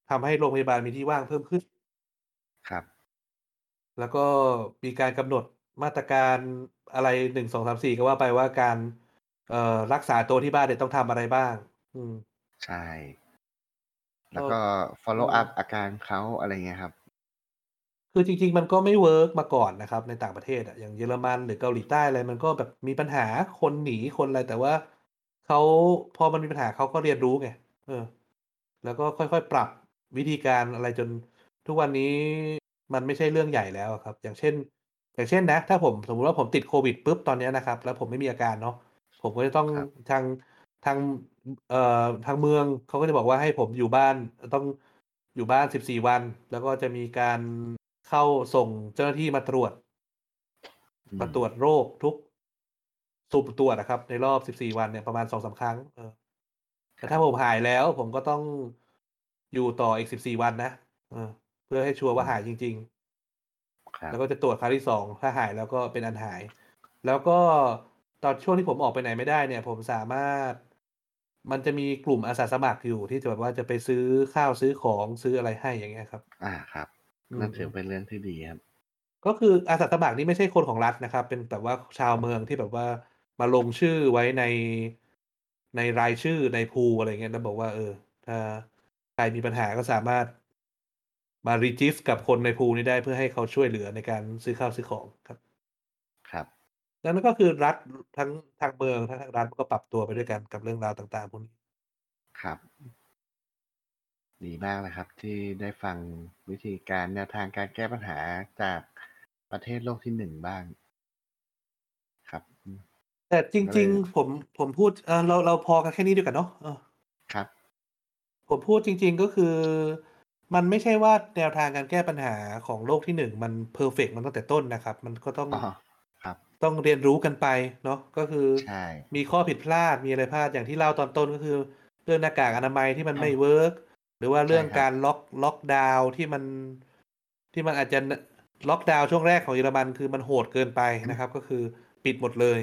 ทำให้โรงพยาบาลมีที่ว่างเพิ่มขึ้น ครับ แล้วก็มีการกำหนดมาตรการอะไรหนึ่งสองสามสี่ก็ว่าไปว่าการเอ่อรักษาตัวที่บ้านเนี่ยต้องทำอะไรบ้าง อืม ใช่ แล้วก็ก็ follow อืม up อาการเขาอะไรเงี้ยครับ คือจริง ๆ มันก็ไม่เวิร์กมาก่อนนะครับ ในต่างประเทศอะอย่างเยอรมันหรือเกาหลีใต้อะไรมันก็แบบมีปัญหาคนหนีคนอะไร แต่ว่าเขาพอมันมีปัญหาเขาก็เรียนรู้ไงเออ แล้วก็ค่อยๆปรับวิธีการอะไรจนทุกวันนี้ มันไม่ใช่เรื่องใหญ่แล้วอะครับ อย่างเช่น อย่างเช่นนะ ถ้าผมสมมุติว่าผมติดโควิดปุ๊บตอนเนี้ยนะครับ แล้วผมไม่มีอาการเนาะผมก็จะต้องครับทางทางเอ่อทางเมืองเขาก็จะบอกว่าให้ผมอยู่บ้านต้องอยู่บ้านสิบสี่วัน แล้วก็จะมีการเข้าส่งเจ้าหน้าที่มาตรวจอืมมาตรวจโรคทุกสุ่มตรวจนะครับ ในรอบสิบสี่วันเนี่ยประมาณสองสาครั้ง เออแต่ถ้าผมหายแล้ว ผมก็ต้องอยู่ต่ออีกสิบสี่วันนะเออ เพื่อให้ชัวร์ว่าหายจริงๆครับแล้วก็จะตรวจครั้งที่สองถ้าหายแล้วก็เป็นอันหาย แล้วก็ตอนช่วงที่ผมออกไปไหนไม่ได้เนี่ย ผมสามารถ มันจะมีกลุ่มอาสาสมัครอยู่ที่จะแบบว่าจะไปซื้อข้าวซื้อของซื้ออะไรให้อย่างเงี้ยครับ อ่าครับอืมนั่นถือเป็นเรื่องที่ดีครับ ก็คืออาสาสมัครนี่ไม่ใช่คนของรัฐนะครับ เป็นแบบว่าชาวเมืองที่แบบว่ามาลงชื่อไว้ในในรายชื่อในพูลอะไรเงี้ยแล้วบอกว่า เออ ถ้าใครมีปัญหาก็สามารถ มารีจิสกับคนในพูลนี้ได้เพื่อให้เขาช่วยเหลือในการซื้อข้าวซื้อของครับ ครับ ดังนั้นก็คือรัฐทั้งทางเมืองทั้งทางรัฐก็ปรับตัวไปด้วยกันกับเรื่องราวต่างๆพวกนี้ ครับ ดีมากเลยครับ ที่ได้ฟังวิธีการแนวทางการแก้ปัญหาจากประเทศโลกที่หนึ่งบ้าง ครับอืมแต่จก็เลริงยๆผมผมพูดเออเราเราพอกันแค่นี้ดีกว่าเนาะเออครับ ผมพูดจริง ๆก็คือ มันไม่ใช่ว่าแนวทางการแก้ปัญหาของโลกที่หนึ่งมัน perfect มันตั้งแต่ต้นนะครับ มันก็ต้องอ๋อครับ ต้องเรียนรู้กันไปเนาะก็คือใช่มีข้อผิดพลาดมีอะไรพลาดอย่างที่เล่าตอนต้นก็คือ เรื่องหน้ากากอนามัยที่มันไม่ work หรือว่าเรื่องใช่ครับการล็อกล็อกดาวน์ที่มันที่มันอาจจะล็อกดาวน์ช่วงแรกของเยอรมันคือมันโหดเกินไปนะครับ ก็คือปิดหมดเลย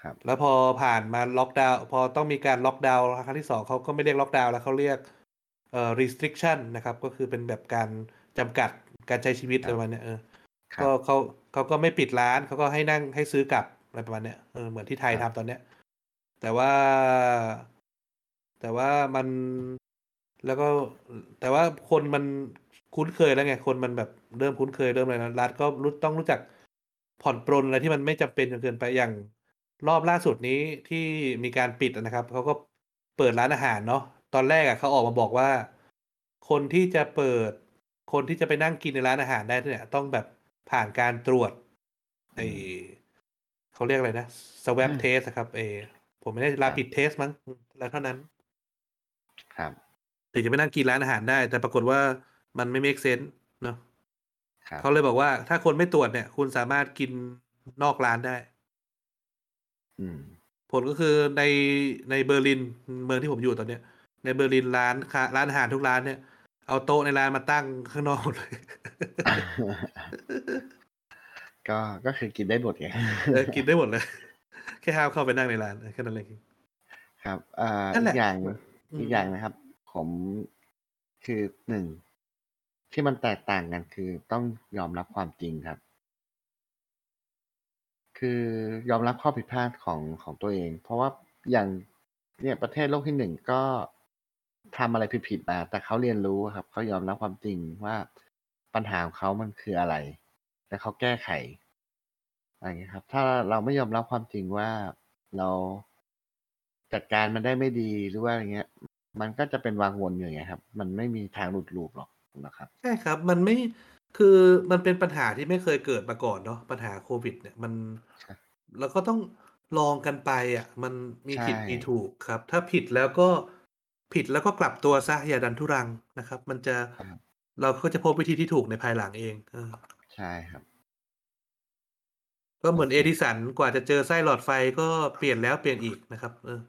ครับแล้วพอผ่านมาล็อกดาวน์พอต้องมีการล็อกดาวน์ครั้งที่สองเขาก็ไม่เรียกล็อกดาวน์แล้วเขาเรียก เอ่อ restriction นะครับ ก็คือเป็นแบบการจำกัดการใช้ชีวิตอะไรประมาณเนี้ยเออครัก็บเขาเขาก็ไม่ปิดร้านเขาก็ให้นั่งให้ซื้อกลับอะไรประมาณเนี้ยเออเหมือนที่ไทยครัทำบตอนเนี้ย แต่ว่า แต่ว่ามันแล้วก็แต่ว่าคนมันคุ้นเคยแล้วไง คนมันแบบเริ่มคุ้นเคยเริ่มอะไรแล้วรัฐก็รู้ต้องรู้จักผ่อนปรนอะไรที่มันไม่จำเป็นจนเกินไปอย่างรอบล่าสุดนี้ที่มีการปิดนะครับเขาก็เปิดร้านอาหารเนาะ ตอนแรกอะเขาออกมาบอกว่า คนที่จะเปิด คนที่จะไปนั่งกินในร้านอาหารได้เนี่ย ต้องแบบผ่านการตรวจไอเขาเรียกอะไรนะ swab อืม test อะครับเออผมไม่ได้ครับ rapid test มั้งแล้วเท่านั้น ครับถึงจะไปนั่งกินร้านอาหารได้ แต่ปรากฏว่ามันไม่ make sense เนาะครับเขาเลยบอกว่า ถ้าคนไม่ตรวจเนี่ย คุณสามารถกินนอกร้านได้อืมผลก็คือในในเบอร์ลินเมืองที่ผมอยู่ตอนเนี้ย ในเบอร์ลินร้านค้าร้านอาหารทุกร้านเนี่ย เอาโต๊ะในร้านมาตั้งข้างนอกหมดเลย ก็ก็คือกินได้หมดไงเออกินได้หมดเลย แค่ห้ามเข้าไปนั่งในร้านแค่นั้นเองครับอ่านั่นแหละ อีกอย่างอืมอีกอย่างนะครับ ผมคือหนึ่งที่มันแตกต่างกันคือต้องยอมรับความจริงครับ คือยอมรับข้อผิดพลาดของของตัวเอง เพราะว่าอย่างเนี่ยประเทศโลกที่หนึ่งก็ ทำอะไรผิดๆมาแต่เขาเรียนรู้ครับเขายอมรับความจริงว่าปัญหาของเขามันคืออะไร และเขาแก้ไขอะไรอย่างเงี้ยครับ ถ้าเราไม่ยอมรับความจริงว่าเราจัดการมันได้ไม่ดีหรือว่าอะไรเงี้ย มันก็จะเป็นวางวนอยู่อย่างเงี้ยครับ มันไม่มีทางหลุดลูปหรอกนะครับใช่ครับ มันไม่คือมันเป็นปัญหาที่ไม่เคยเกิดมาก่อนเนาะปัญหาโควิด เนี่ย มันใช่แล้วก็ต้องลองกันไปอะ มันมีผิดใช่มีถูกครับ ถ้าผิดแล้วก็ ผิดแล้วก็กลับตัวซะอย่าดันทุรังนะครับ มันจะครับเราก็จะพบวิธีที่ถูกในภายหลังเองเออใช่ครับ ก็เหมือนโอเอเคดิสันกว่าจะเจอไส้หลอดไฟก็เปลี่ยนแล้วเปลี่ยนอีกนะครับ เออ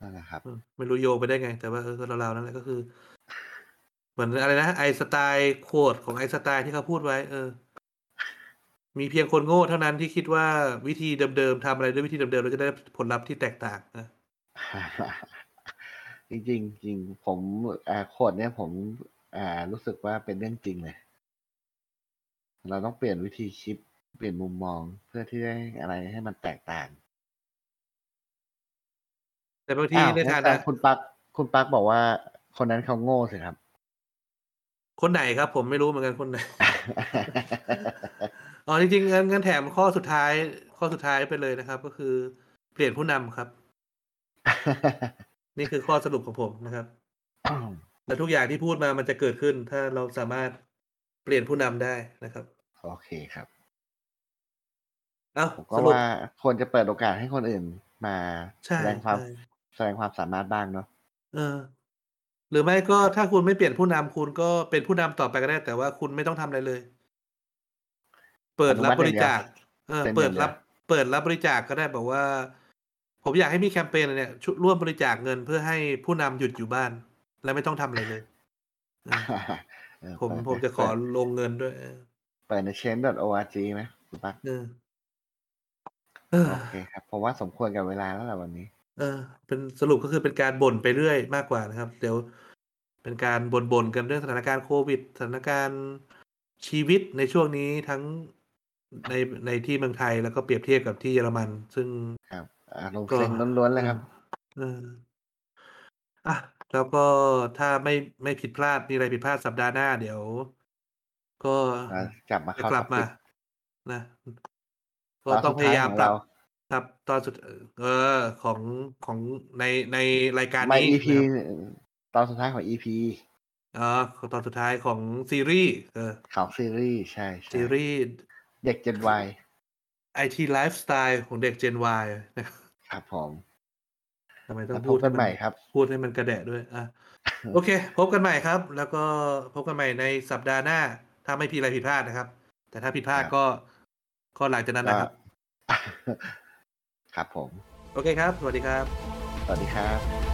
นั่นแหละครับเออไม่รู้โยงไปได้ไง แต่ว่าเออก็เราๆนั่นแหละก็คือ เหมือนอะไรนะไอสไตล์โคดของไอสไตล์ที่เขาพูดไว้ เออ มีเพียงคนโง่เท่านั้นที่คิดว่าวิธีเดิมๆทำอะไรด้วยวิธีเดิมๆเราจะได้ผลลัพธ์ที่แตกต่างนะ จริงๆจริงผมอ่าโคดเนี่ยผม อ่ารู้สึกว่าเป็นเรื่องจริงเลย เราต้องเปลี่ยนวิธีคิด เปลี่ยนมุมมองเพื่อที่ได้อะไรให้มันแตกต่าง แต่บางทีอ้าวในงั้ฐานแต่นะคุณปักคุณปักบอกว่า คนนั้นเขาโง่สิครับ คนไหนครับ ผมไม่รู้เหมือนกันคนไหนอ๋อจริงๆงั้นงั้นแถมข้อสุดท้าย ข้อสุดท้ายไปเลยนะครับ ก็คือ เปลี่ยนผู้นำครับ นี่คือข้อสรุปของผมนะครับและทุกอย่างที่พูดมามันจะเกิดขึ้น ถ้าเราสามารถเปลี่ยนผู้นำได้นะครับ โอเคครับเอ้าผมก็สรุปว่าควรจะเปิดโอกาสให้คนอื่นมาใช่แสดงความใช่แสดงความสามารถบ้างเนาะเออ หรือไม่ก็ถ้าคุณไม่เปลี่ยนผู้นำคุณก็เป็นผู้นำต่อไปก็ได้ แต่ว่าคุณไม่ต้องทำอะไรเลย เปิดรับบริจาค เออ เปิดรับ เปิดรับบริจาคก็ได้บอกว่า ผมอยากให้มีแคมเปญอะไรเนี่ยชุร่วมบริจาคเงินเพื่อให้ผู้นำหยุดอยู่บ้าน และไม่ต้องทำอะไรเลยเออเออผมเปิดผมจะขอเปิดลงเงินด้วยเออเปิดใน change.org ไหมคุณปักเออเออโอเคครับผมว่าสมควรกับเวลาแล้วแหละวันนี้ เออ เป็นสรุปก็คือเป็นการบ่นไปเรื่อยมากกว่านะครับ เดี๋ยวเป็นการบ่นๆกันเรื่องสถานการณ์โควิด สถานการณ์ชีวิตในช่วงนี้ทั้งในในที่เมืองไทยแล้วก็เปรียบเทียบกับที่เยอรมัน ซึ่งครับ อารมณ์ก็เซ็งล้วนๆเลยครับเอออะแล้วก็ถ้าไม่ไม่ผิดพลาดมีอะไรผิดพลาดสัปดาห์หน้าเดี๋ยว ก็อะกลับมาจะเข้ากลับมา topic นะก็ตอนต้องสุดท้ายพยายามของปรับเราครับตอนสุด เออ ของของในในรายการไม่นี้ EP นะครับตอนสุดท้ายของ EP อ๋อตอนสุดท้ายของซีรีส์เออของซีรีส์ใช่ใช่ซีรีส์เด็ก Gen Y ไอทีไลฟ์สไตล์ของเด็ก Gen Y นะครับ ครับผมแล้วพบกันใหม่ครับ ทำไมต้องพูดกันให้ใหม่มัน พูดให้มันกระแดะด้วยอะโอเค พบกันใหม่ครับ แล้วก็พบกันใหม่ในสัปดาห์หน้า ถ้าไม่ผิดอะไรผิดพลาดนะครับ แต่ถ้าผิดพลาดครับก็ก็หลังจากนั้นนะครับก็ครับผม โอเคครับ สวัสดีครับ สวัสดีครับ